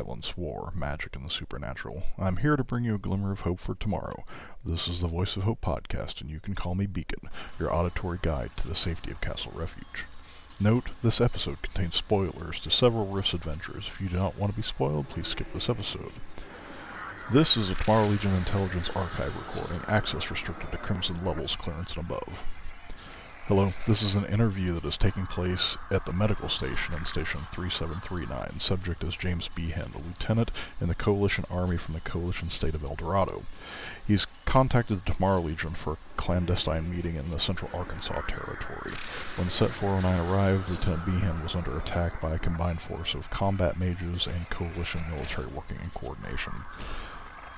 violence, war, magic, and the supernatural. I'm here to bring you a glimmer of hope for tomorrow. This is the Voice of Hope podcast, and you can call me Beacon, your auditory guide to the safety of Castle Refuge. Note, this episode contains spoilers to several Rifts adventures. If you do not want to be spoiled, please skip this episode. This is a Tomorrow Legion Intelligence Archive recording, access restricted to Crimson levels clearance and above. Hello, this is an interview that is taking place at the medical station in Station 3739. Subject is James Beehan, a lieutenant in the Coalition Army from the Coalition state of El Dorado. He's contacted the Tomorrow Legion for a clandestine meeting in the central Arkansas territory. When Set 409 arrived, Lieutenant Beehan was under attack by a combined force of combat mages and Coalition military working in coordination.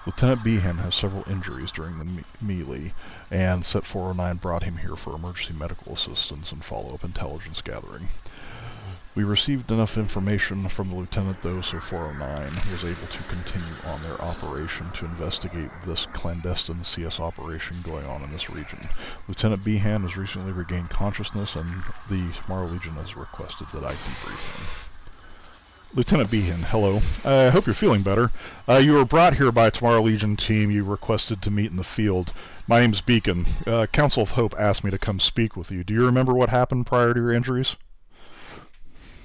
Lieutenant Beehan has several injuries during the me- melee, and Set 409 brought him here for emergency medical assistance and follow-up intelligence gathering. We received enough information from the lieutenant, though, so 409 was able to continue on their operation to investigate this clandestine CS operation going on in this region. Lieutenant Beehan has recently regained consciousness, and the Tomorrow Legion has requested that I debrief him. Lieutenant Beehan, hello. I hope you're feeling better. Uh, you were brought here by a Tomorrow Legion team you requested to meet in the field. My name's Beacon. Uh, Council of Hope asked me to come speak with you. Do you remember what happened prior to your injuries?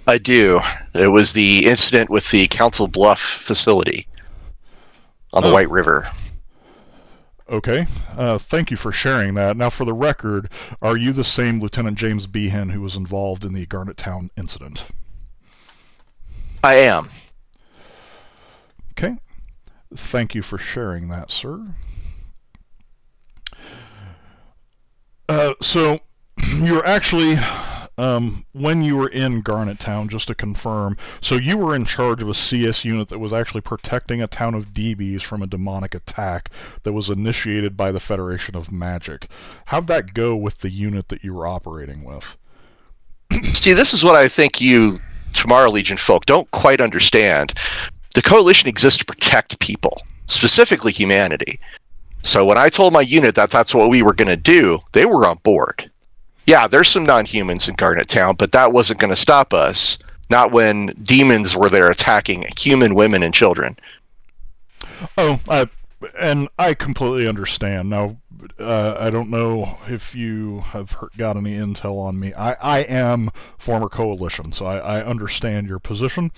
I do. It was the incident with the Council Bluff facility on the Oh. White River. Okay. Uh, thank you for sharing that. Now, for the record, are you the same Lieutenant James Beehan who was involved in the Garnet Town incident? I am. Okay. Thank you for sharing that, sir. Uh, so, you're actually, um, when you were in Garnet Town, just to confirm, so you were in charge of a CS unit that was actually protecting a town of DBs from a demonic attack that was initiated by the Federation of Magic. How'd that go with the unit that you were operating with? See, this is what I think you Tomorrow Legion folk don't quite understand. The coalition exists to protect people, specifically humanity. So when I told my unit that that's what we were going to do, they were on board. Yeah, there's some non-humans in Garnet Town, but that wasn't going to stop us. Not when demons were there attacking human women and children. Oh, I, and I completely understand. Now, uh, I don't know if you have heard, got any intel on me. I, I am former coalition, so I, I understand your position.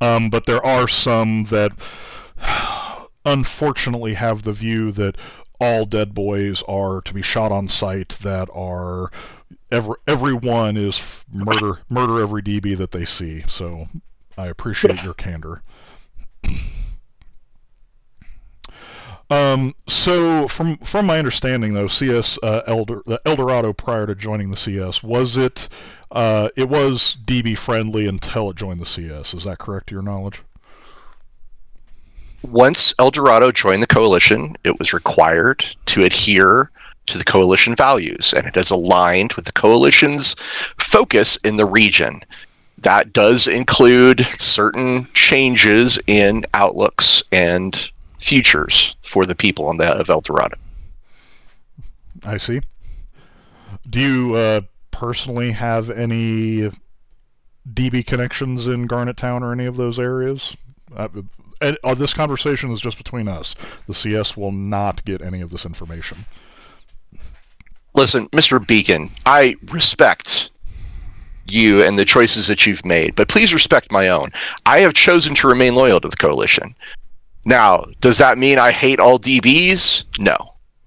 Um, but there are some that unfortunately have the view that all dead boys are to be shot on sight. That are every everyone is murder murder every DB that they see. So I appreciate your candor. Um, so from from my understanding, though, CS uh, Elder the Eldorado prior to joining the CS was it uh, it was DB friendly until it joined the CS. Is that correct to your knowledge? Once Eldorado joined the coalition, it was required to adhere to the coalition values, and it is aligned with the coalition's focus in the region. That does include certain changes in outlooks and futures for the people on the, of El Dorado. I see. Do you uh, personally have any DB connections in Garnet Town or any of those areas? Uh, and, uh, this conversation is just between us. The CS will not get any of this information. Listen, Mr. Beacon, I respect you and the choices that you've made, but please respect my own. I have chosen to remain loyal to the coalition. Now, does that mean I hate all DBs? No.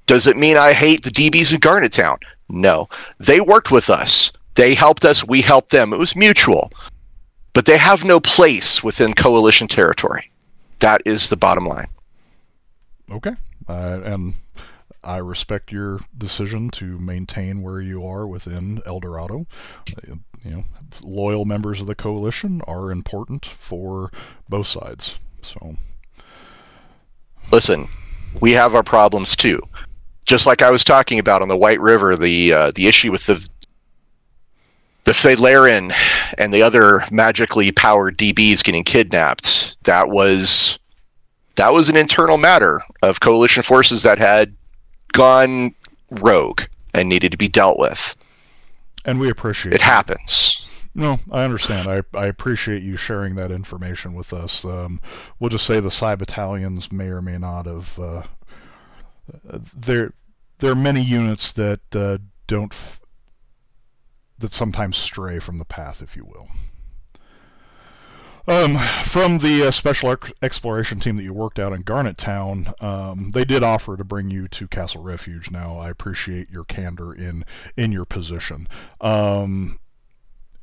Does it mean I hate the DBs in Garnet Town? No. They worked with us. They helped us, we helped them. It was mutual. But they have no place within coalition territory. That is the bottom line. Okay. Uh, and I respect your decision to maintain where you are within El Dorado. You know, loyal members of the coalition are important for both sides. So, listen, we have our problems too. Just like I was talking about on the White River, the uh, the issue with the the Phalarian and the other magically powered DBs getting kidnapped. That was that was an internal matter of coalition forces that had gone rogue and needed to be dealt with. and we appreciate It happens. No, I understand. I, I appreciate you sharing that information with us. Um, we'll just say the Psi battalions may or may not have. Uh, there, there are many units that uh, don't f- that sometimes stray from the path, if you will. Um, from the uh, special ex- exploration team that you worked out in Garnet Town, um, they did offer to bring you to Castle Refuge. Now, I appreciate your candor in in your position. Um,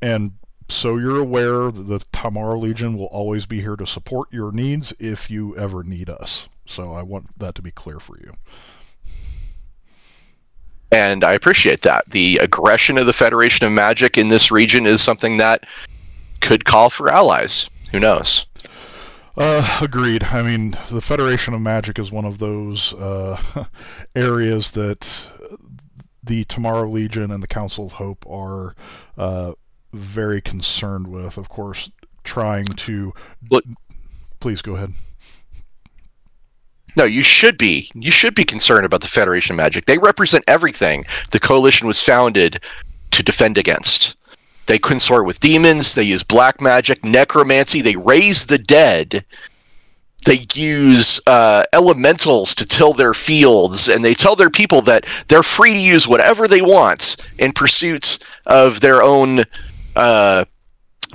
and so you're aware that the Tomorrow Legion will always be here to support your needs if you ever need us. So I want that to be clear for you. And I appreciate that. The aggression of the Federation of Magic in this region is something that could call for allies. Who knows? Uh, agreed. I mean, the Federation of Magic is one of those uh, areas that the Tomorrow Legion and the Council of Hope are uh, very concerned with. Of course, trying to. Look, Please go ahead. No, you should be. You should be concerned about the Federation of Magic. They represent everything the coalition was founded to defend against. They consort with demons, they use black magic, necromancy, they raise the dead. They use uh, elementals to till their fields, and they tell their people that they're free to use whatever they want in pursuit of their own uh,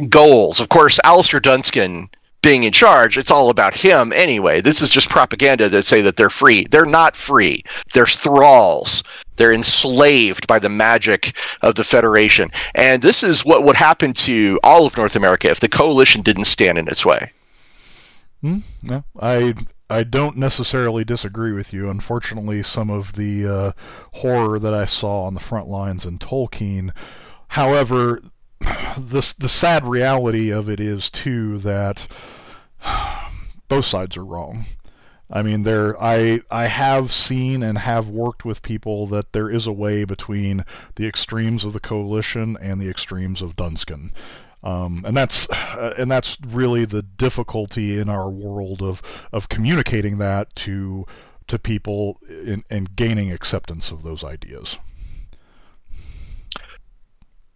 goals. Of course, Alistair Dunscon being in charge, it's all about him anyway. This is just propaganda that say that they're free. They're not free. They're thralls. They're enslaved by the magic of the Federation. And this is what would happen to all of North America if the coalition didn't stand in its way. Hmm? No, I I don't necessarily disagree with you. Unfortunately, some of the uh, horror that I saw on the front lines in Tolkeen, however, the the sad reality of it is too that both sides are wrong. I mean, there I I have seen and have worked with people that there is a way between the extremes of the coalition and the extremes of Dunscon. Um, and that's uh, and that's really the difficulty in our world of of communicating that to to people and gaining acceptance of those ideas.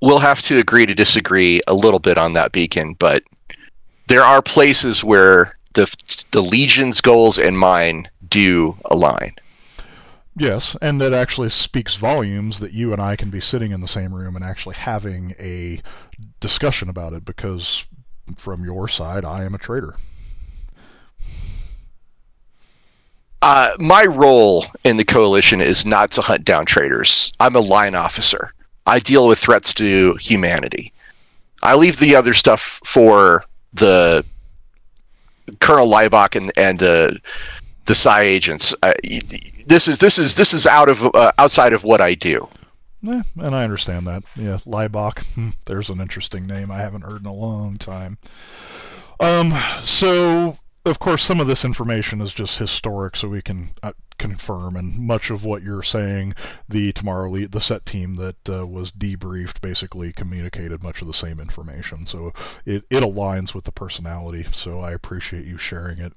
We'll have to agree to disagree a little bit on that beacon, but there are places where the the Legion's goals and mine do align. Yes, and it actually speaks volumes that you and I can be sitting in the same room and actually having a discussion about it because from your side, I am a traitor. Uh, my role in the coalition is not to hunt down traitors. I'm a line officer. I deal with threats to humanity. I leave the other stuff for the Colonel Liebach and and the the Psi agents. Uh, this is this is this is out of uh, outside of what I do. Yeah, and I understand that. Yeah, Liebach. Hmm, there's an interesting name I haven't heard in a long time. Um, so of course, some of this information is just historic, so we can uh, confirm. And much of what you're saying, the tomorrow the set team that uh, was debriefed, basically communicated much of the same information. So it it aligns with the personality. So I appreciate you sharing it.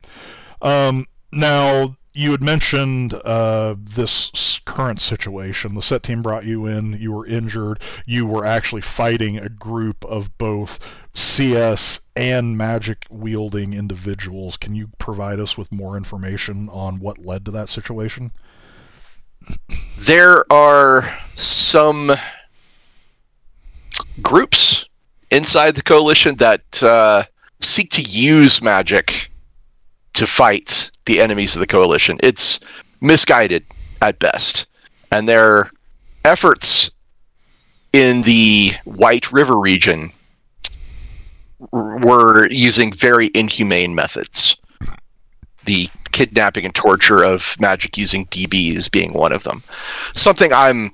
Um, now, you had mentioned uh, this current situation. The set team brought you in. You were injured. You were actually fighting a group of both CS and magic wielding individuals. Can you provide us with more information on what led to that situation? There are some groups inside the coalition that uh, seek to use magic to fight the enemies of the coalition. It's misguided at best. And their efforts in the White River region were using very inhumane methods. The kidnapping and torture of magic using DBs being one of them. Something I'm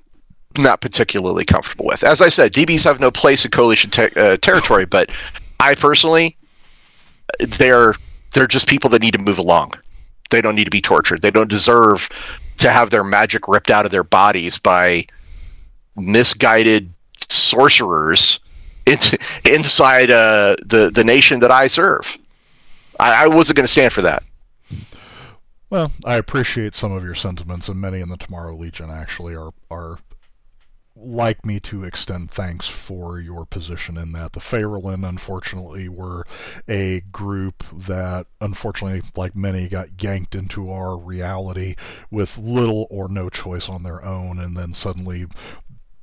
not particularly comfortable with. As I said, DBs have no place in coalition uh, territory, but I personally, they're they're just people that need to move along. They don't need to be tortured. They don't deserve to have their magic ripped out of their bodies by misguided sorcerers in, inside uh, the the nation that I serve. I, I wasn't going to stand for that. Well, I appreciate some of your sentiments, and many in the Tomorrow Legion actually are are like me to extend thanks for your position in that. The Faerlin, unfortunately, were a group that, unfortunately, like many, got yanked into our reality with little or no choice on their own, and then suddenly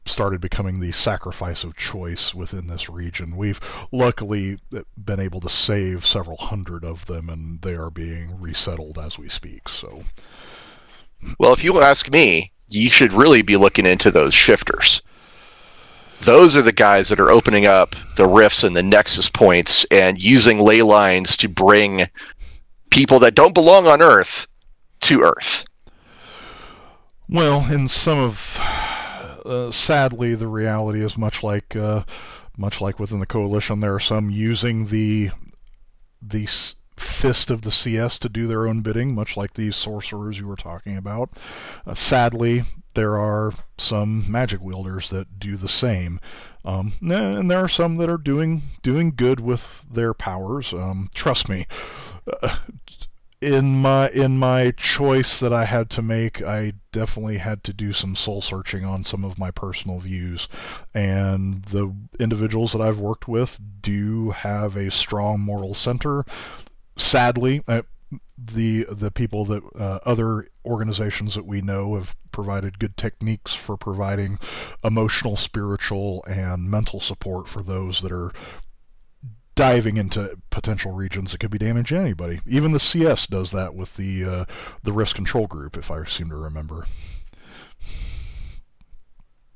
started becoming the sacrifice of choice within this region. We've luckily been able to save several hundred of them, and they are being resettled as we speak. So, well, if you ask me, you should really be looking into those shifters. Those are the guys that are opening up the rifts and the nexus points and using ley lines to bring people that don't belong on Earth to Earth. Well, in some of uh, sadly, the reality is much like uh, much like within the coalition. There are some using the the fist of the CS to do their own bidding, much like these sorcerers you were talking about. Uh, sadly, there are some magic wielders that do the same, um, and there are some that are doing doing good with their powers. Um, trust me. Uh, in my in my choice that I had to make, I definitely had to do some soul searching on some of my personal views, and the individuals that I've worked with do have a strong moral center. Sadly, uh, the the people that uh, other organizations that we know have provided good techniques for providing emotional, spiritual, and mental support for those that are diving into potential regions that could be damaging anybody. Even the CS does that with the uh, the risk control group, if I seem to remember.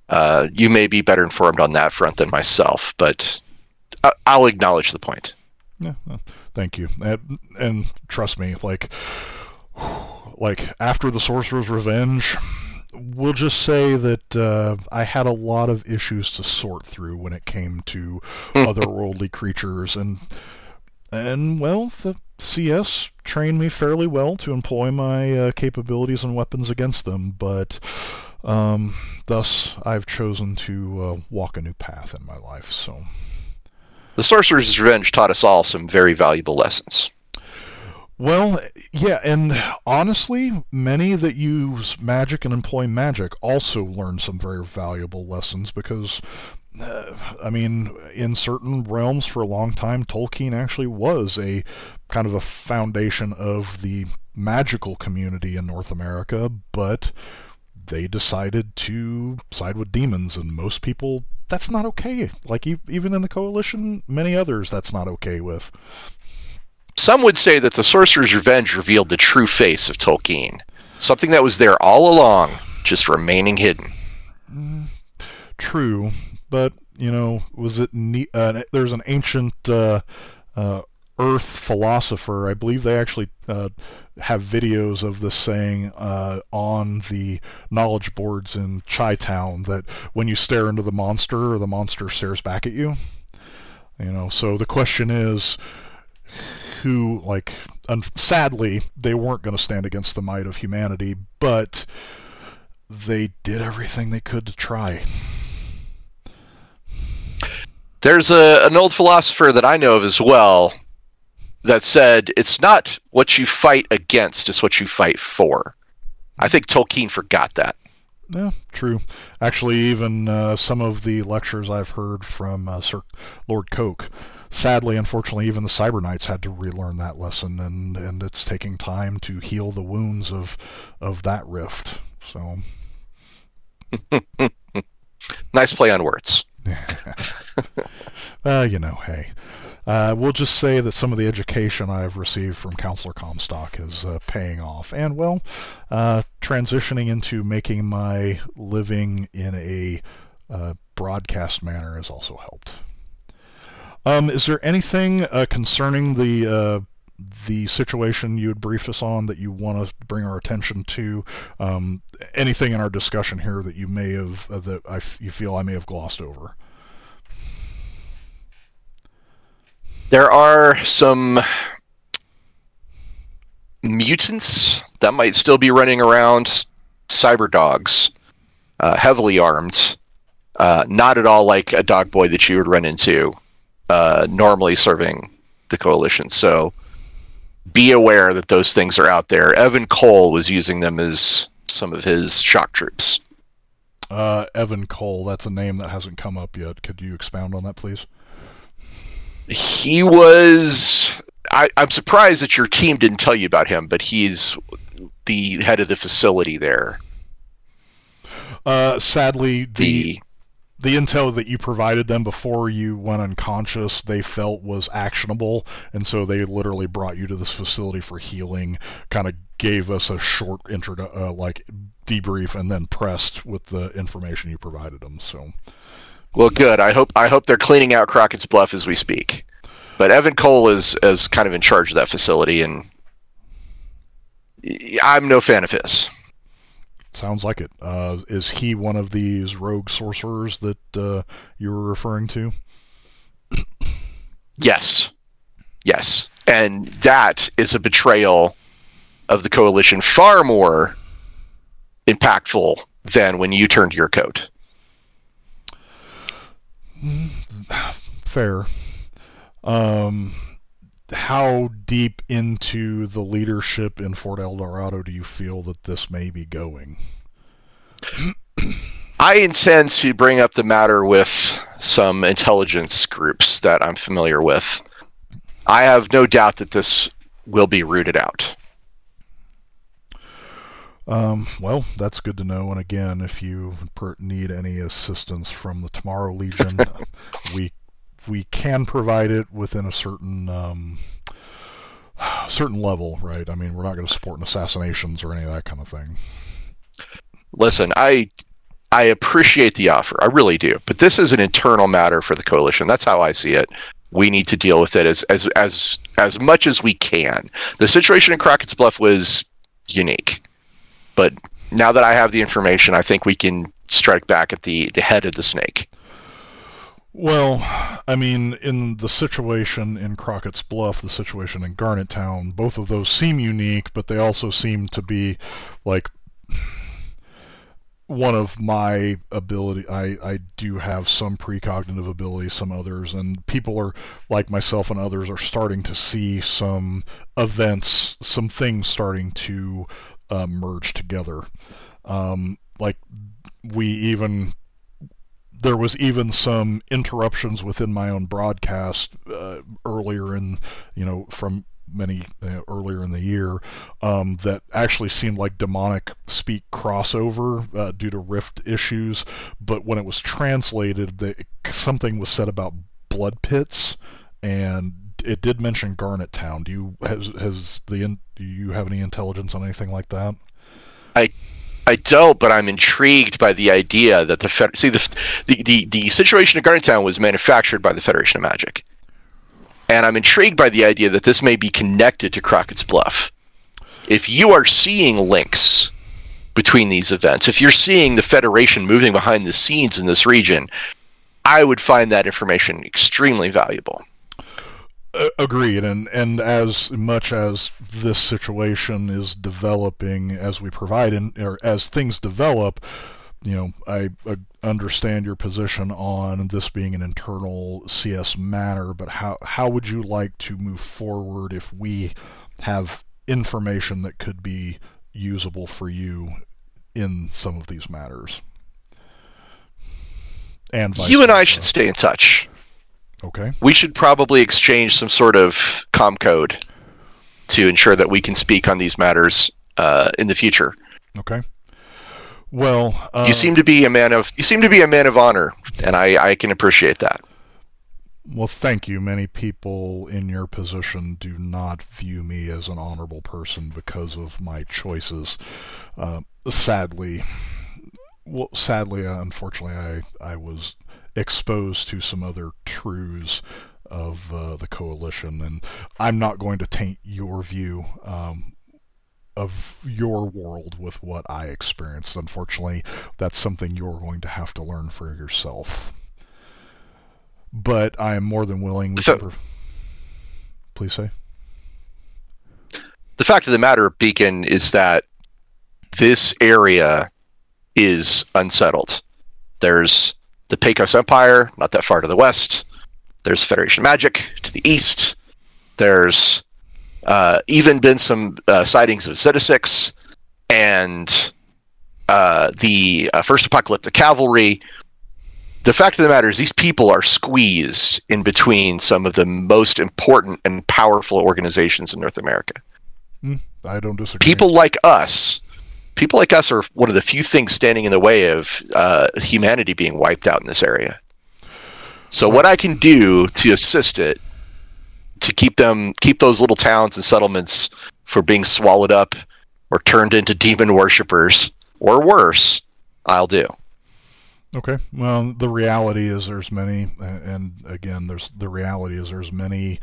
Uh, you may be better informed on that front than myself, but I'll acknowledge the point. Yeah, well, thank you, and, and trust me, like like after the Sorcerer's Revenge, we'll just say that uh, I had a lot of issues to sort through when it came to otherworldly creatures, and and well, the CS trained me fairly well to employ my uh, capabilities and weapons against them, but um, thus I've chosen to uh, walk a new path in my life. So, the Sorcerer's Revenge taught us all some very valuable lessons. Well, yeah, and honestly, many that use magic and employ magic also learn some very valuable lessons because, uh, I mean, in certain realms for a long time, Tolkeen actually was a kind of a foundation of the magical community in North America, but they decided to side with demons, and most people, that's not okay. Like, even in the Coalition, many others, that's not okay with. Some would say that The Sorcerer's Revenge revealed the true face of Tolkeen, something that was there all along, just remaining hidden. True, but you know, was it? Uh, there's an ancient uh, uh, Earth philosopher. I believe they actually uh, have videos of this saying uh, on the knowledge boards in Chi Town that when you stare into the monster, the monster stares back at you. You know, so the question is who, like, un- sadly, they weren't going to stand against the might of humanity, but they did everything they could to try. There's a, an old philosopher that I know of as well that said it's not what you fight against, it's what you fight for. I think Tolkeen forgot that. Yeah, true. Actually, even uh, some of the lectures I've heard from uh, Sir Lord Coake sadly, unfortunately, even the Cyber Knights had to relearn that lesson, and, and it's taking time to heal the wounds of of that rift. So, nice play on words. uh, you know, hey. Uh, we'll just say that some of the education I've received from Counselor Comstock is uh, paying off. And, well, uh, transitioning into making my living in a uh, broadcast manner has also helped. Um, is there anything uh, concerning the uh, the situation you had briefed us on that you want to bring our attention to? Um, anything in our discussion here that you may have uh, that I f- you feel I may have glossed over? There are some mutants that might still be running around, cyber dogs, uh, heavily armed, uh, not at all like a dog boy that you would run into uh, normally serving the coalition. So be aware that those things are out there. Evan Cole was using them as some of his shock troops. Uh, Evan Cole, that's a name that hasn't come up yet. Could you expound on that, please? He was. I, I'm surprised that your team didn't tell you about him, but he's the head of the facility there. Uh, sadly, the, The the intel that you provided them before you went unconscious, they felt was actionable, and so they literally brought you to this facility for healing. Kind of gave us a short intro, uh, like debrief, and then pressed with the information you provided them. So, well, good. I hope I hope they're cleaning out Crockett's Bluff as we speak. But Evan Cole is is kind of in charge of that facility, and I'm no fan of his. Sounds like it. Uh, is he one of these rogue sorcerers that uh, you were referring to? Yes. Yes. And that is a betrayal of the coalition far more impactful than when you turned your coat. Fair. Um, how deep into the leadership in Fort El Dorado do you feel that this may be going? I intend to bring up the matter with some intelligence groups that I'm familiar with. I have no doubt that this will be rooted out. Um, well, that's good to know. And again, if you per- need any assistance from the Tomorrow Legion, we we can provide it within a certain um, certain level, right? I mean, we're not going to support assassinations or any of that kind of thing. Listen, I I appreciate the offer. I really do. But this is an internal matter for the coalition. That's how I see it. We need to deal with it as as as as much as we can. The situation in Crockett's Bluff was unique. But now that I have the information, I think we can strike back at the the head of the snake. Well, I mean, in the situation in Crockett's Bluff, the situation in Garnet Town, both of those seem unique, but they also seem to be like one of my ability I, I do have some precognitive ability some others and people are like myself and others are starting to see some events some things starting to uh, merge together. Um, like we even there was even some interruptions within my own broadcast uh, earlier in you know from many uh, earlier in the year um, that actually seemed like demonic speak crossover uh, due to rift issues. But when it was translated the, something was said about blood pits and it did mention garnet town. Do you has, has the do you have any intelligence on anything like that? I I don't, but I'm intrigued by the idea that the Fed- see the, the the the situation in Garnet Town was manufactured by the Federation of Magic, and I'm intrigued by the idea that this may be connected to Crockett's Bluff. If you are seeing links between these events, if you're seeing the Federation moving behind the scenes in this region, I would find that information extremely valuable. Uh, agreed and and as much as this situation is developing as we provide in or as things develop you know i uh, understand your position on this being an internal cs matter but how how would you like to move forward if we have information that could be usable for you in some of these matters and vice You and I should stay in touch. Okay We should probably exchange some sort of com code to ensure that we can speak on these matters uh, in the future. okay well uh, you seem to be a man of you seem to be a man of honor, and I, I can appreciate that. Well, thank you. Many people in your position do not view me as an honorable person because of my choices. Uh, sadly, well, sadly, unfortunately, I I was exposed to some other truths of uh, the coalition, and I'm not going to taint your view. Um, of your world with what I experienced. Unfortunately, that's something you're going to have to learn for yourself but I am more than willing. So- prov- Please say. The fact of the matter, Beacon, is that this area is unsettled. There's the Pecos Empire, not that far to the west. There's Federation Magic to the east. There's uh, even been some uh, sightings of Zeta and uh, the uh, First Apocalyptic Cavalry. The fact of the matter is, these people are squeezed in between some of the most important and powerful organizations in North America. Mm, I don't disagree. People like us, people like us, are one of the few things standing in the way of uh, humanity being wiped out in this area. So, what I can do to assist it, to keep them, keep those little towns and settlements for being swallowed up or turned into demon worshippers or worse, I'll do. Okay. Well, the reality is there's many, and again, there's the reality is there's many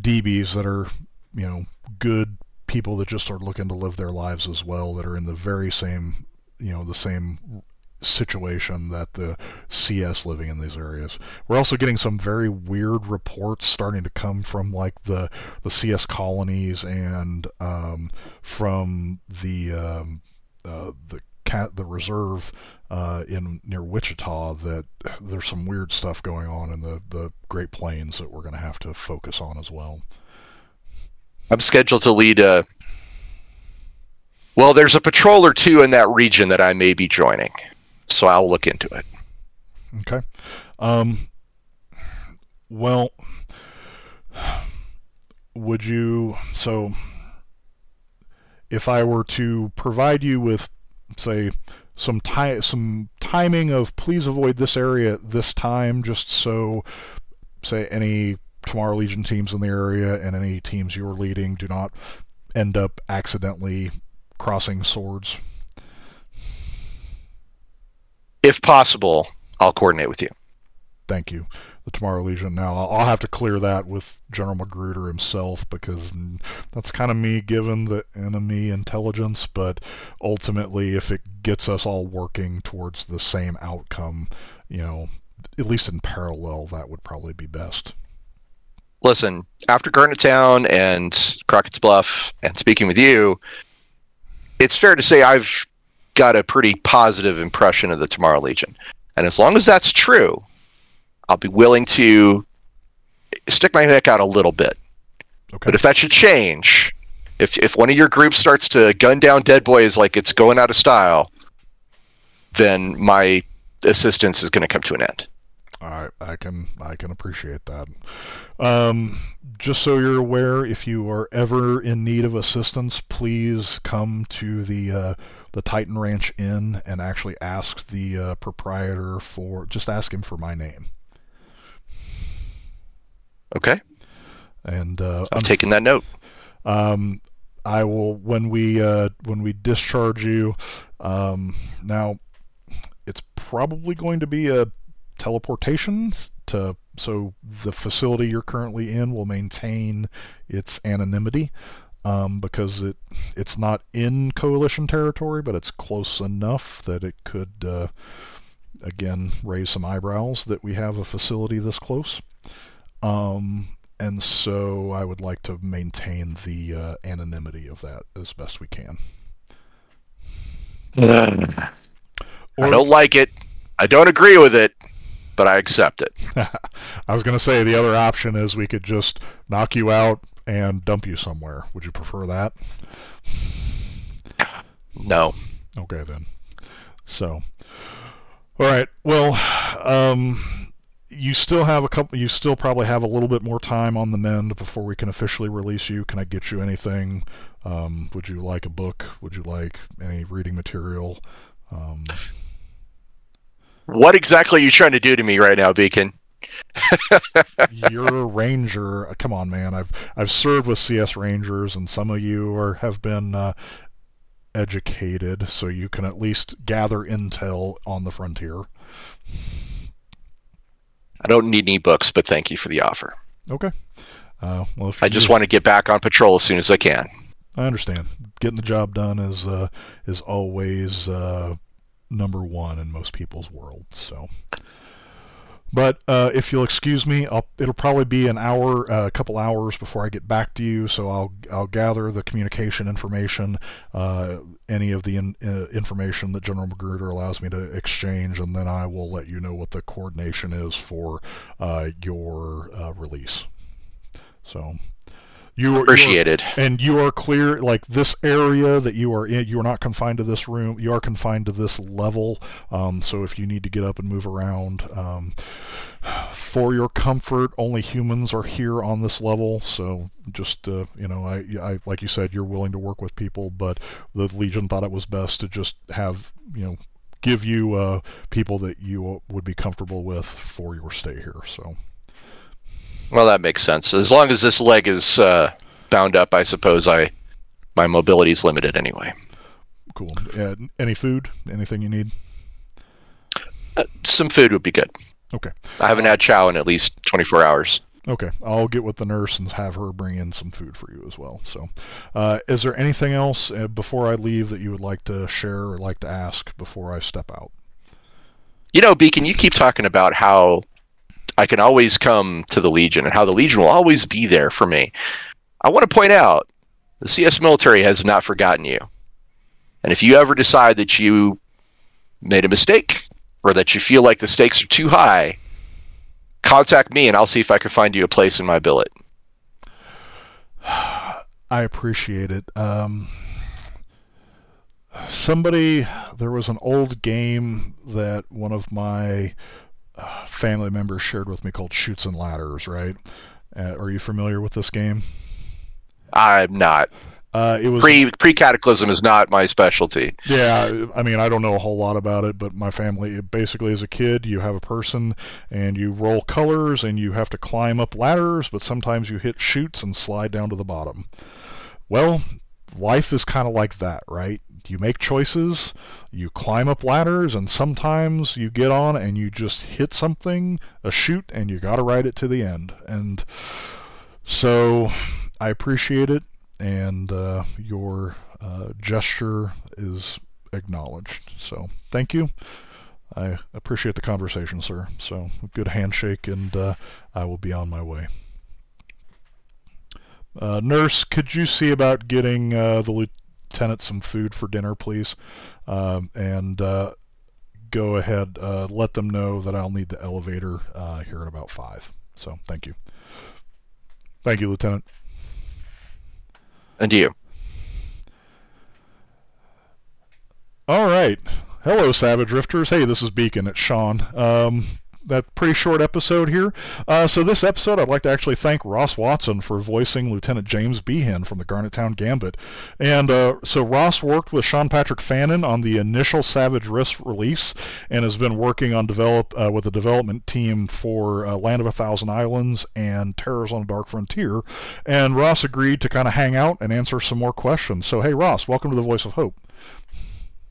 DBs that are, you know, good people that just are looking to live their lives as well that are in the very same, you know, the same situation that the CS living in these areas. We're also getting some very weird reports starting to come from like the the CS colonies and um, from the um, uh, the cat the reserve uh, in near Wichita that there's some weird stuff going on in the the Great Plains that we're going to have to focus on as well. I'm scheduled to lead a. Well, there's a patrol or two in that region that I may be joining so I'll look into it. Okay. Um, well, would you so if I were to provide you with say some time some timing of please avoid this area at this time just so say any tomorrow legion teams in the area and any teams you're leading do not end up accidentally crossing swords if possible, I'll coordinate with you. Thank you. The Tomorrow Legion. Now, I'll have to clear that with General Magruder himself because that's kind of me given the enemy intelligence, but ultimately, if it gets us all working towards the same outcome, you know, at least in parallel, that would probably be best. Listen, after Garnet Town and Crockett's Bluff and speaking with you, it's fair to say I've got a pretty positive impression of the Tomorrow Legion. And as long as that's true, I'll be willing to stick my neck out a little bit. Okay. But if that should change, if if one of your groups starts to gun down dead boys like it's going out of style, then my assistance is going to come to an end. Right, I can I can appreciate that. Um, just so you're aware, if you are ever in need of assistance, please come to the uh, the Titan Ranch Inn and actually ask the uh, proprietor for just ask him for my name. Okay. And uh, I'm taking that note. Um, I will when we uh, when we discharge you. Um, now, it's probably going to be a teleportation to so the facility you're currently in will maintain its anonymity um, because it it's not in coalition territory, but it's close enough that it could uh, again raise some eyebrows that we have a facility this close. Um, and so I would like to maintain the uh, anonymity of that as best we can. I don't like it. I don't agree with it, but I accept it. I was going to say the other option is we could just knock you out, and dump you somewhere. Would you prefer that? No. Okay then. So, all right. Well, um, you still have a couple. You still probably have a little bit more time on the mend before we can officially release you. Can I get you anything? Um, would you like a book? Would you like any reading material? Um, what exactly are you trying to do to me right now, Beacon? You're a ranger. Come on, man. I've I've served with CS Rangers, and some of you are have been uh, educated, so you can at least gather intel on the frontier. I don't need any books, but thank you for the offer. Okay. Uh, well, I just do, want to get back on patrol as soon as I can. I understand. Getting the job done is uh, is always uh, number one in most people's worlds. So. But uh, if you'll excuse me, I'll, it'll probably be an hour, uh, a couple hours before I get back to you. So I'll I'll gather the communication information, uh, any of the in, uh, information that General Magruder allows me to exchange, and then I will let you know what the coordination is for uh, your release. So You are, Appreciated. You are, and you are clear, like this area that you are in, you are not confined to this room. You are confined to this level. Um, so if you need to get up and move around, um, for your comfort, only humans are here on this level. So just, uh, you know, I, I, like you said, you're willing to work with people, but the Legion thought it was best to just have, you know, give you uh, people that you would be comfortable with for your stay here. So. Well, that makes sense. As long as this leg is uh, bound up, I suppose I my mobility is limited anyway. Cool. Uh, any food? Anything you need? Uh, some food would be good. Okay. I haven't had chow in at least 24 hours. Okay, I'll get with the nurse and have her bring in some food for you as well. So, uh, is there anything else uh, before I leave that you would like to share or like to ask before I step out? You know, Beacon, you keep talking about how I can always come to the Legion and how the Legion will always be there for me. I want to point out the CS military has not forgotten you. And if you ever decide that you made a mistake or that you feel like the stakes are too high, contact me and I'll see if I can find you a place in my billet. I appreciate it. Um, somebody, there was an old game that one of my uh, family members shared with me called Chutes and Ladders, right? Uh, are you familiar with this game? I'm not. Uh, it was pre pre cataclysm is not my specialty. Yeah, I mean I don't know a whole lot about it, but my family basically as a kid you have a person and you roll colors and you have to climb up ladders, but sometimes you hit chutes and slide down to the bottom. Well, life is kind of like that, right? You make choices, you climb up ladders, and sometimes you get on and you just hit something, a shoot, and you got to ride it to the end. And so I appreciate it, and uh, your uh, gesture is acknowledged. So thank you. I appreciate the conversation, sir. So good handshake, and uh, I will be on my way. Uh, nurse, could you see about getting uh, the lieutenant some food for dinner, please? Um, and uh, go ahead, uh, let them know that I'll need the elevator uh, here in about five. So thank you. Thank you, Lieutenant. And you. All right. Hello, Savage Rifters. Hey, this is Beacon. It's Sean. Um, that pretty short episode here. Uh, so this episode, I'd like to actually thank Ross Watson for voicing Lieutenant James Beehan from the Garnet Town Gambit. And uh, so Ross worked with Sean Patrick Fannon on the initial Savage Rift release and has been working on develop uh, with the development team for uh, Land of a Thousand Islands and Terrors on a Dark Frontier. And Ross agreed to kind of hang out and answer some more questions. So hey, Ross, welcome to the Voice of Hope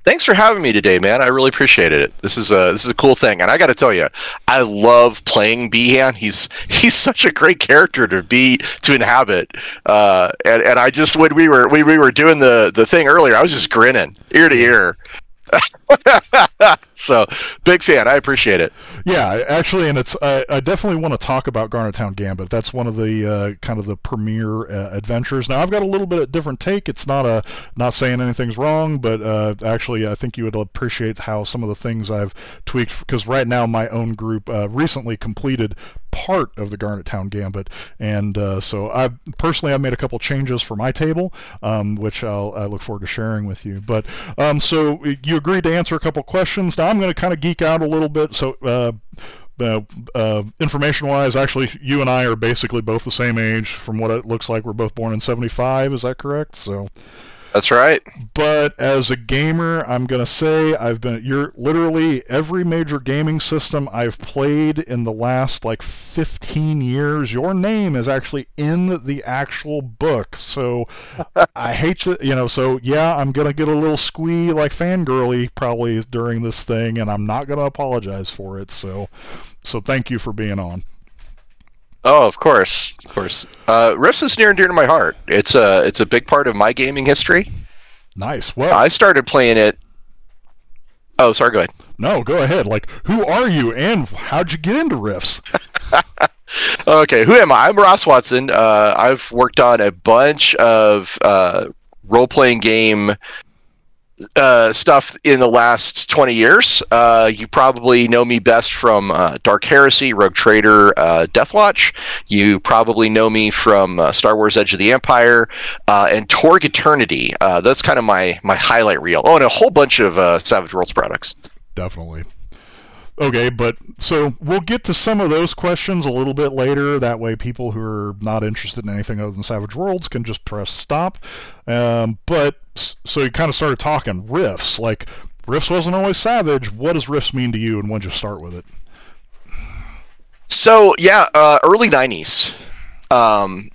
thanks for having me today, man. I really appreciated it. This is a this is a cool thing, and I got to tell you, I love playing Beehan. He's he's such a great character to be to inhabit. Uh, and and I just when we were when we were doing the the thing earlier, I was just grinning ear to ear. so big fan. I appreciate it. Yeah, actually, and it's I, I definitely want to talk about Garnet Town Gambit. That's one of the uh, kind of the premier uh, adventures. Now I've got a little bit of different take. It's not a not saying anything's wrong, but uh, actually I think you would appreciate how some of the things I've tweaked because right now my own group uh, recently completed part of the Garnet Town Gambit, and uh, so I personally I've made a couple changes for my table, um, which I'll I look forward to sharing with you. But um, so you agreed to answer a couple questions. Now I'm going to kind of geek out a little bit. So. Uh, uh, uh, information wise, actually, you and I are basically both the same age. From what it looks like, we're both born in '75. Is that correct? So, that's right. But as a gamer, I'm going to say I've been you're literally every major gaming system I've played in the last like 15 years, your name is actually in the actual book. So I hate to, you know, so yeah, I'm going to get a little squee like fangirly probably during this thing and I'm not going to apologize for it. So so thank you for being on. Oh, of course, of course. Uh, Rifts is near and dear to my heart. It's a it's a big part of my gaming history. Nice. Well, I started playing it. Oh, sorry. Go ahead. No, go ahead. Like, who are you, and how'd you get into Rifts? okay, who am I? I'm Ross Watson. Uh, I've worked on a bunch of uh, role playing game uh, stuff in the last 20 years. Uh, you probably know me best from uh, Dark Heresy, Rogue Trader, uh, Deathwatch. You probably know me from uh, Star Wars Edge of the Empire and Torg Eternity. that's kind of my, my highlight reel. Oh, and a whole bunch of Savage Worlds products. Definitely. Okay, but so we'll get to some of those questions a little bit later. That way, people who are not interested in anything other than Savage Worlds can just press stop. Um, but so you kind of started talking Rifts. Like, Rifts wasn't always Savage. What does Rifts mean to you, and when did you start with it? So, yeah, uh, early 90s. Um,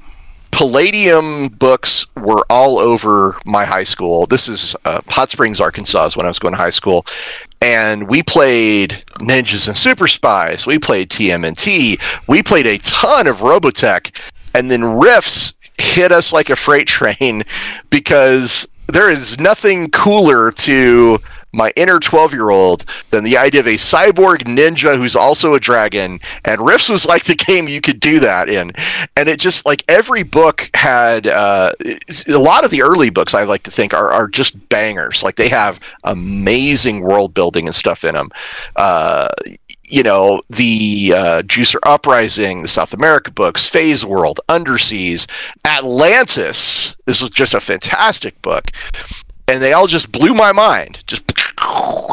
Palladium books were all over my high school. This is uh, Hot Springs, Arkansas, is when I was going to high school, and we played Ninjas and Super Spies. We played TMNT. We played a ton of Robotech, and then Rifts hit us like a freight train because there is nothing cooler to my inner 12 year old than the idea of a cyborg ninja who's also a dragon. And Rifts was like the game you could do that in. And it just like every book had uh, a lot of the early books, I like to think, are, are just bangers. Like they have amazing world building and stuff in them. Uh, you know, the uh, Juicer Uprising, the South America books, Phase World, Underseas, Atlantis. This was just a fantastic book and they all just blew my mind. Just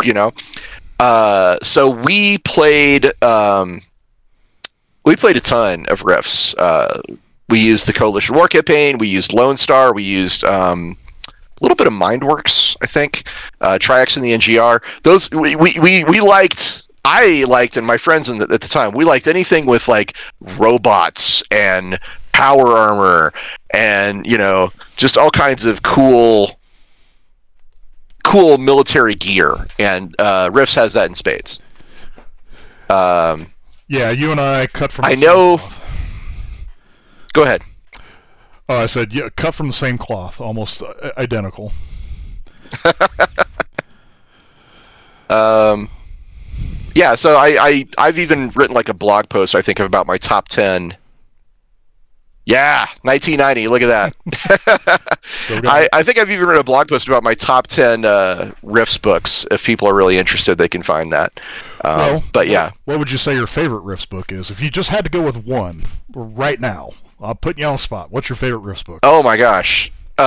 you know. Uh, so we played um, we played a ton of Rifts. Uh, we used the Coalition War campaign. We used Lone Star. We used um, a little bit of Mindwerks, I think. Uh, Triax and the NGR. Those we, we, we, we liked. I liked, and my friends the, at the time, we liked anything with like robots and power armor and you know just all kinds of cool cool military gear, and uh, Rifts has that in spades. Um, yeah, you and I cut from. I know. Go ahead. Oh, I said yeah, cut from the same cloth, almost uh, identical. um, yeah, so I, I I've even written like a blog post I think of about my top ten yeah, 1990. Look at that. I, I think I've even written a blog post about my top 10 uh, Rifts books. If people are really interested, they can find that. Um, well, but yeah. What would you say your favorite Rifts book is? If you just had to go with one right now, I'll put you on the spot. What's your favorite Rifts book? Oh my gosh. Uh,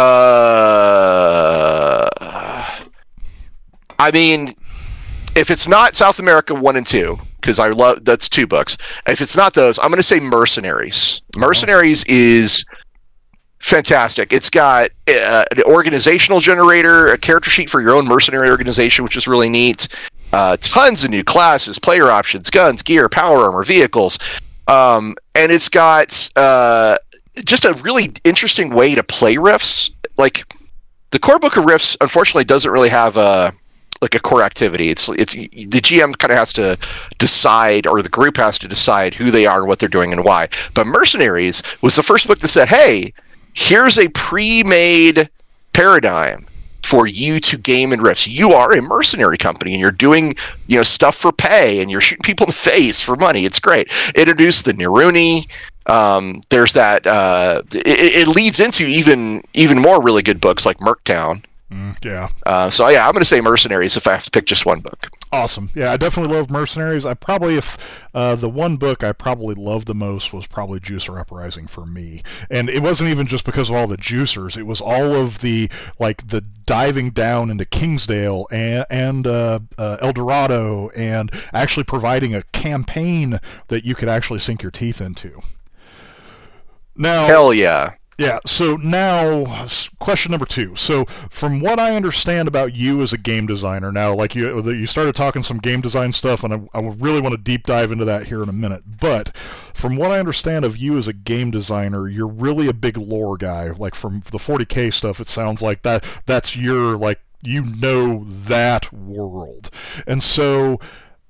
I mean, if it's not South America 1 and 2, because I love that's two books. If it's not those, I'm going to say Mercenaries. Mercenaries oh. is fantastic. It's got uh, an organizational generator, a character sheet for your own mercenary organization, which is really neat. Uh, tons of new classes, player options, guns, gear, power armor, vehicles, um, and it's got uh, just a really interesting way to play Rifts. Like the core book of Rifts, unfortunately, doesn't really have a like a core activity. It's it's the GM kind of has to decide, or the group has to decide who they are, what they're doing, and why. But Mercenaries was the first book that said, "Hey, here's a pre-made paradigm." For you to game in Rifts, you are a mercenary company, and you're doing, you know, stuff for pay, and you're shooting people in the face for money. It's great. Introduce the Naruni, um, there's that uh, it, it, leads into even even more really good books like Merctown Mm, yeah. Uh, so yeah, I'm going to say Mercenaries if I have to pick just one book. Awesome. Yeah, I definitely love Mercenaries. I probably, if uh, the one book I probably loved the most was probably Juicer Uprising for me, and it wasn't even just because of all the juicers. It was all of the like the diving down into Kingsdale and, and uh, uh, El Dorado, and actually providing a campaign that you could actually sink your teeth into. Now, hell yeah. Yeah, so now question number 2. So from what I understand about you as a game designer now like you uh, you started talking some game design stuff and I, I really want to deep dive into that here in a minute. But from what I understand of you as a game designer, you're really a big lore guy. Like from the 40K stuff it sounds like that that's your like you know that world. And so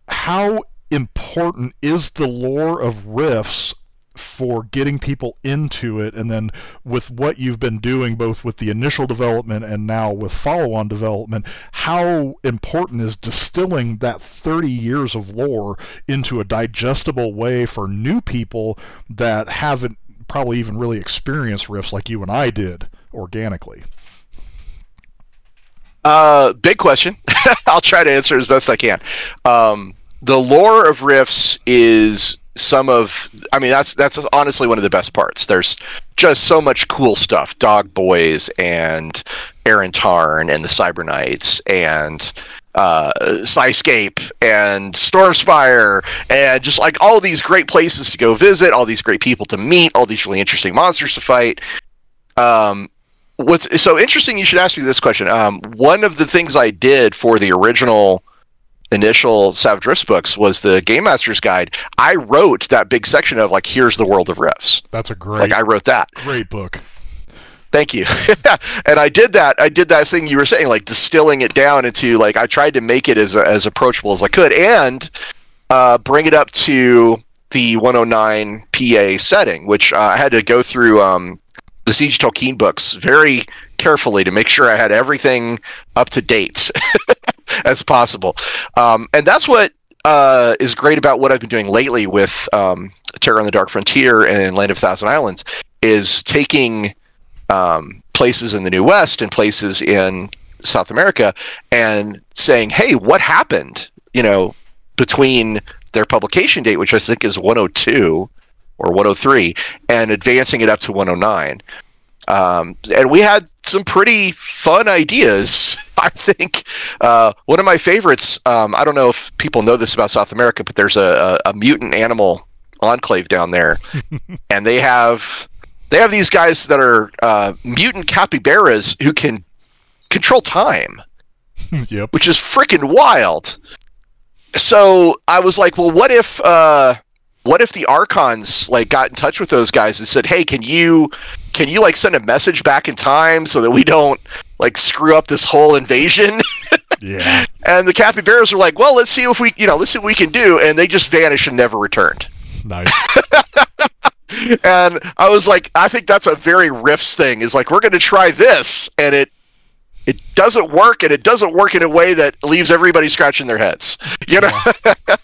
how important is the lore of Rifts for getting people into it and then with what you've been doing both with the initial development and now with follow-on development how important is distilling that 30 years of lore into a digestible way for new people that haven't probably even really experienced Rifts like you and I did organically Uh, big question. I'll try to answer as best I can. Um, the lore of Rifts is some of I mean that's that's honestly one of the best parts. There's just so much cool stuff. Dog Boys and Erin Tarn and the Cyber Knights and uh, Skyscape and Stormspire and just like all these great places to go visit, all these great people to meet, all these really interesting monsters to fight. Um, what's so interesting? You should ask me this question. Um, one of the things I did for the original initial Savage Rifts books was the Game Master's Guide. I wrote that big section of like, here's the world of Rifts. That's a great. Like I wrote that. Great book. Thank you. and I did that. I did that thing you were saying, like distilling it down into like I tried to make it as as approachable as I could, and uh, bring it up to the 109 PA setting, which uh, I had to go through um, the Siege Tolkeen books very carefully to make sure I had everything up to date as possible. Um, and that's what uh, is great about what I've been doing lately with um, Terror on the Dark Frontier and Land of Thousand Islands is taking um, places in the New West and places in South America and saying, "Hey, what happened?" You know, between their publication date, which I think is 102 or 103, and advancing it up to 109. Um, and we had some pretty fun ideas. I think uh, one of my favorites. Um, I don't know if people know this about South America, but there's a, a, a mutant animal enclave down there, and they have they have these guys that are uh, mutant capybaras who can control time. yep. Which is freaking wild. So I was like, well, what if uh, what if the archons like got in touch with those guys and said hey can you can you like send a message back in time so that we don't like screw up this whole invasion? Yeah. And the capybaras are like well let's see if we you know let's see what we can do and they just vanished and never returned. Nice. And i was like i think that's a very Rifts thing is like we're going to try this and it it doesn't work and it doesn't work in a way that leaves everybody scratching their heads. You know? Yeah.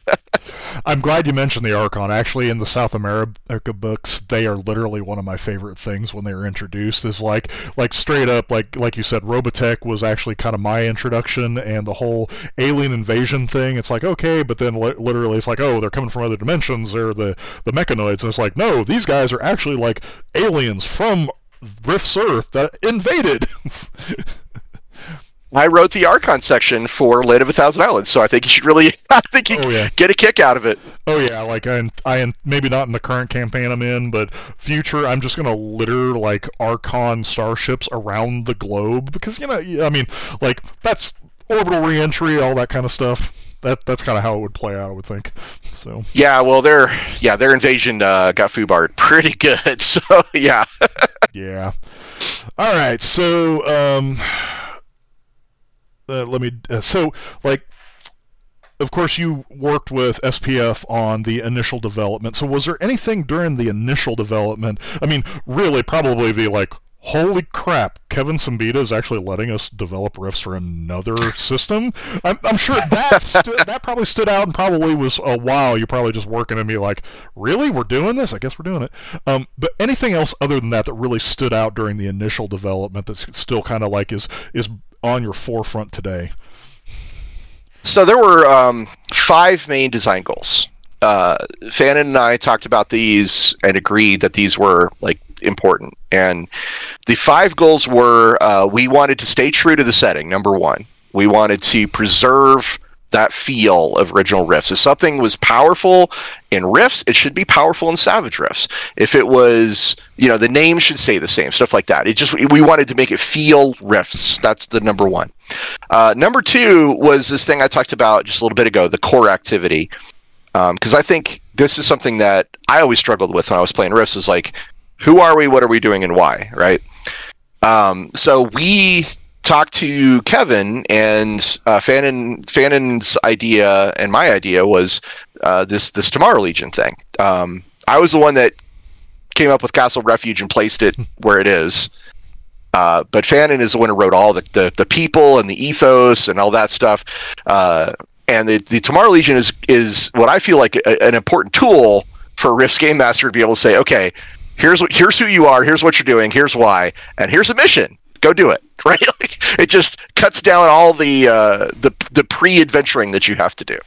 I'm glad you mentioned the Archon. Actually, in the South America books, they are literally one of my favorite things when they were introduced. Is like, like straight up, like like you said, Robotech was actually kind of my introduction, and the whole alien invasion thing. It's like okay, but then li- literally, it's like oh, they're coming from other dimensions. They're the the mechanoids, and it's like no, these guys are actually like aliens from Rifts Earth that invaded. I wrote the Archon section for Land of a Thousand Islands, so I think you should really, I think you oh, yeah. get a kick out of it. Oh yeah, like I, I maybe not in the current campaign I'm in, but future, I'm just gonna litter like Archon starships around the globe because you know, I mean, like that's orbital reentry, all that kind of stuff. That that's kind of how it would play out, I would think. So yeah, well, their yeah their invasion uh, got foobarred pretty good. So yeah. yeah. All right, so um uh, let me uh, so like of course you worked with SPF on the initial development. So was there anything during the initial development? I mean, really probably the like holy crap, Kevin Siembieda is actually letting us develop Rifts for another system. I'm, I'm sure that stu- that probably stood out and probably was a while. You're probably just working at me like, really, we're doing this? I guess we're doing it. Um, but anything else other than that that really stood out during the initial development that's still kind of like is is on your forefront today? So there were um, five main design goals. Uh, Fannon and I talked about these and agreed that these were like important. And the five goals were: uh, we wanted to stay true to the setting. Number one, we wanted to preserve that feel of original Rifts. If something was powerful in Rifts, it should be powerful in Savage Rifts. If it was, you know, the name should stay the same, stuff like that. It just we wanted to make it feel Rifts. That's the number one. Uh, number two was this thing I talked about just a little bit ago, the core activity, because um, I think this is something that I always struggled with when I was playing Rifts. Is like, who are we? What are we doing? And why? Right. Um, so we talked to Kevin, and uh, Fannon Fannon's idea and my idea was uh, this this Tomorrow Legion thing. Um, I was the one that came up with Castle Refuge and placed it where it is. Uh, but Fannon is the one who wrote all the, the, the people and the ethos and all that stuff. Uh, and the, the Tomorrow Legion is is what I feel like a, an important tool for Rifts Game Master to be able to say, okay, here's what here's who you are, here's what you're doing, here's why, and here's a mission Go do it, right? Like, it just cuts down all the uh, the the pre-adventuring that you have to do.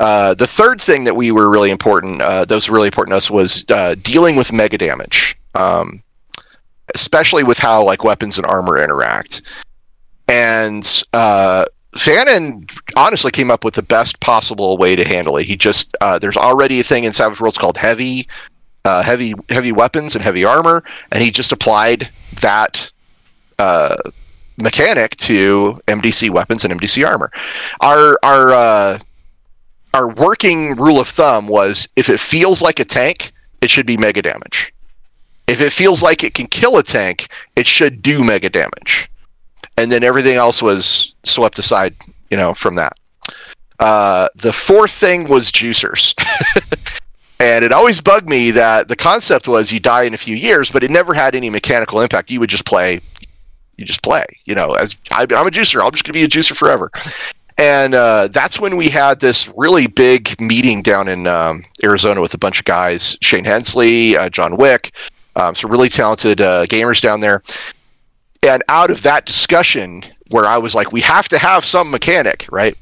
Uh, the third thing that we were really important, uh, that was really important to us, was uh, dealing with mega damage, um, especially with how like weapons and armor interact. And uh, Fannon honestly came up with the best possible way to handle it. He just uh, there's already a thing in Savage Worlds called heavy, uh, heavy, heavy weapons and heavy armor, and he just applied that uh, mechanic to MDC weapons and MDC armor. Our our uh, our working rule of thumb was if it feels like a tank, it should be mega damage. If it feels like it can kill a tank, it should do mega damage and then everything else was swept aside, you know, from that. Uh, the fourth thing was juicers. and it always bugged me that the concept was you die in a few years, but it never had any mechanical impact. You would just play, you just play, you know, as I, am a juicer, I'm just going to be a juicer forever. And uh, that's when we had this really big meeting down in um, Arizona with a bunch of guys Shane Hensley, uh, John Wick, um, some really talented uh, gamers down there and out of that discussion where I was like, we have to have some mechanic, right?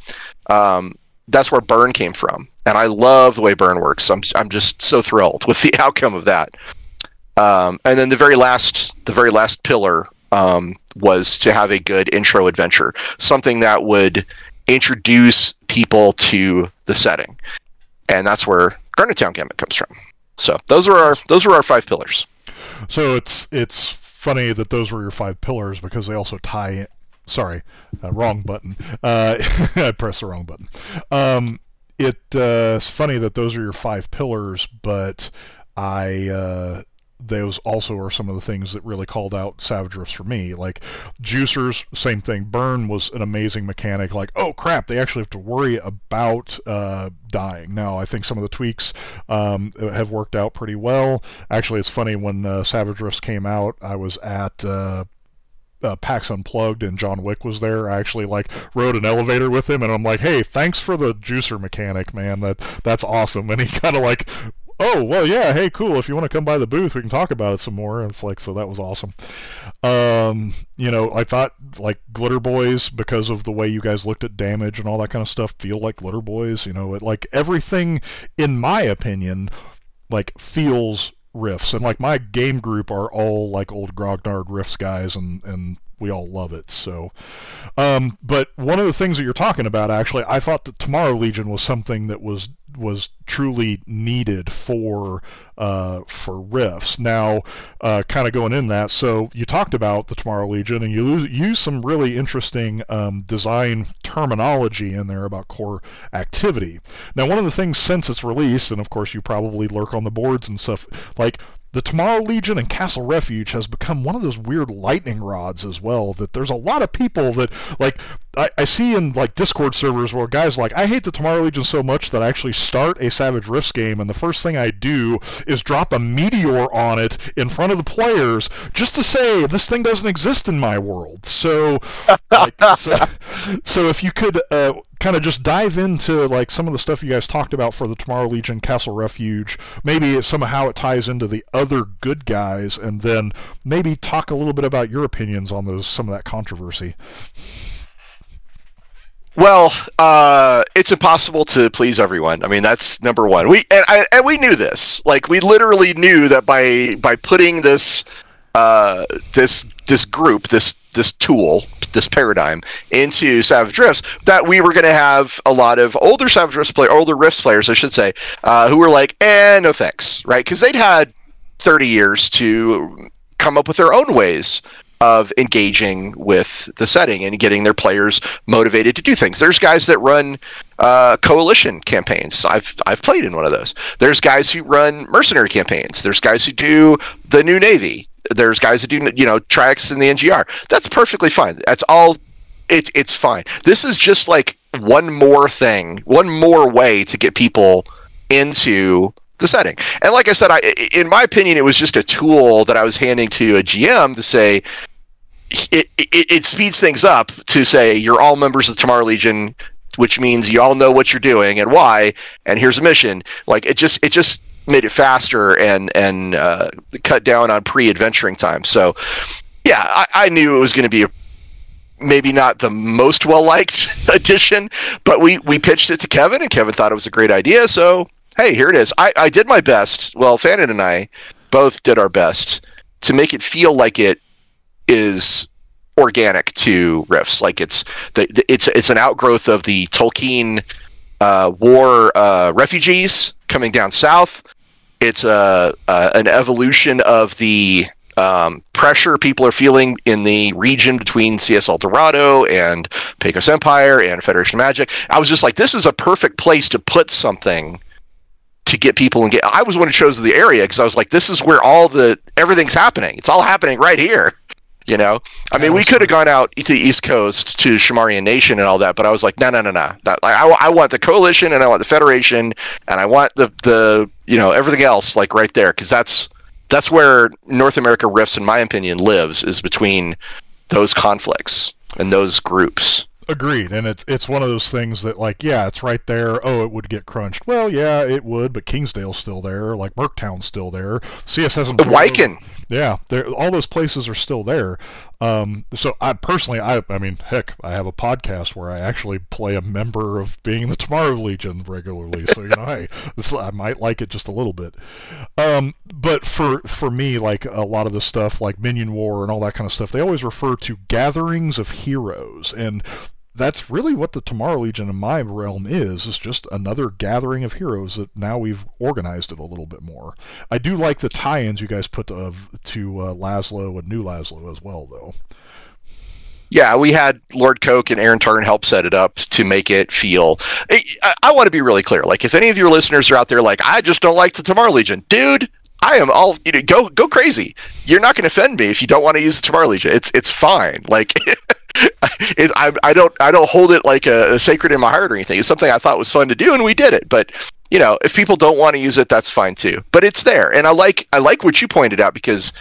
Um, that's where Burn came from, and I love the way Burn works. I'm I'm just so thrilled with the outcome of that. Um, and then the very last the very last pillar um, was to have a good intro adventure, something that would introduce people to the setting, and that's where Garnet Town Gambit comes from. So those are our those are our five pillars. So it's it's funny that those were your five pillars because they also tie. In, sorry, uh, wrong button. Uh, I pressed the wrong button. Um, it, uh, it's funny that those are your five pillars, but I uh, those also are some of the things that really called out Savage Rifts for me. Like juicers, same thing. Burn was an amazing mechanic. Like, oh crap, they actually have to worry about uh, dying. Now, I think some of the tweaks um, have worked out pretty well. Actually, it's funny when uh, Savage Rifts came out, I was at. Uh, uh, PAX Unplugged and John Wick was there. I actually like rode an elevator with him, and I'm like, "Hey, thanks for the juicer mechanic, man. That that's awesome." And he kind of like oh well yeah hey cool. If you want to come by the booth we can talk about it some more. And it's like so that was awesome. Um, you know i thought like glitter boys because of the way you guys looked at damage and all that kind of stuff feel like glitter boys you know it like everything in my opinion like feels Rifts and like my game group are all like old grognard Rifts guys and and we all love it. So, um, but one of the things that you're talking about, actually, I thought that Tomorrow Legion was something that was was truly needed for uh, for Rifts. Now, uh, kind of going in that, so you talked about the Tomorrow Legion, and you use some really interesting um, design terminology in there about core activity. Now, one of the things since its release, and of course you probably lurk on the boards and stuff, like the Tomorrow Legion and Castle Refuge has become one of those weird lightning rods as well. That there's a lot of people that like I, I see in like Discord servers where guys like I hate the Tomorrow Legion so much that I actually start a Savage Rifts game and the first thing I do is drop a meteor on it in front of the players just to say this thing doesn't exist in my world. So, like, so, so if you could uh, kind of just dive into like some of the stuff you guys talked about for the Tomorrow Legion Castle Refuge. Maybe somehow it ties into the other good guys, and then maybe talk a little bit about your opinions on those some of that controversy. Well, uh, it's impossible to please everyone. I mean, that's number one. We and, I, and we knew this. Like, we literally knew that by by putting this uh, this this group, this this tool, this paradigm into Savage Rifts, that we were going to have a lot of older Savage Rifts play, older Rifts players, I should say, uh, who were like, "Eh, no thanks," right? Because they'd had thirty years to come up with their own ways of engaging with the setting and getting their players motivated to do things. There's guys that run uh, coalition campaigns. I've I've played in one of those. There's guys who run mercenary campaigns. There's guys who do the new navy there's guys that do you know tracks in the NGR. That's perfectly fine. That's all. It's it's fine. This is just like one more thing, one more way to get people into the setting. And like I said, I in my opinion, it was just a tool that I was handing to a GM to say. It, it, it speeds things up to say you're all members of the Tomorrow Legion, which means you all know what you're doing and why, and here's a mission. Like it just it just made it faster and and uh, cut down on pre-adventuring time. So yeah, I, I knew it was going to be a, maybe not the most well liked addition, but we we pitched it to Kevin, and Kevin thought it was a great idea. So hey, here it is. I, I did my best. Well, Fannon and I both did our best to make it feel like it is organic to Rifts. Like it's the, the it's it's an outgrowth of the Tolkeen uh, war uh, refugees coming down south. It's a, an evolution of the um, pressure people are feeling in the region between CS Dorado and Pecos Empire and Federation Magic. I was just like, this is a perfect place to put something to get people and get. I was one who chose the area because I was like, this is where all the everything's happening. It's all happening right here. You know, I mean, we could have gone out to the East Coast to Shemarrian Nation and all that, but I was like, no, no, no, no. Like, I, I want the coalition and I want the Federation and I want the the you know everything else like right there because that's that's where North America Rifts, in my opinion, lives is between those conflicts and those groups. Agreed, and it's it's one of those things that like yeah, it's right there. Oh, it would get crunched. Well, yeah, it would, but Kingsdale's still there. Like Merctown's still there. CS hasn't. The Whykin. Yeah, all those places are still there. Um, so I personally, I I mean, heck, I have a podcast where I actually play a member of being the Tomorrow Legion regularly. So you know, hey, this, I might like it just a little bit. Um, but for for me, like a lot of the stuff, like Minion War and all that kind of stuff, they always refer to gatherings of heroes, and that's really what the Tomorrow Legion in my realm is. It's just another gathering of heroes that now we've organized it a little bit more. I do like the tie-ins you guys put to, to uh, Lazlo and New Lazlo as well, though. Yeah, we had Lord Coake and Erin Tarn help set it up to make it feel. I, I want to be really clear. Like, if any of your listeners are out there, like, I just don't like the Tomorrow Legion, dude, I am all you know, go go crazy. You're not going to offend me if you don't want to use the Tomorrow Legion. It's it's fine. Like it, I, I don't I don't hold it like a, a, sacred in my heart or anything. It's something I thought was fun to do, and we did it. But you know, if people don't want to use it, that's fine too. But it's there, and I like I like what you pointed out because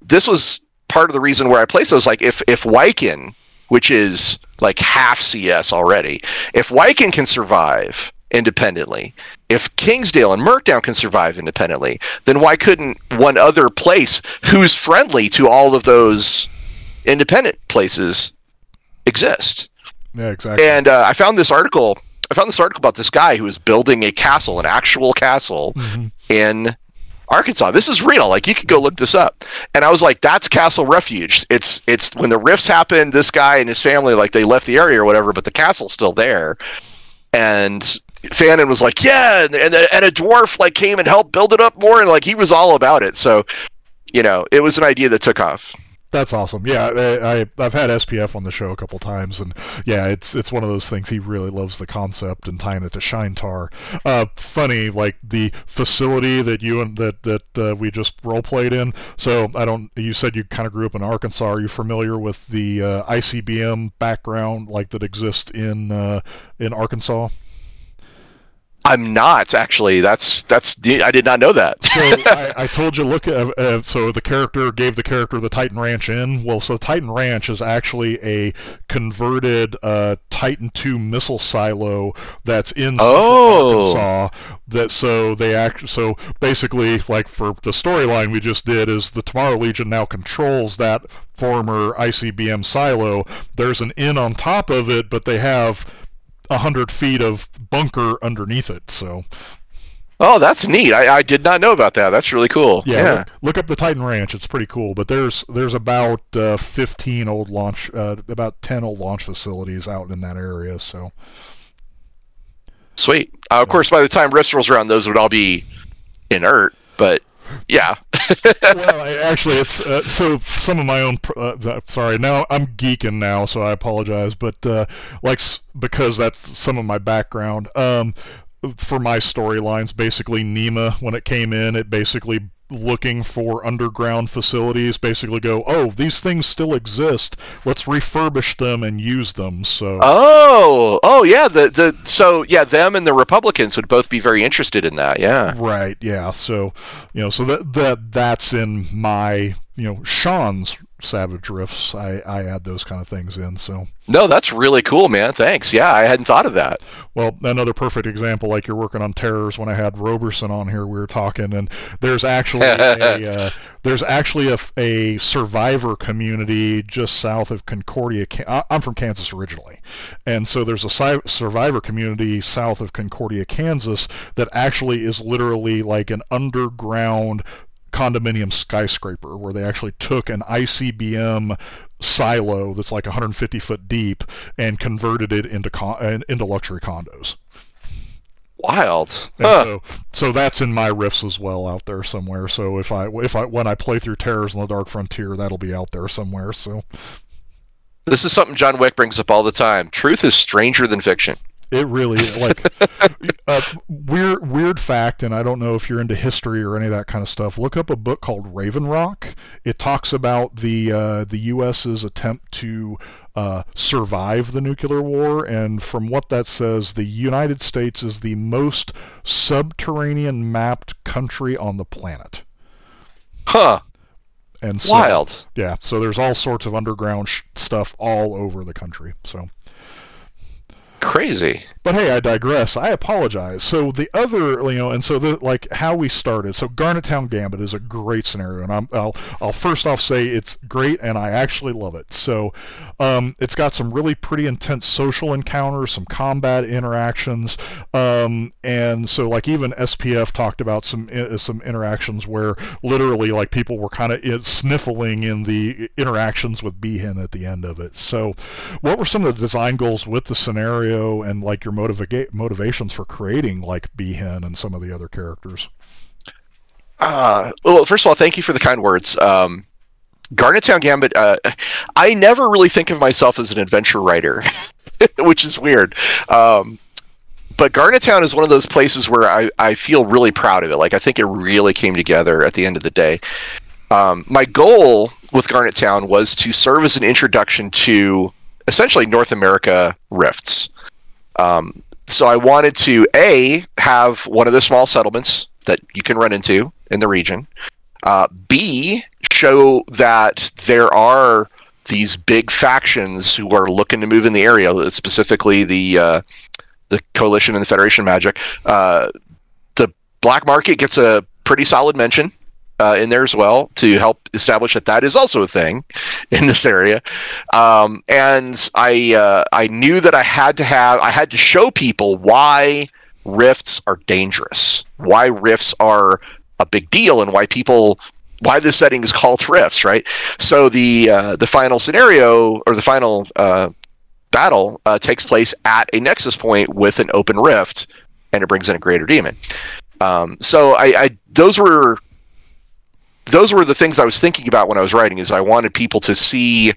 this was part of the reason where I placed those. Like if if Whykin, which is like half CS already, if Whykin can survive independently. If Kingsdale and Merctown can survive independently, then why couldn't one other place who's friendly to all of those independent places exist. Yeah, exactly. And uh, I found this article. I found this article about this guy who was building a castle, an actual castle mm-hmm. in Arkansas. This is real. Like you could go look this up. And I was like, that's Castle Refuge. It's it's when the rifts happened, this guy and his family like they left the area or whatever, but the castle's still there. And Fannon was like, yeah, and and, and a dwarf like came and helped build it up more, and like he was all about it. So, you know, it was an idea that took off. That's awesome. Yeah, I, I have had SPF on the show a couple times, and yeah, it's it's one of those things. He really loves the concept and tying it to Shine Tar. Uh, funny, like the facility that you and that that uh, we just role played in. So I don't. You said you kind of grew up in Arkansas. Are you familiar with the uh, ICBM background like that exists in uh, in Arkansas? I'm not actually. That's that's. I did not know that. so I, I, told you. Look, uh, uh, so the character gave the character the Titan Ranch in. Well, so Titan Ranch is actually a converted uh, Titan II missile silo that's in oh. Arkansas. That so they act. So basically, like for the storyline we just did, is the Tomorrow Legion now controls that former ICBM silo. There's an inn on top of it, but they have hundred feet of bunker underneath it. So. Oh, that's neat. I, I did not know about that. That's really cool. Yeah, yeah. Look, look, up the Titan Ranch. It's pretty cool. But there's there's about uh, 15 old launch, uh, about 10 old launch facilities out in that area. So. Sweet. Uh, of course, by the time Rifts rolls around, those would all be inert. But yeah. well, I, actually, it's uh, so some of my own. Uh, sorry, now I'm geeking now, so I apologize. But uh, like because that's some of my background. Um, for my storylines, basically NEMA, when it came in, it basically looking for underground facilities basically go, oh, these things still exist. Let's refurbish them and use them. So. Oh, oh yeah. The the so yeah, them and the Republicans would both be very interested in that. Yeah. Right. Yeah. So, you know, so that that that's in my you know Sean's Savage Rifts, I, I add those kind of things in. So no, that's really cool, man. Thanks. Yeah, I hadn't thought of that. Well, another perfect example, like you're working on terrors. When I had Roberson on here, we were talking, and there's actually a uh, there's actually a, a survivor community just south of Concordia. I'm from Kansas originally, and so there's a survivor community south of Concordia, Kansas, that actually is literally like an underground condominium skyscraper where they actually took an ICBM silo that's like 150 foot deep and converted it into con- uh, into luxury condos. Wild. Huh. So, so that's in my Rifts as well out there somewhere. So if I if I when I play through Terrors in the Dark Frontier, that'll be out there somewhere. So this is something John Wick brings up all the time. Truth is stranger than fiction. It really is. like uh, weird weird fact, and I don't know if you're into history or any of that kind of stuff. Look up a book called Raven Rock. It talks about the uh, the U.S.'s attempt to uh, survive the nuclear war, and from what that says, the United States is the most subterranean mapped country on the planet. Huh. And so, wild. Yeah. So there's all sorts of underground sh- stuff all over the country. So crazy. But hey, I digress. I apologize. So the other, you know, and so the like how we started. So Garnet Town Gambit is a great scenario, and i will I'll first off say it's great, and I actually love it. So um, it's got some really pretty intense social encounters, some combat interactions, um, and so like even SPF talked about some uh, some interactions where literally like people were kind of sniffling in the interactions with Beehan at the end of it. So what were some of the design goals with the scenario and like your your motiva- motivations for creating like Beehan and some of the other characters? Uh, well, first of all, thank you for the kind words. Um, Garnet Town Gambit. Uh, I never really think of myself as an adventure writer, which is weird. Um, but Garnet Town is one of those places where I, I feel really proud of it. Like I think it really came together at the end of the day. Um, my goal with Garnet Town was to serve as an introduction to essentially North America rifts. Um, so I wanted to a have one of the small settlements that you can run into in the region. Uh, B show that there are these big factions who are looking to move in the area, specifically the uh, the coalition and the Federation Magic. Uh, the black market gets a pretty solid mention uh, in there as well to help establish that that is also a thing in this area. Um, and I uh, I knew that I had to have I had to show people why rifts are dangerous, why rifts are a big deal, and why people why this setting is called rifts, right? So the uh, the final scenario or the final uh, battle uh, takes place at a nexus point with an open rift, and it brings in a greater demon. Um, so I, I those were those were the things I was thinking about when I was writing. Is I wanted people to see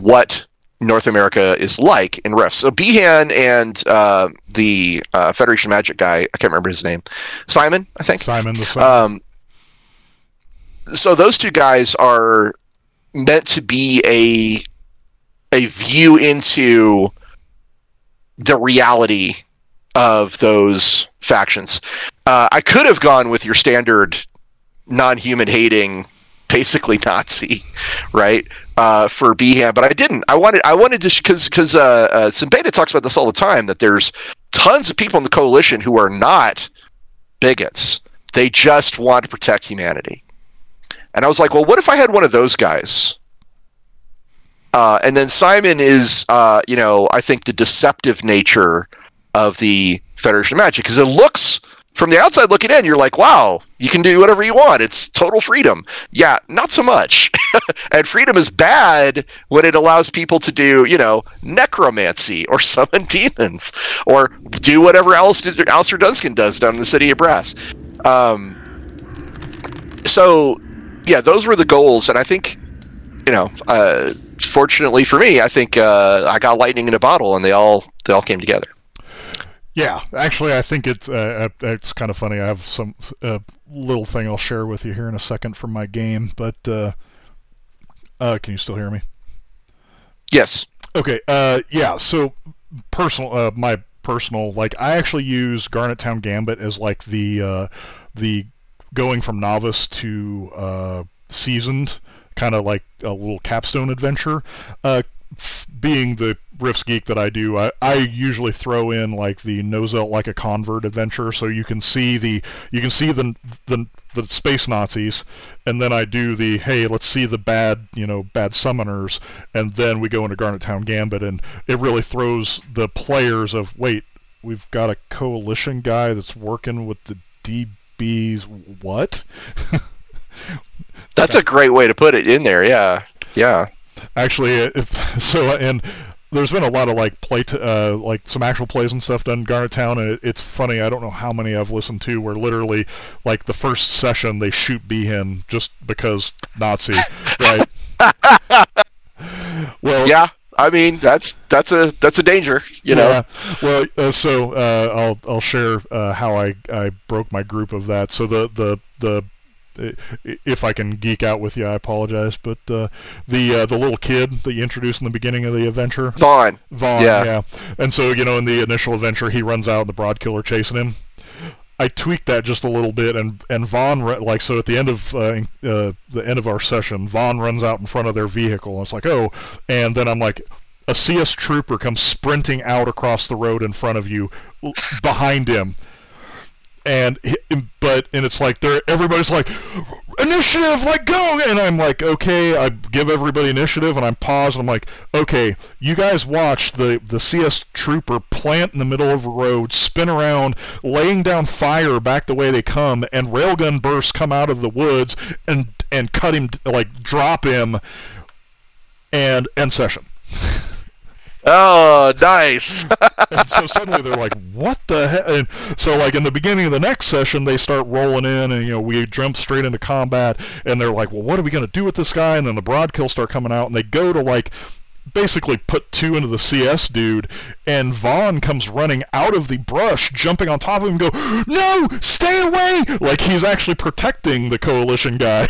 what North America is like in Rifts. So Beehan and uh, the uh, Federation Magic guy, I can't remember his name, Simon, I think. Simon the um, so those two guys are meant to be a a view into the reality of those factions. Uh, I could have gone with your standard non-human hating basically Nazi, right? Uh, for Beehan, but I didn't. I wanted, I wanted to, because because uh, uh, Siembieda talks about this all the time that there's tons of people in the coalition who are not bigots. They just want to protect humanity. And I was like, well, what if I had one of those guys? Uh, and then Simon is, uh, you know, I think the deceptive nature of the Federation of Magic because it looks from the outside looking in, you're like, wow, you can do whatever you want. It's total freedom. Yeah, not so much. and freedom is bad when it allows people to do, you know, necromancy or summon demons or do whatever else Alistair Dunscon does down in the city of Brass. Um, so, yeah, those were the goals. And I think, you know, uh, fortunately for me, I think uh, I got lightning in a bottle and they all they all came together. Yeah, actually, I think it's uh, uh, it's kind of funny. I have some uh, little thing I'll share with you here in a second from my game, but uh, uh, can you still hear me? Yes. Okay. Uh, yeah. So personal, my personal like I actually use Garnet Town Gambit as like the the going from novice to seasoned kind of like a little capstone adventure. Uh, being the Rifts geek that I do, I, I usually throw in like the out like a convert adventure, so you can see the you can see the the the space Nazis, and then I do the hey, let's see the bad you know bad summoners, and then we go into Garnet Town Gambit, and it really throws the players of wait, we've got a coalition guy that's working with the DBs. What? That's a great way to put it in there. Yeah, yeah. Actually, if, so and there's been a lot of like play, t- uh, like some actual plays and stuff done in Garnet Town, and it, it's funny. I don't know how many I've listened to where literally, like the first session, they shoot Beehan just because Nazi, right? well, yeah. I mean, that's that's a that's a danger, you know. Yeah. Well, uh, so uh, I'll I'll share uh, how I, I broke my group of that. So the the the if I can geek out with you, I apologize. But uh, the uh, the little kid that you introduced in the beginning of the adventure, Vaughn. Vaughn, yeah. yeah. And so you know, in the initial adventure, he runs out, and the brood killer chasing him. I tweaked that just a little bit, and and Vaughn like so at the end of uh, uh, the end of our session, Vaughn runs out in front of their vehicle, and it's like oh, and then I'm like, a CS trooper comes sprinting out across the road in front of you, behind him and but and it's like they're everybody's like initiative like go! And i'm like okay i give everybody initiative and i'm paused and i'm like okay you guys watch the the cs trooper plant in the middle of a road spin around laying down fire back the way they come and railgun bursts come out of the woods and and cut him like drop him and end session Oh, nice. and so suddenly they're like, "What the heck?" And so, like in the beginning of the next session, they start rolling in, and you know, we jump straight into combat, and they're like, "Well, what are we gonna do with this guy?" And then the Brodkils start coming out, and they go to like basically put two into the CS dude, and Vaughn comes running out of the brush, jumping on top of him, go, "No, stay away!" Like he's actually protecting the coalition guy.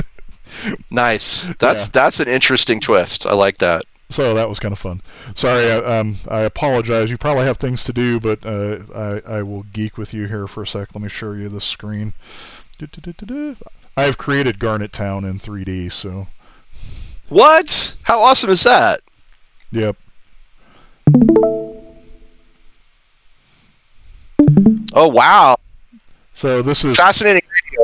nice. That's yeah. that's an interesting twist. I like that. So that was kind of fun. Sorry, I, um, I apologize. You probably have things to do, but uh, I, I will geek with you here for a sec. Let me show you the screen. I have created Garnet Town in 3D, so. What? How awesome is that? Yep. Oh wow! So this is fascinating video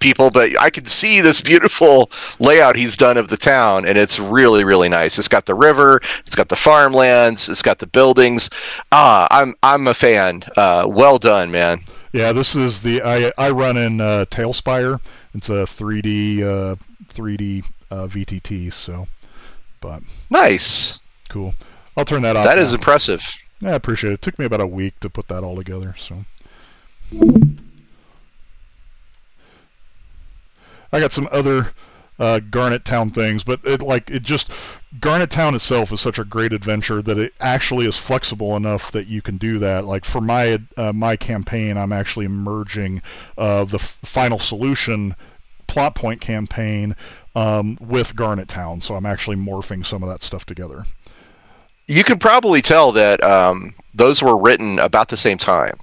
people, but I can see this beautiful layout he's done of the town, and it's really, really nice. It's got the river, it's got the farmlands, it's got the buildings. Ah, I'm I'm a fan. Uh, well done, man. Yeah, this is the I I run in uh, TaleSpire. It's a 3D uh, 3D uh, VTT. So, but nice, cool. I'll turn that off. That now. is impressive. Yeah, I appreciate it. It took me about a week to put that all together. So. I got some other uh, Garnet Town things, but it like it just Garnet Town itself is such a great adventure that it actually is flexible enough that you can do that. Like for my uh, my campaign, I'm actually merging uh, the f- Final Solution plot point campaign um, with Garnet Town, so I'm actually morphing some of that stuff together. You can probably tell that um, those were written about the same time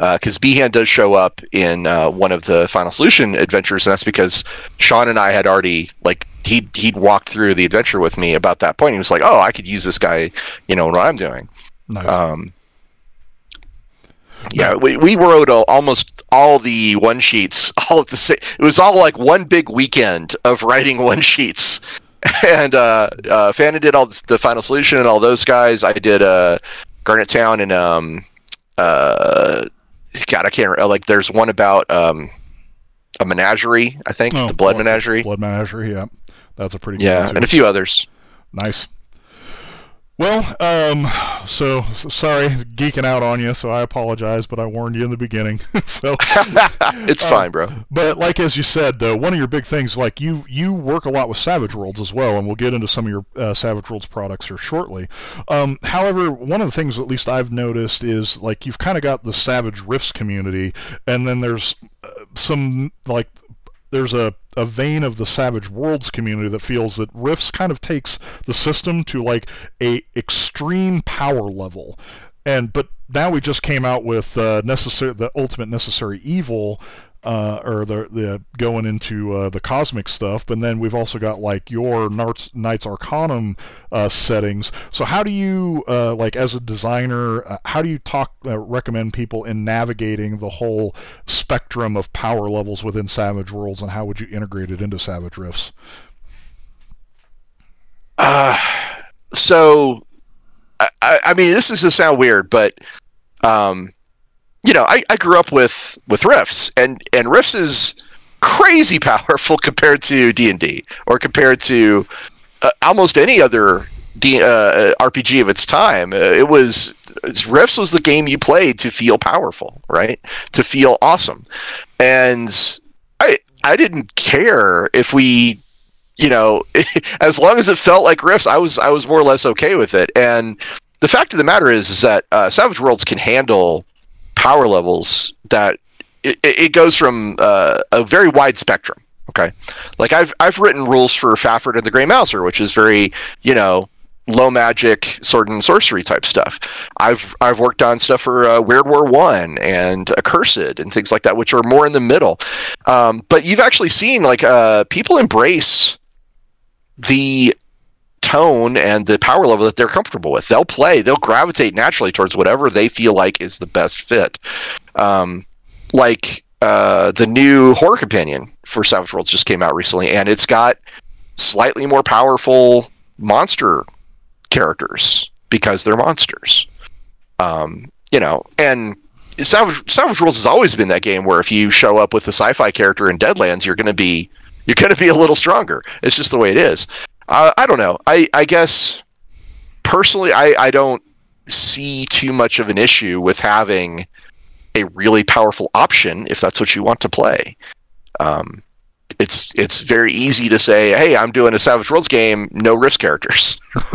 because uh, Beehan does show up in uh, one of the Final Solution adventures, and that's because Sean and I had already like he he'd walked through the adventure with me about that point. He was like, "Oh, I could use this guy, you know, what I'm doing." Nice. Um, yeah, we, we wrote almost all the one sheets all at the same. It was all like one big weekend of writing one sheets. And uh, uh, Fannon did all the final solution and all those guys. I did uh, Garnet Town and um, uh, God, I can't like. There's one about um, a menagerie. I think oh, the blood, blood menagerie. Blood menagerie. Yeah, that's a pretty. Yeah, and a few others. Nice. Well, um, so, sorry, geeking out on you. So I apologize, but I warned you in the beginning. so it's uh, fine, bro. But like as you said, though, one of your big things, like you you work a lot with Savage Worlds as well, and we'll get into some of your uh, Savage Worlds products here shortly. Um, however, one of the things at least I've noticed is like you've kind of got the Savage Rifts community, and then there's uh, some like there's a, a vein of the Savage Worlds community that feels that Rifts kind of takes the system to like a extreme power level. And but now we just came out with uh, necessary the ultimate necessary evil uh, or the the going into uh, the cosmic stuff, but then we've also got like your Knights, Knights Arcanum uh, settings. So how do you uh, like as a designer, uh, how do you talk uh, recommend people in navigating the whole spectrum of power levels within Savage Worlds, and how would you integrate it into Savage Rifts? Uh, so, I, I mean, this is to sound weird, but um, you know, I, I grew up with with Rifts, and and Rifts is crazy powerful compared to D and D or compared to uh, almost any other D, uh, RPG of its time. Uh, it was Rifts was the game you played to feel powerful, right? To feel awesome, and I I didn't care if we you know, as long as it felt like Rifts, I was I was more or less okay with it. And the fact of the matter is, is that uh, Savage Worlds can handle power levels that it, it goes from uh, a very wide spectrum. Okay, like I've I've written rules for Fafhrd and the Grey Mouser, which is very you know low magic sword and sorcery type stuff. I've I've worked on stuff for uh, Weird War One and Accursed and things like that, which are more in the middle. Um, but you've actually seen like uh, people embrace the tone and the power level that they're comfortable with. They'll play, they'll gravitate naturally towards whatever they feel like is the best fit. Um, like uh, the new horror companion for Savage Worlds just came out recently, and it's got slightly more powerful monster characters because they're monsters. Um, you know, and Savage, Savage Worlds has always been that game where if you show up with a sci-fi character in Deadlands, you're going to be you're going to be a little stronger. It's just the way it is. Uh, I don't know. I, I guess personally, I, I don't see too much of an issue with having a really powerful option if that's what you want to play. Um, it's it's very easy to say, "Hey, I'm doing a Savage Worlds game, no Rifts characters."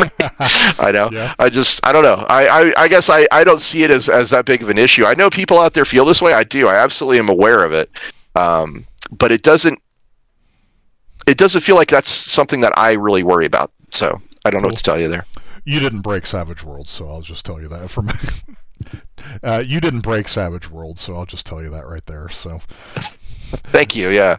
I know. Yeah. I just I don't know. I, I, I guess I, I don't see it as, as that big of an issue. I know people out there feel this way. I do. I absolutely am aware of it. Um, but it doesn't it doesn't feel like that's something that I really worry about. So I don't know what to tell you there. You didn't break Savage Worlds, so I'll just tell you that from. uh, you didn't break Savage Worlds, so I'll just tell you that right there. So. Thank you. Yeah.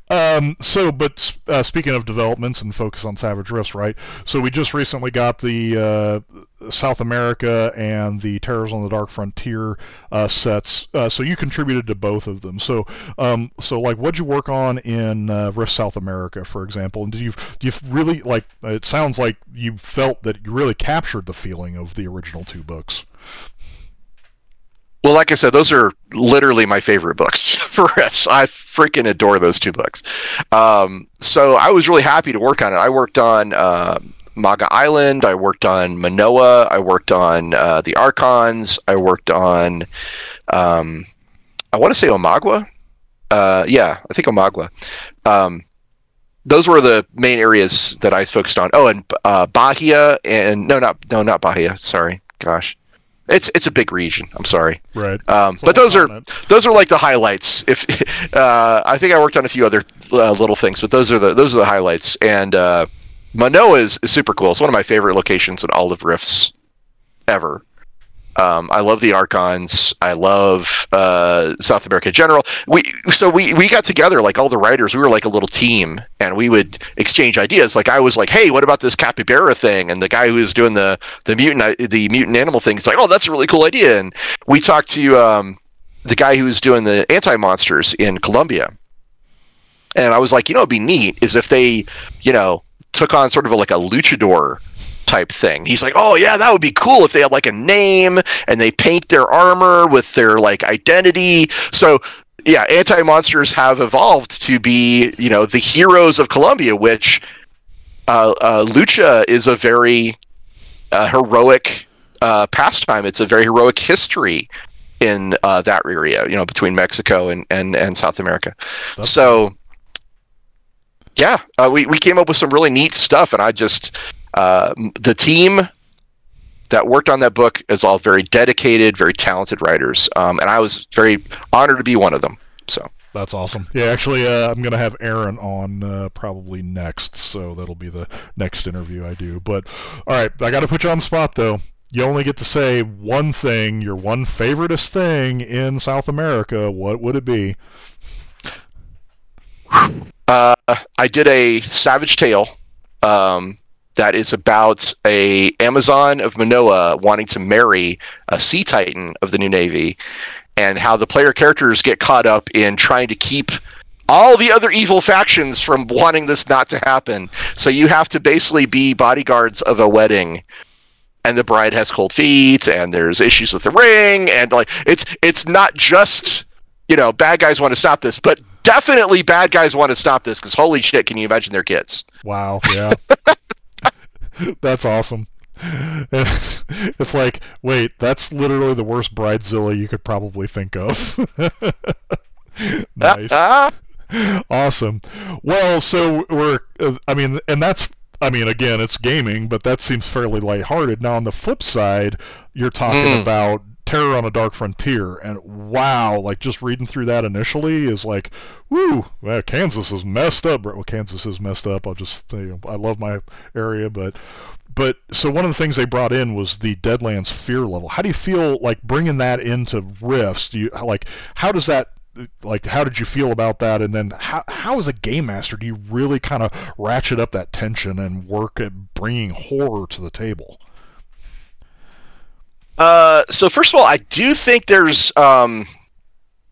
um, so, but uh, speaking of developments and focus on Savage Rifts, right? So we just recently got the uh, South America and the Terrors on the Dark Frontier uh, sets. Uh, so you contributed to both of them. So, um, so like, what'd you work on in uh, Rift South America, for example? And do you do you really like? It sounds like you felt that you really captured the feeling of the original two books. Well, like I said, those are literally my favorite books for Rifts. I freaking adore those two books. Um, so I was really happy to work on it. I worked on uh, Maga Island. I worked on Manoa. I worked on uh, the Archons. I worked on, um, I want to say Omagua. Uh, yeah, I think Omagua. Um, those were the main areas that I focused on. Oh, and uh, Bahia and no, not no, not Bahia. Sorry, gosh. It's it's a big region. I'm sorry. Right. Um, but those are those are like the highlights. If uh, I think I worked on a few other uh, little things, but those are the those are the highlights. And uh, Manoa is, is super cool. It's one of my favorite locations in all of Rifts ever. Um, I love the Archons. I love uh, South America in general. We so we we got together like all the writers. We were like a little team, and we would exchange ideas. Like I was like, "Hey, what about this capybara thing?" And the guy who was doing the the mutant the mutant animal thing is like, "Oh, that's a really cool idea." And we talked to um, the guy who was doing the anti monsters in Colombia, and I was like, "You know, it'd be neat is if they, you know, took on sort of a, like a luchador." Type thing. He's like, oh yeah, that would be cool if they had like a name and they paint their armor with their like identity. So yeah, anti monsters have evolved to be you know the heroes of Colombia, which uh, uh, lucha is a very uh, heroic uh, pastime. It's a very heroic history in uh, that area, you know, between Mexico and, and, and South America. That's so, yeah, uh, we, we came up with some really neat stuff, and I just uh, the team that worked on that book is all very dedicated, very talented writers, um, and I was very honored to be one of them. So that's awesome. Yeah, actually, uh, I'm gonna have Aaron on uh, probably next, so that'll be the next interview I do. But all right, I got to put you on the spot though. you only get to say one thing, your one favoriteest thing in South America. What would it be? Uh, I did a Savage Tale um, that is about a Amazon of Manoa wanting to marry a Sea Titan of the New Navy, and how the player characters get caught up in trying to keep all the other evil factions from wanting this not to happen. So you have to basically be bodyguards of a wedding and the bride has cold feet and there's issues with the ring and like it's it's not just you know bad guys want to stop this but definitely bad guys want to stop this because holy shit can you imagine their kids Wow, yeah. that's awesome. It's like, wait, that's literally the worst bridezilla you could probably think of. nice. Awesome. Well, so we're, uh, I mean, and that's, I mean, again, it's gaming, but that seems fairly lighthearted. Now, on the flip side, you're talking Mm. about Terror on a Dark Frontier, and wow, like just reading through that initially is like, woo, Kansas is messed up. Well, Kansas is messed up. I'll just, you know, I love my area, but. But so one of the things they brought in was the Deadlands fear level. How do you feel like bringing that into Rifts? Do you like how does that like how did you feel about that and then how, how as a game master do you really kind of ratchet up that tension and work at bringing horror to the table Uh, so first of all, I do think there's um,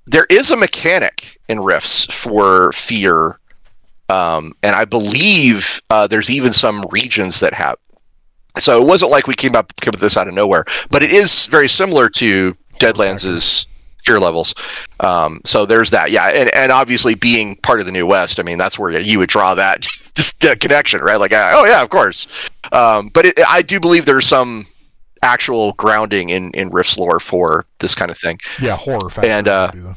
there is a mechanic in Rifts for fear, um, and I believe uh, there's even some regions that have. So it wasn't like we came up came with this out of nowhere, but it is very similar to Deadlands' fear levels. Um, so there's that, yeah, and and obviously being part of the New West, I mean that's where you would draw that just connection, right? Like, uh, oh yeah, of course. Um, but it, I do believe there's some actual grounding in in Rift's lore for this kind of thing. yeah horror factor And, uh, would be the-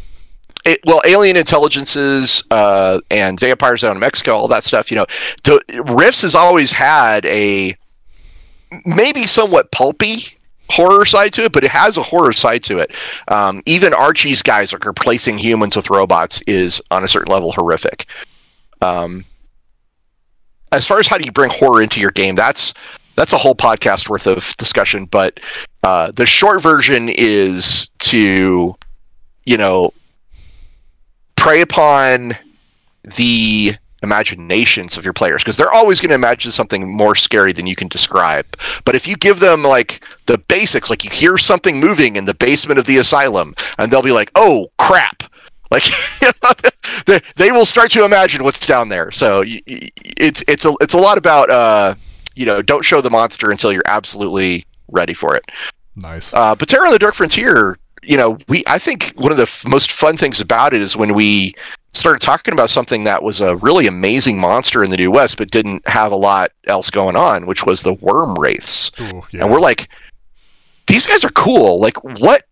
It, well, alien intelligences uh, and vampires down in Mexico, all that stuff. You know, the Rifts has always had a maybe somewhat pulpy horror side to it, but it has a horror side to it. Um, even Archie's guys, like replacing humans with robots, is on a certain level horrific. Um, as far as how do you bring horror into your game, that's that's a whole podcast worth of discussion. But uh, the short version is to, you know, prey upon the imaginations of your players because they're always going to imagine something more scary than you can describe. But if you give them like the basics, like you hear something moving in the basement of the asylum, and they'll be like, "Oh crap!" Like they, they will start to imagine what's down there. So it's it's a it's a lot about uh, you know don't show the monster until you're absolutely ready for it. nice Uh, but Terror on the Dark Frontier, you know, we I think one of the f- most fun things about it is when we started talking about something that was a really amazing monster in the New West, but didn't have a lot else going on, which was the worm wraiths. Ooh, yeah. And we're like, these guys are cool. Like, what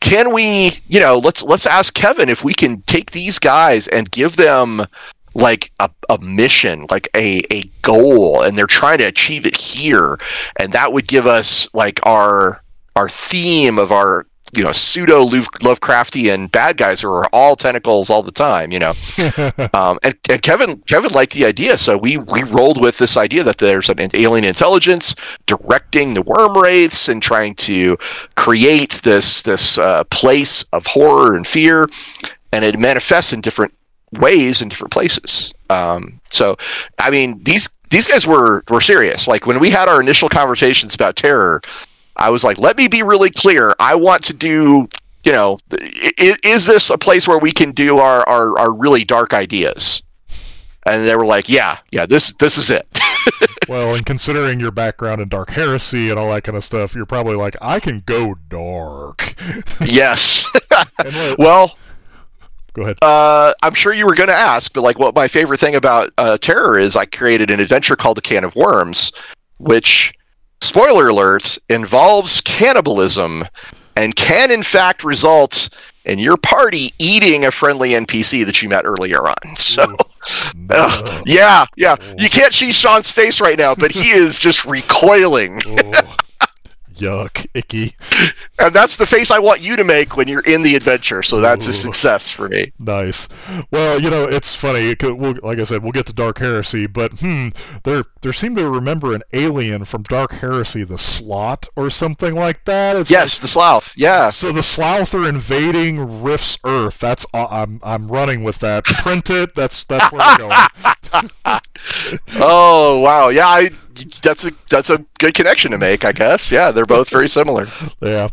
can we? You know, let's let's ask Kevin if we can take these guys and give them like a, a mission like a, a goal and they're trying to achieve it here and that would give us like our our theme of our you know pseudo Lov- Lovecraftian bad guys who are all tentacles all the time. You know, um, and, and Kevin Kevin liked the idea, so we we rolled with this idea that there's an alien intelligence directing the worm wraiths and trying to create this this uh, place of horror and fear, and it manifests in different ways in different places. Um, so, I mean, these these guys were were serious. Like when we had our initial conversations about terror, I was like, let me be really clear. I want to do. You know, is, is this a place where we can do our, our, our really dark ideas? And they were like, yeah, yeah, this this is it. well and considering your background in dark heresy and all that kind of stuff you're probably like i can go dark yes. what, well, go ahead Uh, I'm sure you were going to ask, but like, what my favorite thing about uh, Terror is, I created an adventure called The Can of Worms, which, spoiler alert, involves cannibalism, and can in fact result in your party eating a friendly NPC that you met earlier on. So, No. uh, yeah, yeah, you can't see Sean's face right now, but he is just recoiling. Oh. Yuck, icky. And that's the face I want you to make when you're in the adventure. So that's Ooh. a success for me. Nice. Well, you know, it's funny. We'll, like I said, we'll get to Dark Heresy, but hmm, there there seemed to remember an alien from Dark Heresy, the Slot or something like that. It's yes, like, the Slaugth. Yeah. So the Slaugth are invading Rift's Earth. That's uh, I'm I'm running with that. Print it. That's that's where we're going. oh wow! Yeah, I that's a that's a good connection to make, I guess. Yeah, they're both very similar. yeah.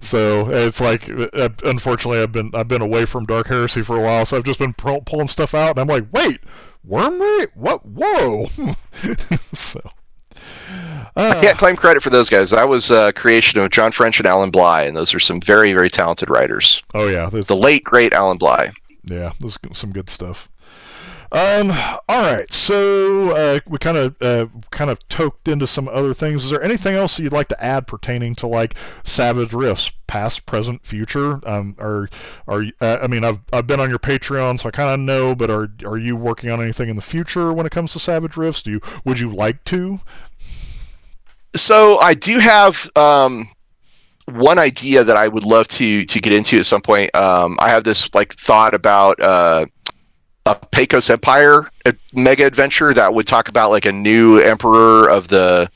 So it's like, uh, unfortunately, I've been I've been away from Dark Heresy for a while, so I've just been pulling stuff out, and I'm like, wait, Wormray? What? Whoa! so. Uh, I can't claim credit for those guys. That was a creation of John French and Alan Bligh, and those are some very, very talented writers. Oh yeah, the late great Alan Bligh. Yeah, there's some good stuff. Um, all right, so uh, we kind of uh, kind of toked into some other things. Is there anything else that you'd like to add pertaining to like Savage Rifts, past, present, future? Um, or are uh, I mean, I've I've been on your Patreon, so I kind of know. But are are you working on anything in the future when it comes to Savage Rifts? Do you would you like to? So I do have um, one idea that I would love to to get into at some point. Um, I have this like thought about uh, a Pecos Empire mega adventure that would talk about like a new emperor of the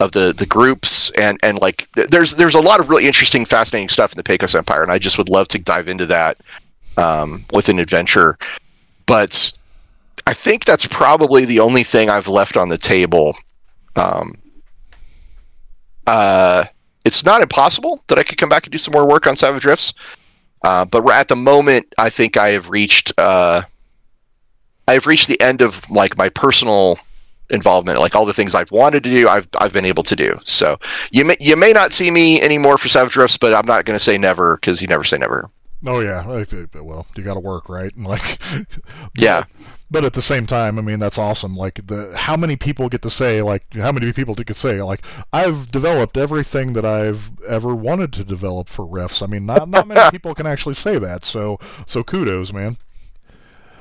of the the groups and and like there's there's a lot of really interesting fascinating stuff in the Pecos Empire and I just would love to dive into that um, with an adventure. But I think that's probably the only thing I've left on the table. Um, uh, it's not impossible that I could come back and do some more work on Savage Rifts uh, but at the moment, I think I have reached uh, I've reached the end of like my personal involvement. Like all the things I've wanted to do, I've I've been able to do. So you may you may not see me anymore for Savage Rifts, but I'm not going to say never because you never say never. Oh yeah, uh, well you got to work right, and like yeah. But at the same time, I mean that's awesome. Like the how many people get to say like how many people get to say like I've developed everything that I've ever wanted to develop for Rifts. I mean not not many people can actually say that. So so kudos, man.